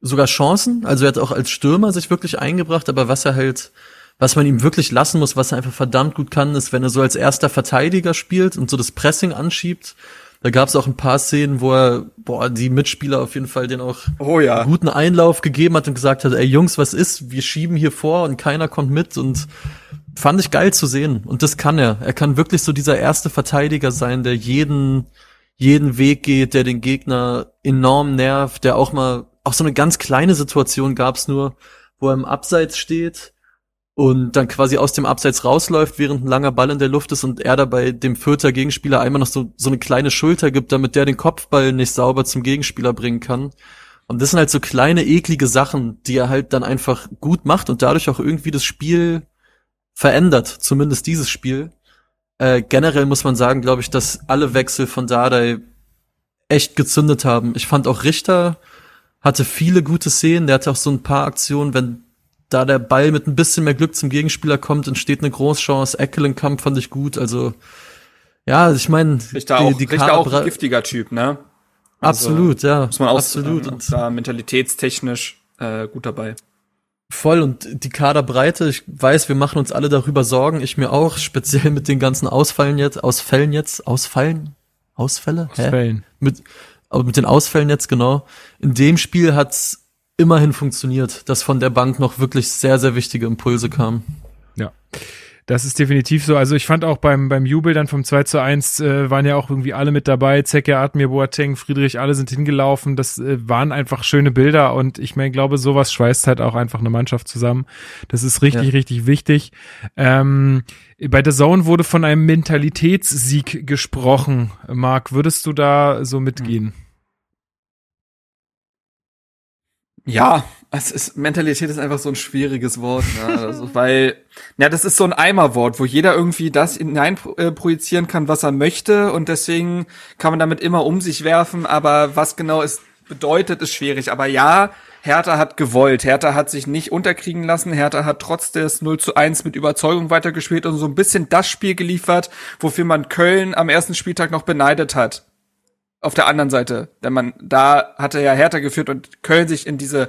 sogar Chancen, also er hat auch als Stürmer sich wirklich eingebracht, aber was er halt, was man ihm wirklich lassen muss, was er einfach verdammt gut kann, ist, wenn er so als erster Verteidiger spielt und so das Pressing anschiebt da gab es auch ein paar Szenen, wo er, boah, die Mitspieler auf jeden Fall den auch oh, ja. guten Einlauf gegeben hat und gesagt hat, ey Jungs, was ist? Wir schieben hier vor und keiner kommt mit und fand ich geil zu sehen. Und das kann er. Er kann wirklich so dieser erste Verteidiger sein, der jeden, jeden Weg geht, der den Gegner enorm nervt, der auch mal, auch so eine ganz kleine Situation gab's nur, wo er im Abseits steht und dann quasi aus dem Abseits rausläuft, während ein langer Ball in der Luft ist und er dabei dem Fürther Gegenspieler einmal noch so, so eine kleine Schulter gibt, damit der den Kopfball nicht sauber zum Gegenspieler bringen kann. Und das sind halt so kleine, eklige Sachen, die er halt dann einfach gut macht und dadurch auch irgendwie das Spiel verändert, zumindest dieses Spiel. Äh, generell muss man sagen, glaube ich, dass alle Wechsel von Dardai echt gezündet haben. Ich fand auch Richter hatte viele gute Szenen, der hatte auch so ein paar Aktionen, wenn da der Ball mit ein bisschen mehr Glück zum Gegenspieler kommt, entsteht eine Großchance. Eckelenkamp fand ich gut. Also ja, ich meine, Richter auch, die Richter auch ein giftiger Typ, ne? Also, absolut, ja. Muss man auch absolut. Und da mentalitätstechnisch äh, gut dabei. Voll und die Kaderbreite, ich weiß, wir machen uns alle darüber Sorgen, ich mir auch, speziell mit den ganzen Ausfallen jetzt, Ausfällen jetzt, Ausfallen? Ausfälle? Ausfällen. Hä? Mit, aber mit den Ausfällen jetzt, genau. In dem Spiel hat's immerhin funktioniert, dass von der Bank noch wirklich sehr, sehr wichtige Impulse kamen. Ja. Das ist definitiv so. Also ich fand auch beim, beim Jubel dann vom 2 zu 1 äh, waren ja auch irgendwie alle mit dabei. Zecke, Admir, Boateng, Friedrich, alle sind hingelaufen. Das äh, waren einfach schöne Bilder und ich meine, glaube, sowas schweißt halt auch einfach eine Mannschaft zusammen. Das ist richtig, ja. richtig wichtig. Ähm, bei der Zone wurde von einem Mentalitätssieg gesprochen. Marc, würdest du da so mitgehen? Hm. Ja, es ist, Mentalität ist einfach so ein schwieriges Wort, ne? also, weil, ja, das ist so ein Eimerwort, wo jeder irgendwie das hinein äh, projizieren kann, was er möchte und deswegen kann man damit immer um sich werfen, aber was genau es bedeutet, ist schwierig. Aber ja, Hertha hat gewollt, Hertha hat sich nicht unterkriegen lassen, Hertha hat trotz des 0 zu 1 mit Überzeugung weitergespielt und so ein bisschen das Spiel geliefert, wofür man Köln am ersten Spieltag noch beneidet hat auf der anderen Seite. Denn man, da hatte ja Hertha geführt und Köln sich in diese,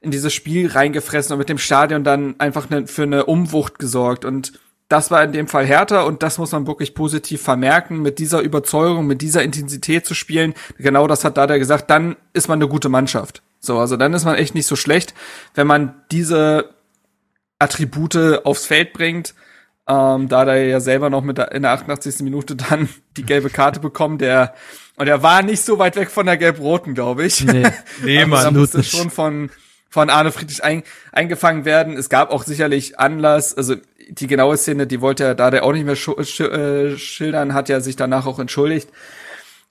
in dieses Spiel reingefressen und mit dem Stadion dann einfach ne, für eine Umwucht gesorgt. Und das war in dem Fall Hertha und das muss man wirklich positiv vermerken, mit dieser Überzeugung, mit dieser Intensität zu spielen. Genau das hat Dada gesagt, dann ist man eine gute Mannschaft. So, also dann ist man echt nicht so schlecht, wenn man diese Attribute aufs Feld bringt. Ähm, da er ja selber noch mit der, in der 88. Minute dann die gelbe Karte bekommen, der und er war nicht so weit weg von der gelb-roten, glaube ich. Nee, nee also, man, da musste schon von, von Arne Friedrich ein, eingefangen werden. Es gab auch sicherlich Anlass, also die genaue Szene, die wollte er da der auch nicht mehr sch sch äh, schildern, hat ja sich danach auch entschuldigt.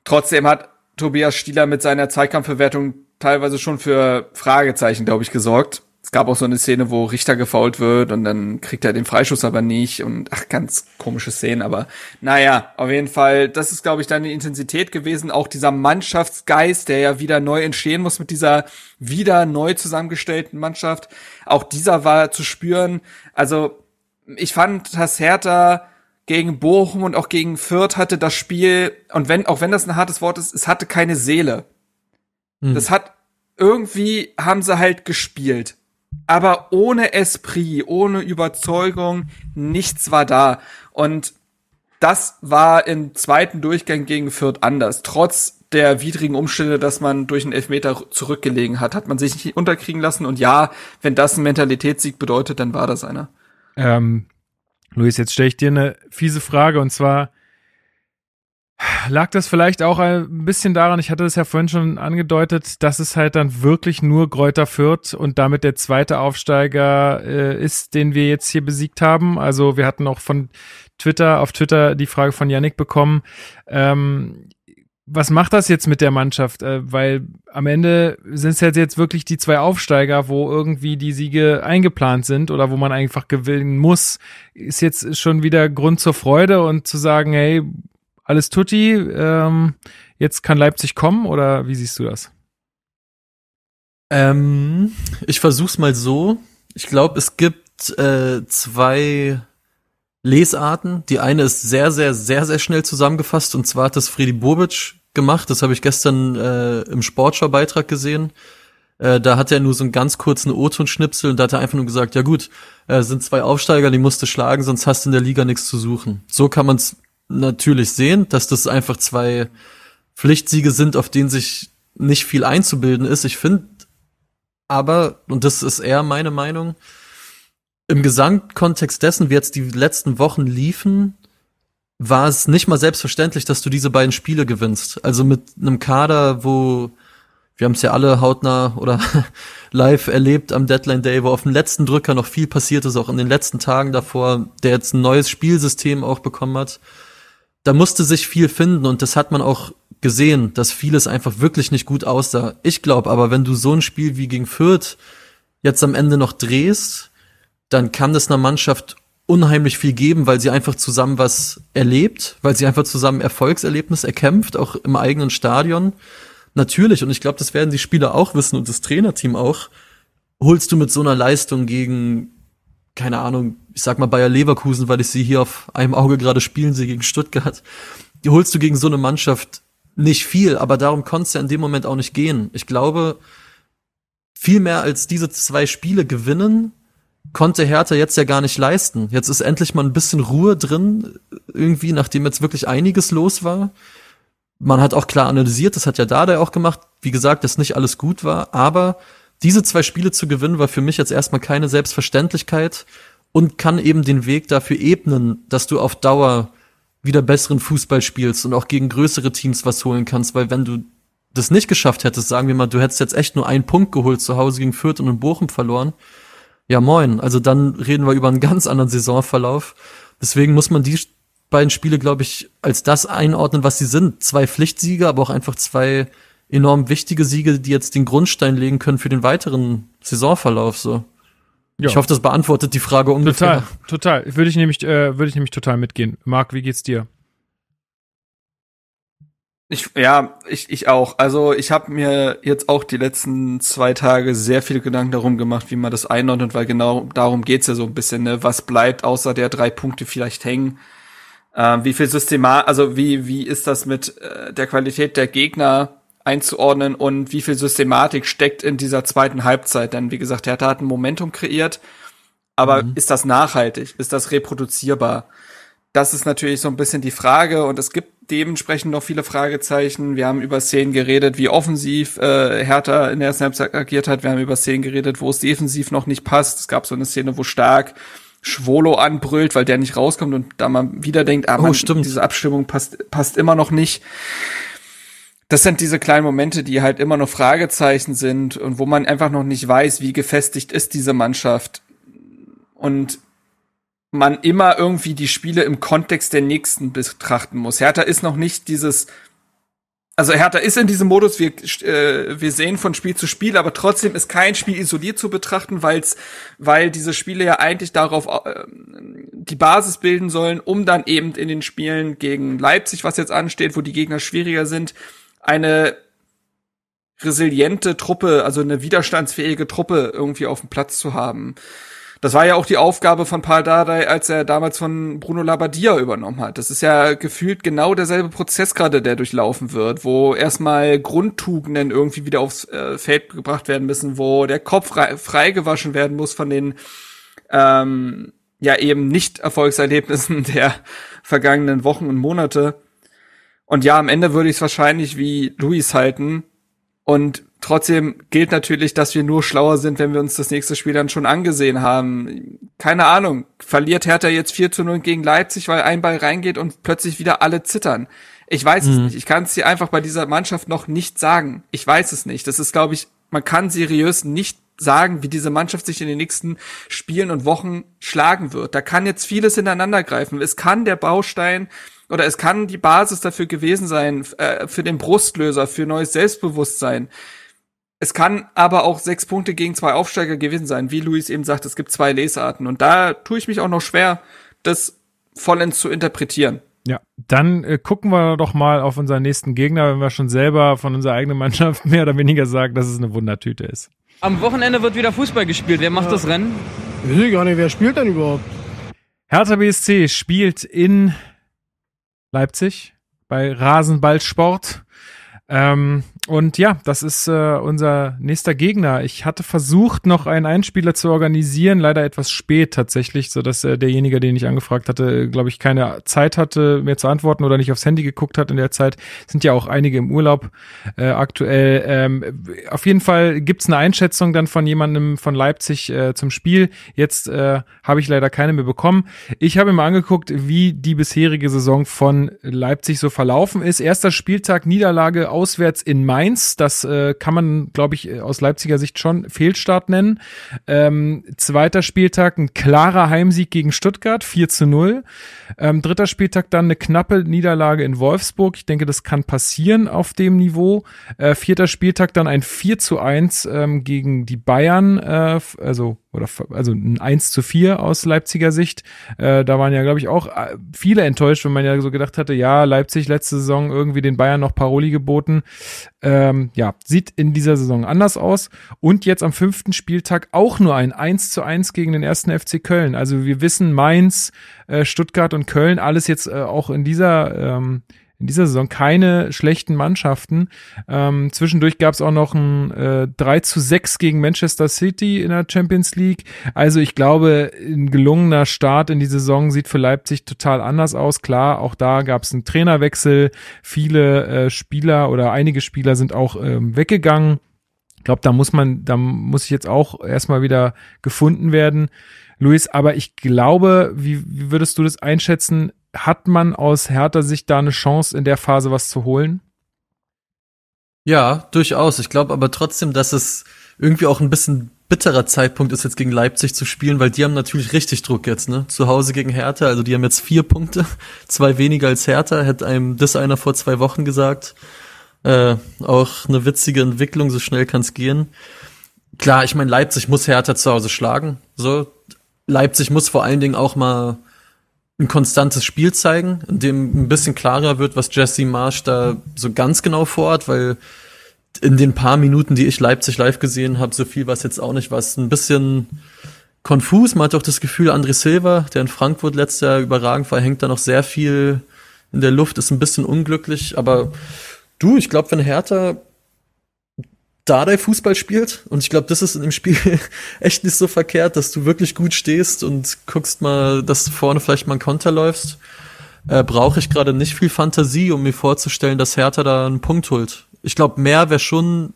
Trotzdem hat Tobias Stieler mit seiner Zweikampfbewertung teilweise schon für Fragezeichen, glaube ich, gesorgt es gab auch so eine Szene, wo Richter gefault wird und dann kriegt er den Freischuss aber nicht und ach, ganz komische Szenen, aber naja, auf jeden Fall, das ist, glaube ich, dann die Intensität gewesen, auch dieser Mannschaftsgeist, der ja wieder neu entstehen muss mit dieser wieder neu zusammengestellten Mannschaft. Auch dieser war zu spüren. Also, ich fand, dass Hertha gegen Bochum und auch gegen Fürth hatte das Spiel, und wenn, auch wenn das ein hartes Wort ist, es hatte keine Seele. Hm. Das hat, irgendwie haben sie halt gespielt aber ohne Esprit, ohne Überzeugung, nichts war da. Und das war im zweiten Durchgang gegen Fürth anders. Trotz der widrigen Umstände, dass man durch einen Elfmeter zurückgelegen hat, hat man sich nicht unterkriegen lassen. Und ja, wenn das ein Mentalitätssieg bedeutet, dann war das einer. Ähm, Luis, jetzt stelle ich dir eine fiese Frage und zwar, Lag das vielleicht auch ein bisschen daran, ich hatte es ja vorhin schon angedeutet, dass es halt dann wirklich nur Gräuter Fürth und damit der zweite Aufsteiger äh, ist, den wir jetzt hier besiegt haben. Also wir hatten auch von Twitter, auf Twitter die Frage von Yannick bekommen, ähm, was macht das jetzt mit der Mannschaft? Äh, weil am Ende sind es jetzt wirklich die zwei Aufsteiger, wo irgendwie die Siege eingeplant sind oder wo man einfach gewinnen muss. Ist jetzt schon wieder Grund zur Freude und zu sagen, hey, alles tutti, ähm, jetzt kann Leipzig kommen oder wie siehst du das? Ähm, ich versuch's mal so. Ich glaube, es gibt äh, zwei Lesarten. Die eine ist sehr, sehr, sehr, sehr schnell zusammengefasst und zwar hat das Friedi Bobic gemacht. Das habe ich gestern äh, im Sportschau-Beitrag gesehen. Äh, da hat er nur so einen ganz kurzen O-Ton-Schnipsel und da hat er einfach nur gesagt, ja gut, äh, sind zwei Aufsteiger, die musst du schlagen, sonst hast du in der Liga nichts zu suchen. So kann man es natürlich sehen, dass das einfach zwei Pflichtsiege sind, auf denen sich nicht viel einzubilden ist. Ich finde aber, und das ist eher meine Meinung, im Gesamtkontext dessen, wie jetzt die letzten Wochen liefen, war es nicht mal selbstverständlich, dass du diese beiden Spiele gewinnst. Also mit einem Kader, wo wir haben es ja alle hautnah oder live erlebt am Deadline Day, wo auf dem letzten Drücker noch viel passiert ist, auch in den letzten Tagen davor, der jetzt ein neues Spielsystem auch bekommen hat. Da musste sich viel finden und das hat man auch gesehen, dass vieles einfach wirklich nicht gut aussah. Ich glaube aber, wenn du so ein Spiel wie gegen Fürth jetzt am Ende noch drehst, dann kann das einer Mannschaft unheimlich viel geben, weil sie einfach zusammen was erlebt, weil sie einfach zusammen Erfolgserlebnis erkämpft, auch im eigenen Stadion natürlich, und ich glaube, das werden die Spieler auch wissen und das Trainerteam auch, holst du mit so einer Leistung gegen, keine Ahnung, ich sag mal Bayer Leverkusen, weil ich sie hier auf einem Auge gerade spielen sehe gegen Stuttgart, die holst du gegen so eine Mannschaft nicht viel, aber darum konnte es ja in dem Moment auch nicht gehen. Ich glaube, viel mehr als diese zwei Spiele gewinnen, konnte Hertha jetzt ja gar nicht leisten. Jetzt ist endlich mal ein bisschen Ruhe drin, irgendwie, nachdem jetzt wirklich einiges los war man hat auch klar analysiert, das hat ja Dada auch gemacht, wie gesagt, dass nicht alles gut war, aber diese zwei Spiele zu gewinnen war für mich jetzt erstmal keine Selbstverständlichkeit und kann eben den Weg dafür ebnen, dass du auf Dauer wieder besseren Fußball spielst und auch gegen größere Teams was holen kannst, weil wenn du das nicht geschafft hättest, sagen wir mal, du hättest jetzt echt nur einen Punkt geholt zu Hause gegen Fürth und in Bochum verloren, ja moin, also dann reden wir über einen ganz anderen Saisonverlauf. Deswegen muss man die beiden Spiele, glaube ich, als das einordnen, was sie sind. Zwei Pflichtsiege, aber auch einfach zwei enorm wichtige Siege, die jetzt den Grundstein legen können für den weiteren Saisonverlauf. So. Ich hoffe, das beantwortet die Frage ungefähr. Total, total. Würde ich nämlich, äh, würde ich nämlich total mitgehen. Marc, wie geht's dir? Ich, ja, ich, ich auch. Also ich habe mir jetzt auch die letzten zwei Tage sehr viele Gedanken darum gemacht, wie man das einordnet, weil genau darum geht's ja so ein bisschen, ne? Was bleibt außer der drei Punkte vielleicht hängen? Ähm, wie viel Systema, also wie, wie ist das mit äh, der Qualität der Gegner einzuordnen und wie viel Systematik steckt in dieser zweiten Halbzeit? Denn wie gesagt, Hertha hat ein Momentum kreiert, aber mhm. ist das nachhaltig? Ist das reproduzierbar? Das ist natürlich so ein bisschen die Frage und es gibt dementsprechend noch viele Fragezeichen. Wir haben über Szenen geredet, wie offensiv äh, Hertha in der ersten Halbzeit agiert hat. Wir haben über Szenen geredet, wo es defensiv noch nicht passt. Es gab so eine Szene, wo stark Schwolo anbrüllt, weil der nicht rauskommt und da man wieder denkt, ah, oh, man, stimmt. diese Abstimmung passt, passt immer noch nicht. Das sind diese kleinen Momente, die halt immer noch Fragezeichen sind und wo man einfach noch nicht weiß, wie gefestigt ist diese Mannschaft. Und man immer irgendwie die Spiele im Kontext der nächsten betrachten muss. Hertha ist noch nicht dieses also Hertha ist in diesem Modus, wir, äh, wir sehen von Spiel zu Spiel, aber trotzdem ist kein Spiel isoliert zu betrachten, weil's, weil diese Spiele ja eigentlich darauf äh, die Basis bilden sollen, um dann eben in den Spielen gegen Leipzig, was jetzt ansteht, wo die Gegner schwieriger sind, eine resiliente Truppe, also eine widerstandsfähige Truppe irgendwie auf dem Platz zu haben. Das war ja auch die Aufgabe von Paul Dardai, als er damals von Bruno Labbadia übernommen hat. Das ist ja gefühlt genau derselbe Prozess gerade, der durchlaufen wird, wo erstmal Grundtugenden irgendwie wieder aufs äh, Feld gebracht werden müssen, wo der Kopf frei, freigewaschen werden muss von den ähm, ja eben nicht Erfolgserlebnissen der vergangenen Wochen und Monate. Und ja, am Ende würde ich es wahrscheinlich wie Luis halten. Und Trotzdem gilt natürlich, dass wir nur schlauer sind, wenn wir uns das nächste Spiel dann schon angesehen haben. Keine Ahnung, verliert Hertha jetzt 4 zu 0 gegen Leipzig, weil ein Ball reingeht und plötzlich wieder alle zittern. Ich weiß mhm. es nicht. Ich kann es dir einfach bei dieser Mannschaft noch nicht sagen. Ich weiß es nicht. Das ist, glaube ich, man kann seriös nicht sagen, wie diese Mannschaft sich in den nächsten Spielen und Wochen schlagen wird. Da kann jetzt vieles ineinander greifen. Es kann der Baustein oder es kann die Basis dafür gewesen sein, äh, für den Brustlöser, für neues Selbstbewusstsein. Es kann aber auch sechs Punkte gegen zwei Aufsteiger gewesen sein. Wie Luis eben sagt, es gibt zwei Lesarten. Und da tue ich mich auch noch schwer, das vollends zu interpretieren. Ja, dann äh, gucken wir doch mal auf unseren nächsten Gegner, wenn wir schon selber von unserer eigenen Mannschaft mehr oder weniger sagen, dass es eine Wundertüte ist. Am Wochenende wird wieder Fußball gespielt. Wer macht ja. das Rennen? Ich weiß gar nicht, wer spielt denn überhaupt? Hertha BSC spielt in Leipzig bei Rasenballsport. Ähm, und ja, das ist äh, unser nächster Gegner. Ich hatte versucht, noch einen Einspieler zu organisieren, leider etwas spät tatsächlich, so dass äh, derjenige, den ich angefragt hatte, glaube ich, keine Zeit hatte, mir zu antworten oder nicht aufs Handy geguckt hat in der Zeit. Sind ja auch einige im Urlaub äh, aktuell. Ähm, auf jeden Fall gibt's eine Einschätzung dann von jemandem von Leipzig äh, zum Spiel. Jetzt äh, habe ich leider keine mehr bekommen. Ich habe mir angeguckt, wie die bisherige Saison von Leipzig so verlaufen ist. Erster Spieltag Niederlage auswärts in Mainz Mainz. Das äh, kann man, glaube ich, aus Leipziger Sicht schon Fehlstart nennen. Ähm, zweiter Spieltag ein klarer Heimsieg gegen Stuttgart, 4 zu 0. Ähm, dritter Spieltag dann eine knappe Niederlage in Wolfsburg. Ich denke, das kann passieren auf dem Niveau. Äh, vierter Spieltag dann ein 4 zu 1 ähm, gegen die Bayern, äh, also oder also ein 1 zu 4 aus Leipziger Sicht. Äh, da waren ja, glaube ich, auch äh, viele enttäuscht, wenn man ja so gedacht hatte, ja, Leipzig letzte Saison irgendwie den Bayern noch Paroli geboten. Ähm, ja, sieht in dieser Saison anders aus. Und jetzt am fünften Spieltag auch nur ein 1 zu 1 gegen den ersten FC Köln. Also wir wissen, Mainz, äh, Stuttgart und Köln, alles jetzt äh, auch in dieser ähm, in dieser Saison keine schlechten Mannschaften. Ähm, zwischendurch gab es auch noch ein äh, 3 zu 6 gegen Manchester City in der Champions League. Also ich glaube, ein gelungener Start in die Saison sieht für Leipzig total anders aus. Klar, auch da gab es einen Trainerwechsel. Viele äh, Spieler oder einige Spieler sind auch ähm, weggegangen. Ich glaube, da muss man, da muss ich jetzt auch erstmal wieder gefunden werden. Luis, aber ich glaube, wie, wie würdest du das einschätzen? Hat man aus härter Sicht da eine Chance, in der Phase was zu holen? Ja, durchaus. Ich glaube aber trotzdem, dass es irgendwie auch ein bisschen bitterer Zeitpunkt ist, jetzt gegen Leipzig zu spielen, weil die haben natürlich richtig Druck jetzt, ne? Zu Hause gegen Hertha, also die haben jetzt vier Punkte, zwei weniger als Hertha, hätte einem das einer vor zwei Wochen gesagt. Äh, auch eine witzige Entwicklung, so schnell kann es gehen. Klar, ich meine, Leipzig muss Hertha zu Hause schlagen. So, Leipzig muss vor allen Dingen auch mal ein konstantes Spiel zeigen, in dem ein bisschen klarer wird, was Jesse Marsch da so ganz genau vorhat, weil in den paar Minuten, die ich Leipzig live gesehen habe, so viel war es jetzt auch nicht, was ein bisschen konfus. Man hat auch das Gefühl, André Silva, der in Frankfurt letztes Jahr überragend war, hängt da noch sehr viel in der Luft, ist ein bisschen unglücklich, aber du, ich glaube, wenn Hertha Dardai Fußball spielt. Und ich glaube, das ist in dem Spiel echt nicht so verkehrt, dass du wirklich gut stehst und guckst mal, dass du vorne vielleicht mal einen Konter läufst. Äh, Brauche ich gerade nicht viel Fantasie, um mir vorzustellen, dass Hertha da einen Punkt holt. Ich glaube, mehr wäre schon,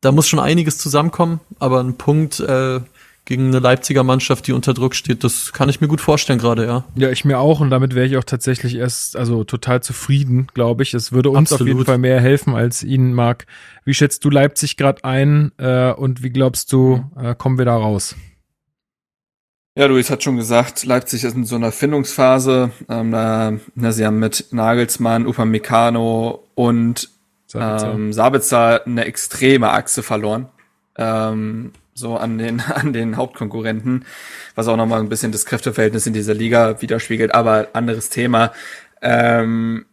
da muss schon einiges zusammenkommen, aber ein Punkt äh, gegen eine Leipziger Mannschaft, die unter Druck steht. Das kann ich mir gut vorstellen gerade, ja. Ja, ich mir auch und damit wäre ich auch tatsächlich erst also total zufrieden, glaube ich. Es würde uns Absolut. auf jeden Fall mehr helfen als Ihnen, Marc. Wie schätzt du Leipzig gerade ein äh, und wie glaubst du, äh, kommen wir da raus? Ja, Luis hat schon gesagt, Leipzig ist in so einer Findungsphase. Ähm, da, na, sie haben mit Nagelsmann, Upamecano und Sabitzer. Ähm, Sabitzer eine extreme Achse verloren. Ähm, so an den, an den Hauptkonkurrenten, was auch nochmal ein bisschen das Kräfteverhältnis in dieser Liga widerspiegelt, aber anderes Thema. Ähm,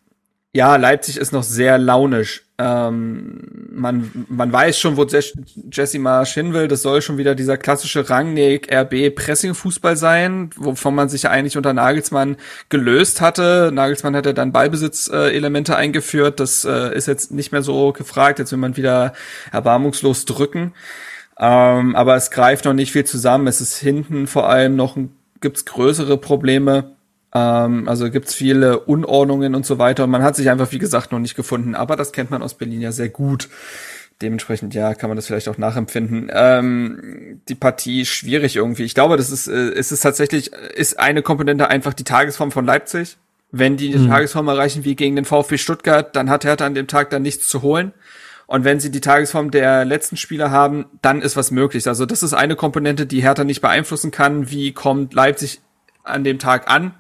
ja, Leipzig ist noch sehr launisch. Ähm, man, man weiß schon, wo Jesse Marsch hin will. Das soll schon wieder dieser klassische Rangnick RB Pressing Fußball sein, wovon man sich ja eigentlich unter Nagelsmann gelöst hatte. Nagelsmann hatte dann Ballbesitzelemente eingeführt. Das äh, ist jetzt nicht mehr so gefragt. Jetzt will man wieder erbarmungslos drücken. Ähm, aber es greift noch nicht viel zusammen. Es ist hinten vor allem noch, gibt's größere Probleme. Ähm, also gibt's viele Unordnungen und so weiter. Und man hat sich einfach, wie gesagt, noch nicht gefunden. Aber das kennt man aus Berlin ja sehr gut. Dementsprechend, ja, kann man das vielleicht auch nachempfinden. Ähm, die Partie schwierig irgendwie. Ich glaube, das ist, äh, ist es tatsächlich, ist eine Komponente einfach die Tagesform von Leipzig. Wenn die die mhm. Tagesform erreichen wie gegen den VfB Stuttgart, dann hat Hertha an dem Tag dann nichts zu holen. Und wenn sie die Tagesform der letzten Spieler haben, dann ist was möglich. Also das ist eine Komponente, die Hertha nicht beeinflussen kann. Wie kommt Leipzig an dem Tag an?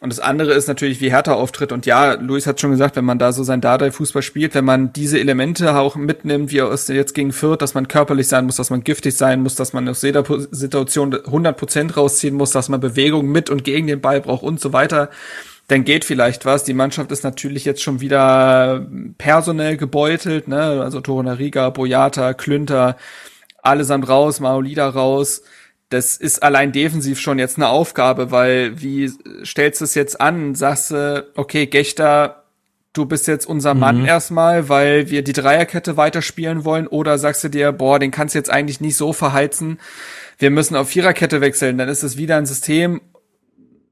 Und das andere ist natürlich, wie Hertha auftritt. Und ja, Luis hat schon gesagt, wenn man da so sein Dardai-Fußball spielt, wenn man diese Elemente auch mitnimmt, wie es jetzt gegen Fürth, dass man körperlich sein muss, dass man giftig sein muss, dass man aus jeder Situation 100% rausziehen muss, dass man Bewegung mit und gegen den Ball braucht und so weiter, dann geht vielleicht was. Die Mannschaft ist natürlich jetzt schon wieder personell gebeutelt, ne? Also Torunariga, Boyata, Klünter, allesamt raus, Maolida raus. Das ist allein defensiv schon jetzt eine Aufgabe, weil wie stellst du es jetzt an? Sagst du, okay, Gechter, du bist jetzt unser Mann mhm. erstmal, weil wir die Dreierkette weiterspielen wollen, oder sagst du dir, boah, den kannst du jetzt eigentlich nicht so verheizen. Wir müssen auf Viererkette wechseln, dann ist es wieder ein System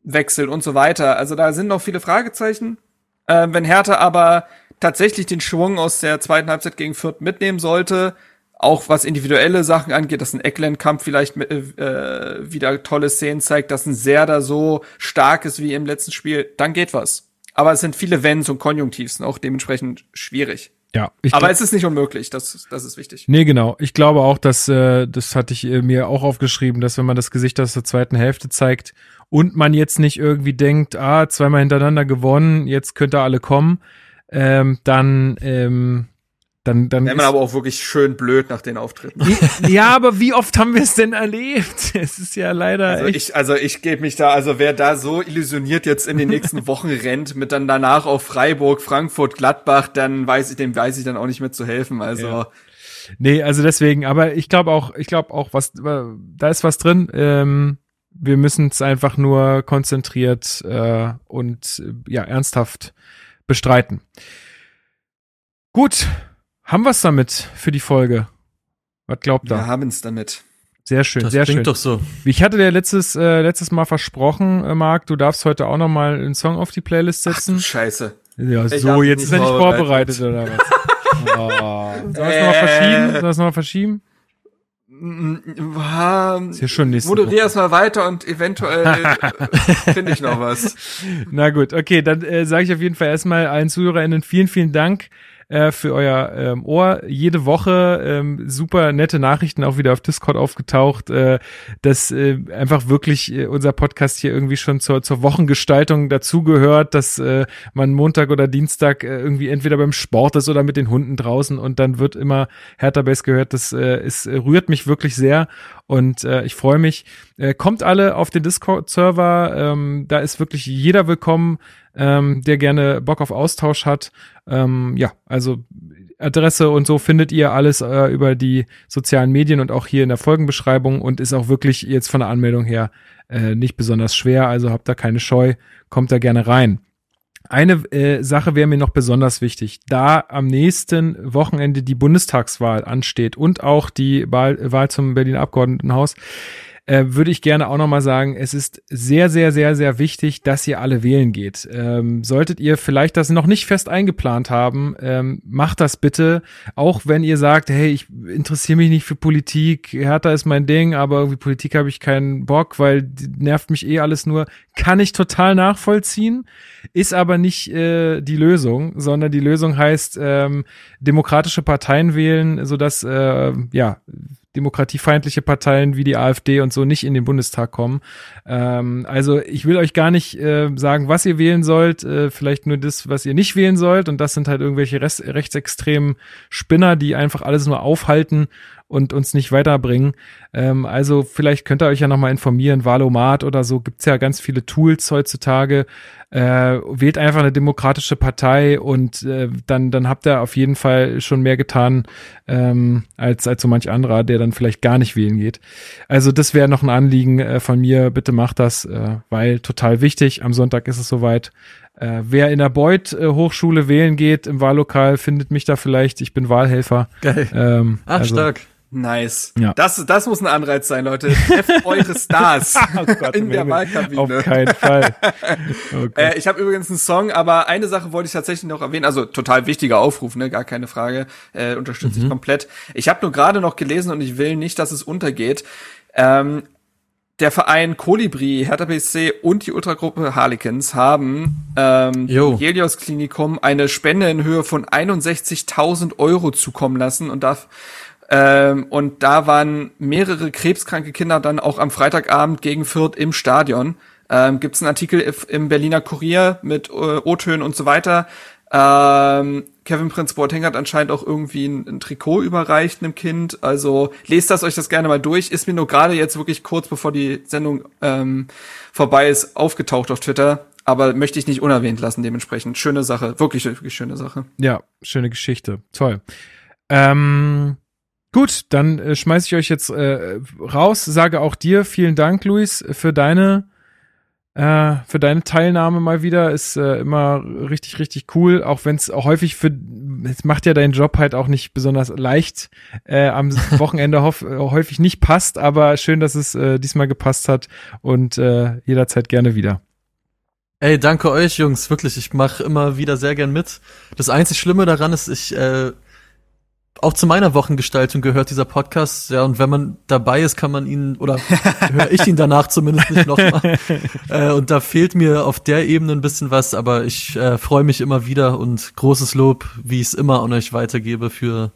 wechselt und so weiter. Also da sind noch viele Fragezeichen. Äh, wenn Hertha aber tatsächlich den Schwung aus der zweiten Halbzeit gegen Fürth mitnehmen sollte, auch was individuelle Sachen angeht, dass ein Eckland-Kampf vielleicht mit, äh, wieder tolle Szenen zeigt, dass ein Serda so stark ist wie im letzten Spiel, dann geht was. Aber es sind viele Wenns und Konjunktivs auch dementsprechend schwierig. Ja, aber es ist nicht unmöglich, das, das ist wichtig. Nee, genau. Ich glaube auch, dass, äh, das hatte ich äh, mir auch aufgeschrieben, dass wenn man das Gesicht aus der zweiten Hälfte zeigt und man jetzt nicht irgendwie denkt, ah, zweimal hintereinander gewonnen, jetzt könnte alle kommen, ähm, dann, ähm, dann, dann. Wäre man aber auch wirklich schön blöd nach den Auftritten. ja, aber wie oft haben wir es denn erlebt? Es ist ja leider. Also ich, also ich gebe mich da, also wer da so illusioniert jetzt in den nächsten Wochen rennt, mit dann danach auf Freiburg, Frankfurt, Gladbach, dann weiß ich, dem weiß ich dann auch nicht mehr zu helfen. Also. Ja. Nee, also deswegen, aber ich glaube auch, ich glaube auch, was, da ist was drin. Ähm, wir müssen es einfach nur konzentriert äh, und ja, ernsthaft bestreiten. Gut, haben wir es damit für die Folge? Was glaubt ihr? Wir haben es damit. Sehr schön, das sehr klingt schön. doch so. Ich hatte dir letztes, äh, letztes Mal versprochen, äh, Marc, du darfst heute auch noch mal einen Song auf die Playlist setzen. Ach, scheiße. Ja, so, jetzt ist er nicht vorbereitet, oder was? oh. Sollen wir es nochmal verschieben? Wir es nochmal verschieben? Ist ja schon nächste Moderier erstmal weiter und eventuell finde ich noch was. Na gut, okay, dann äh, sage ich auf jeden Fall erstmal allen ZuhörerInnen vielen, vielen Dank äh, für euer ähm, Ohr. Jede Woche ähm, super nette Nachrichten auch wieder auf Discord aufgetaucht, äh, dass äh, einfach wirklich äh, unser Podcast hier irgendwie schon zur, zur Wochengestaltung dazugehört, dass äh, man Montag oder Dienstag äh, irgendwie entweder beim Sport ist oder mit den Hunden draußen und dann wird immer Hertha Base gehört. Das äh, es rührt mich wirklich sehr und äh, ich freue mich. Äh, kommt alle auf den Discord-Server. Ähm, da ist wirklich jeder willkommen, ähm, der gerne Bock auf Austausch hat. Ähm, ja, also Adresse und so findet ihr alles äh, über die sozialen Medien und auch hier in der Folgenbeschreibung und ist auch wirklich jetzt von der Anmeldung her äh, nicht besonders schwer. Also habt da keine Scheu, kommt da gerne rein. Eine äh, Sache wäre mir noch besonders wichtig, da am nächsten Wochenende die Bundestagswahl ansteht und auch die Wahl, Wahl zum Berliner Abgeordnetenhaus, äh, würde ich gerne auch nochmal sagen, es ist sehr, sehr, sehr, sehr wichtig, dass ihr alle wählen geht. Ähm, solltet ihr vielleicht das noch nicht fest eingeplant haben, ähm, macht das bitte, auch wenn ihr sagt, hey, ich interessiere mich nicht für Politik, Hertha ist mein Ding, aber irgendwie Politik habe ich keinen Bock, weil nervt mich eh alles nur, kann ich total nachvollziehen, ist aber nicht äh, die Lösung, sondern die Lösung heißt ähm, demokratische Parteien wählen, sodass äh, ja demokratiefeindliche Parteien wie die AfD und so nicht in den Bundestag kommen. Ähm, also ich will euch gar nicht äh, sagen, was ihr wählen sollt, äh, vielleicht nur das, was ihr nicht wählen sollt. Und das sind halt irgendwelche rechtsextremen Spinner, die einfach alles nur aufhalten und uns nicht weiterbringen. Ähm, also vielleicht könnt ihr euch ja nochmal informieren, Valomat oder so, gibt's ja ganz viele Tools heutzutage. Äh, wählt einfach eine demokratische Partei und äh, dann, dann habt ihr auf jeden Fall schon mehr getan ähm, als, als so manch anderer, der dann vielleicht gar nicht wählen geht. Also das wäre noch ein Anliegen äh, von mir, bitte macht das, äh, weil total wichtig, am Sonntag ist es soweit. Äh, wer in der Beuth äh, Hochschule wählen geht im Wahllokal, findet mich da vielleicht. Ich bin Wahlhelfer. Geil. Ähm, Ach, also, stark. Nice. Ja. Das, das muss ein Anreiz sein, Leute. Trefft eure Stars oh Gott, in der Wahlkabine. Auf keinen Fall. Oh äh, ich habe übrigens einen Song, aber eine Sache wollte ich tatsächlich noch erwähnen. Also total wichtiger Aufruf, ne, gar keine Frage. Äh, unterstütze mhm. ich komplett. Ich habe nur gerade noch gelesen und ich will nicht, dass es untergeht. Ähm, der Verein Kolibri, Hertha BSC und die Ultragruppe Harlequins haben ähm, Helios Klinikum eine Spende in Höhe von 61.000 Euro zukommen lassen und darf ähm, und da waren mehrere krebskranke Kinder dann auch am Freitagabend gegen Fürth im Stadion. Ähm, Gibt es einen Artikel im Berliner Kurier mit äh, O-Tönen und so weiter. Ähm, Kevin Prince Boateng hat anscheinend auch irgendwie ein, ein, Trikot überreicht einem Kind. Also lest das euch das gerne mal durch. Ist mir nur gerade jetzt wirklich kurz bevor die Sendung ähm, vorbei ist aufgetaucht auf Twitter. Aber möchte ich nicht unerwähnt lassen dementsprechend. Schöne Sache, wirklich, wirklich schöne Sache. Ja, schöne Geschichte. Toll. Ähm Gut, dann äh, schmeiße ich euch jetzt äh, raus, sage auch dir vielen Dank, Luis, für deine äh, für deine Teilnahme mal wieder. Ist äh, immer richtig, richtig cool, auch wenn es häufig für es macht ja deinen Job halt auch nicht besonders leicht äh, am Wochenende häufig nicht passt, aber schön, dass es äh, diesmal gepasst hat und äh, jederzeit gerne wieder. Ey, danke euch, Jungs, wirklich. Ich mache immer wieder sehr gern mit. Das einzig Schlimme daran ist, ich äh, auch zu meiner Wochengestaltung gehört dieser Podcast. Ja, und wenn man dabei ist, kann man ihn, oder höre ich ihn danach zumindest nicht nochmal. äh, und da fehlt mir auf der Ebene ein bisschen was, aber ich äh, freue mich immer wieder und großes Lob, wie ich es immer an euch weitergebe für,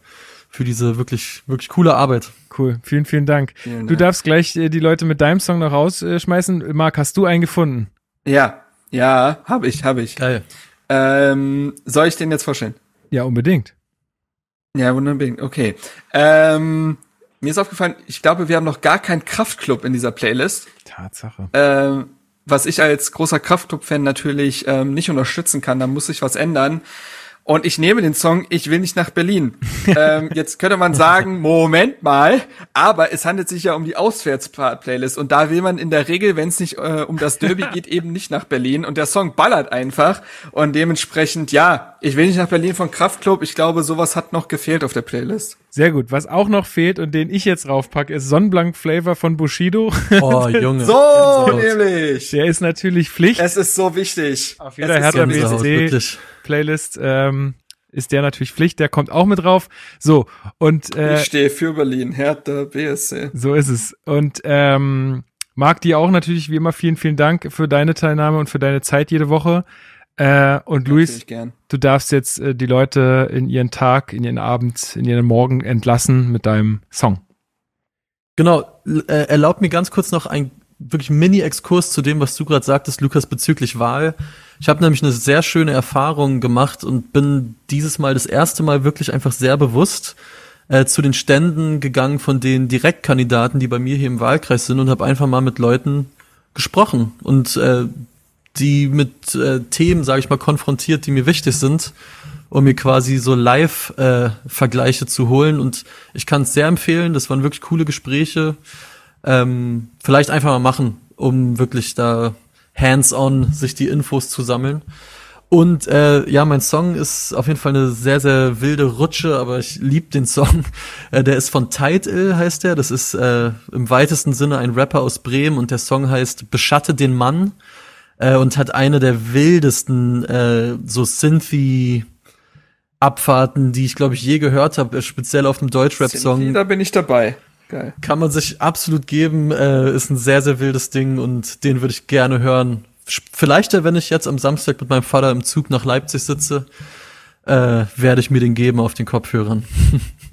für diese wirklich, wirklich coole Arbeit. Cool, vielen, vielen Dank. Vielen Dank. Du darfst gleich äh, die Leute mit deinem Song noch rausschmeißen. Marc, hast du einen gefunden? Ja, ja, habe ich, habe ich. Geil. Ähm, soll ich den jetzt vorstellen? Ja, unbedingt. Ja, unbedingt. Okay. Ähm, mir ist aufgefallen, ich glaube, wir haben noch gar keinen Kraftclub in dieser Playlist. Tatsache. Ähm, was ich als großer Kraftclub-Fan natürlich ähm, nicht unterstützen kann, da muss sich was ändern. Und ich nehme den Song Ich will nicht nach Berlin. ähm, jetzt könnte man sagen, Moment mal, aber es handelt sich ja um die Auswärts-Playlist und da will man in der Regel, wenn es nicht äh, um das Derby geht, eben nicht nach Berlin und der Song ballert einfach und dementsprechend, ja, ich will nicht nach Berlin von Kraftklub. Ich glaube, sowas hat noch gefehlt auf der Playlist. Sehr gut. Was auch noch fehlt und den ich jetzt raufpacke, ist Sonnenblank Flavor von Bushido. Oh, Junge. so nämlich. Der ist natürlich Pflicht. Es ist so wichtig. Auf jeder Hertha BSC Playlist ähm, ist der natürlich Pflicht, der kommt auch mit drauf. So, und äh, Ich stehe für Berlin, Hertha BSC. So ist es. Und ähm, Marc, dir auch natürlich wie immer vielen, vielen Dank für deine Teilnahme und für deine Zeit jede Woche. Äh, und Luis, du darfst jetzt äh, die Leute in ihren Tag, in ihren Abend, in ihren Morgen entlassen mit deinem Song. Genau, äh, erlaubt mir ganz kurz noch ein wirklich Mini-Exkurs zu dem, was du gerade sagtest, Lukas, bezüglich Wahl. Ich habe nämlich eine sehr schöne Erfahrung gemacht und bin dieses Mal das erste Mal wirklich einfach sehr bewusst äh, zu den Ständen gegangen von den Direktkandidaten, die bei mir hier im Wahlkreis sind und habe einfach mal mit Leuten gesprochen und äh, die mit äh, Themen, sage ich mal, konfrontiert, die mir wichtig sind, um mir quasi so Live-Vergleiche äh, zu holen. Und ich kann es sehr empfehlen. Das waren wirklich coole Gespräche. Ähm, vielleicht einfach mal machen, um wirklich da hands-on sich die Infos zu sammeln. Und äh, ja, mein Song ist auf jeden Fall eine sehr, sehr wilde Rutsche, aber ich lieb den Song. Äh, der ist von Title, heißt der. Das ist äh, im weitesten Sinne ein Rapper aus Bremen und der Song heißt Beschatte den Mann äh, und hat eine der wildesten äh, so Synthy Abfahrten, die ich glaube ich je gehört habe, speziell auf dem Deutschrap-Song. Da bin ich dabei. Geil. Kann man sich absolut geben, äh, ist ein sehr, sehr wildes Ding und den würde ich gerne hören. Vielleicht, wenn ich jetzt am Samstag mit meinem Vater im Zug nach Leipzig sitze, äh, werde ich mir den geben auf den Kopfhörern.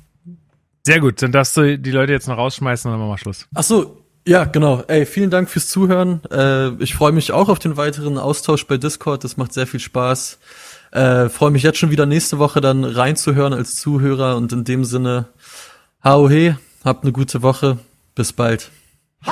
Sehr gut, dann darfst du die Leute jetzt noch rausschmeißen und dann machen wir Schluss. Ach so, ja, genau. Ey, vielen Dank fürs Zuhören. Äh, ich freue mich auch auf den weiteren Austausch bei Discord. Das macht sehr viel Spaß. Äh, freue mich jetzt schon wieder nächste Woche dann reinzuhören als Zuhörer und in dem Sinne, hau he. Habt eine gute Woche. Bis bald. I